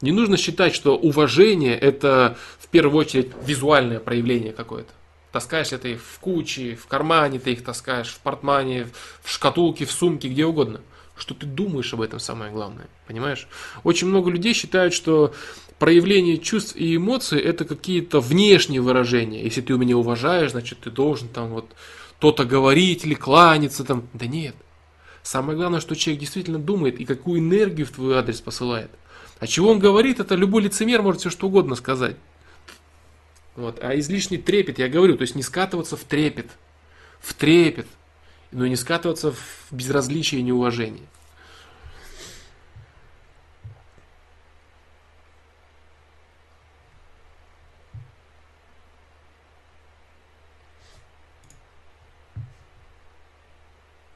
Не нужно считать, что уважение это в первую очередь визуальное проявление какое-то. Таскаешь это в куче, в кармане ты их таскаешь, в портмане, в шкатулке, в сумке, где угодно что ты думаешь об этом самое главное, понимаешь? Очень много людей считают, что проявление чувств и эмоций это какие-то внешние выражения. Если ты у меня уважаешь, значит ты должен там вот то-то говорить или кланяться там. Да нет. Самое главное, что человек действительно думает и какую энергию в твой адрес посылает. А чего он говорит, это любой лицемер может все что угодно сказать. Вот. А излишний трепет, я говорю, то есть не скатываться в трепет. В трепет но не скатываться в безразличие и неуважение.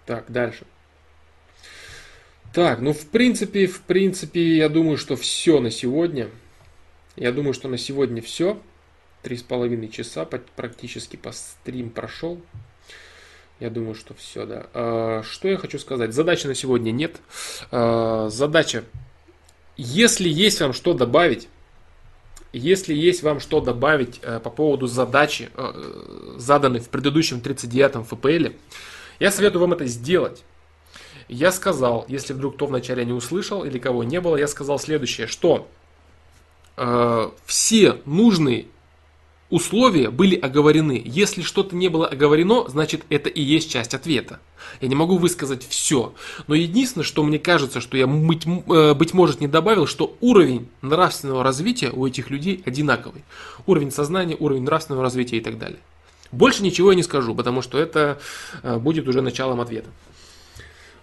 Так, дальше. Так, ну в принципе, в принципе, я думаю, что все на сегодня. Я думаю, что на сегодня все. Три с половиной часа практически по стрим прошел. Я думаю, что все, да. А, что я хочу сказать? Задачи на сегодня нет. А, задача. Если есть вам что добавить, если есть вам что добавить э, по поводу задачи, э, заданной в предыдущем 39-м ФПЛ, я советую вам это сделать. Я сказал, если вдруг кто вначале не услышал или кого не было, я сказал следующее, что э, все нужные условия были оговорены. Если что-то не было оговорено, значит это и есть часть ответа. Я не могу высказать все. Но единственное, что мне кажется, что я, быть, э, быть может, не добавил, что уровень нравственного развития у этих людей одинаковый. Уровень сознания, уровень нравственного развития и так далее. Больше ничего я не скажу, потому что это э, будет уже началом ответа.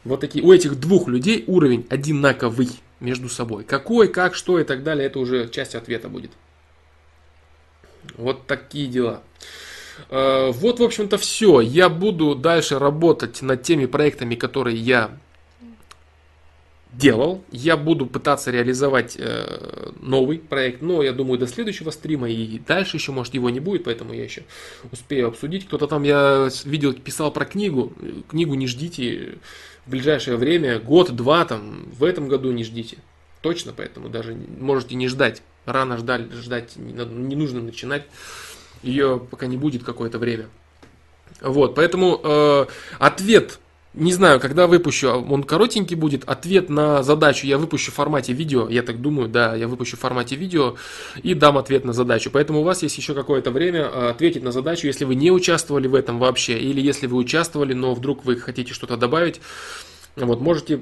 Вот такие, у этих двух людей уровень одинаковый между собой. Какой, как, что и так далее, это уже часть ответа будет. Вот такие дела. Э, вот, в общем-то, все. Я буду дальше работать над теми проектами, которые я делал. Я буду пытаться реализовать э, новый проект, но я думаю до следующего стрима и дальше еще, может, его не будет, поэтому я еще успею обсудить. Кто-то там, я видел, писал про книгу. Книгу не ждите в ближайшее время, год-два, там, в этом году не ждите. Точно, поэтому даже можете не ждать рано ждать, ждать не нужно начинать. Ее пока не будет какое-то время. Вот, поэтому э, ответ, не знаю, когда выпущу, он коротенький будет. Ответ на задачу я выпущу в формате видео, я так думаю, да, я выпущу в формате видео и дам ответ на задачу. Поэтому у вас есть еще какое-то время э, ответить на задачу, если вы не участвовали в этом вообще, или если вы участвовали, но вдруг вы хотите что-то добавить. Вот, можете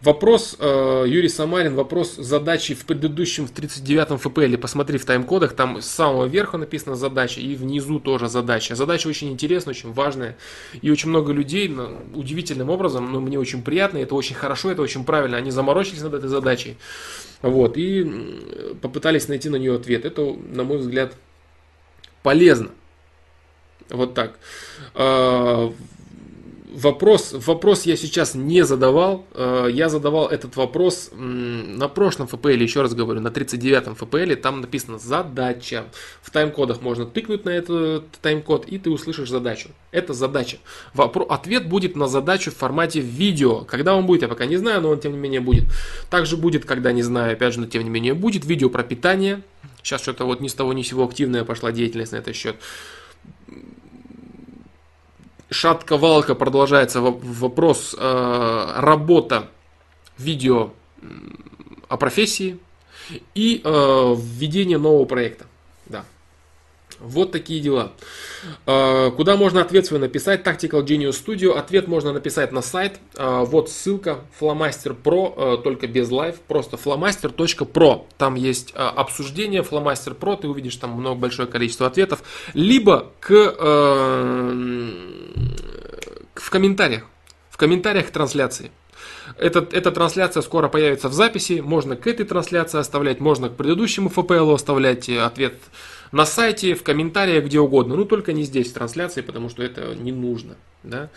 Вопрос, э, Юрий Самарин, вопрос задачи в предыдущем, в 39-м ФПЛ. Посмотри в тайм-кодах, там с самого верха написано задача и внизу тоже задача. Задача очень интересная, очень важная. И очень много людей ну, удивительным образом, ну, мне очень приятно, это очень хорошо, это очень правильно. Они заморочились над этой задачей. Вот, и попытались найти на нее ответ. Это, на мой взгляд, полезно. Вот так. Вопрос, вопрос я сейчас не задавал. А, я задавал этот вопрос на прошлом ФПЛ, еще раз говорю, на 39-м ФПЛ. Там написано задача. В тайм-кодах можно тыкнуть на этот тайм-код, и ты услышишь задачу. Это задача. Вопро- ответ будет на задачу в формате видео. Когда он будет, я пока не знаю, но он тем не менее будет. Также будет, когда не знаю, опять же, но тем не менее будет видео про питание. Сейчас что-то вот ни с того ни с сего активная пошла деятельность на этот счет шатко-валко продолжается вопрос э, работа видео о профессии и э, введение нового проекта. Вот такие дела. А, куда можно ответ свой написать? Tactical Genius Studio. Ответ можно написать на сайт. А, вот ссылка. Flamaster Pro, а, только без live. Просто flamaster.pro. Там есть обсуждение Flamaster Pro. Ты увидишь там много большое количество ответов. Либо к, в комментариях. В комментариях трансляции. Этот, эта трансляция скоро появится в записи. Можно к этой трансляции оставлять, можно к предыдущему FPL оставлять ответ на сайте, в комментариях, где угодно. Ну, только не здесь в трансляции, потому что это не нужно. Да?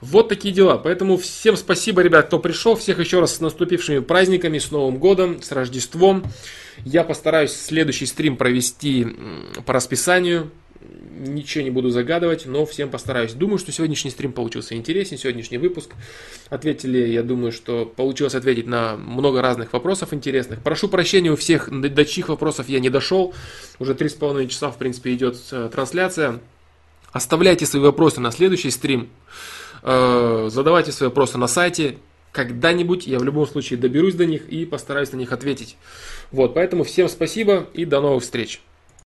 Вот такие дела. Поэтому всем спасибо, ребят, кто пришел. Всех еще раз с наступившими праздниками, с Новым годом, с Рождеством. Я постараюсь следующий стрим провести по расписанию ничего не буду загадывать, но всем постараюсь. Думаю, что сегодняшний стрим получился интереснее, сегодняшний выпуск. Ответили, я думаю, что получилось ответить на много разных вопросов интересных. Прошу прощения у всех, до чьих вопросов я не дошел. Уже 3,5 часа, в принципе, идет э, трансляция. Оставляйте свои вопросы на следующий стрим. Э, задавайте свои вопросы на сайте. Когда-нибудь я в любом случае доберусь до них и постараюсь на них ответить. Вот, поэтому всем спасибо и до новых встреч.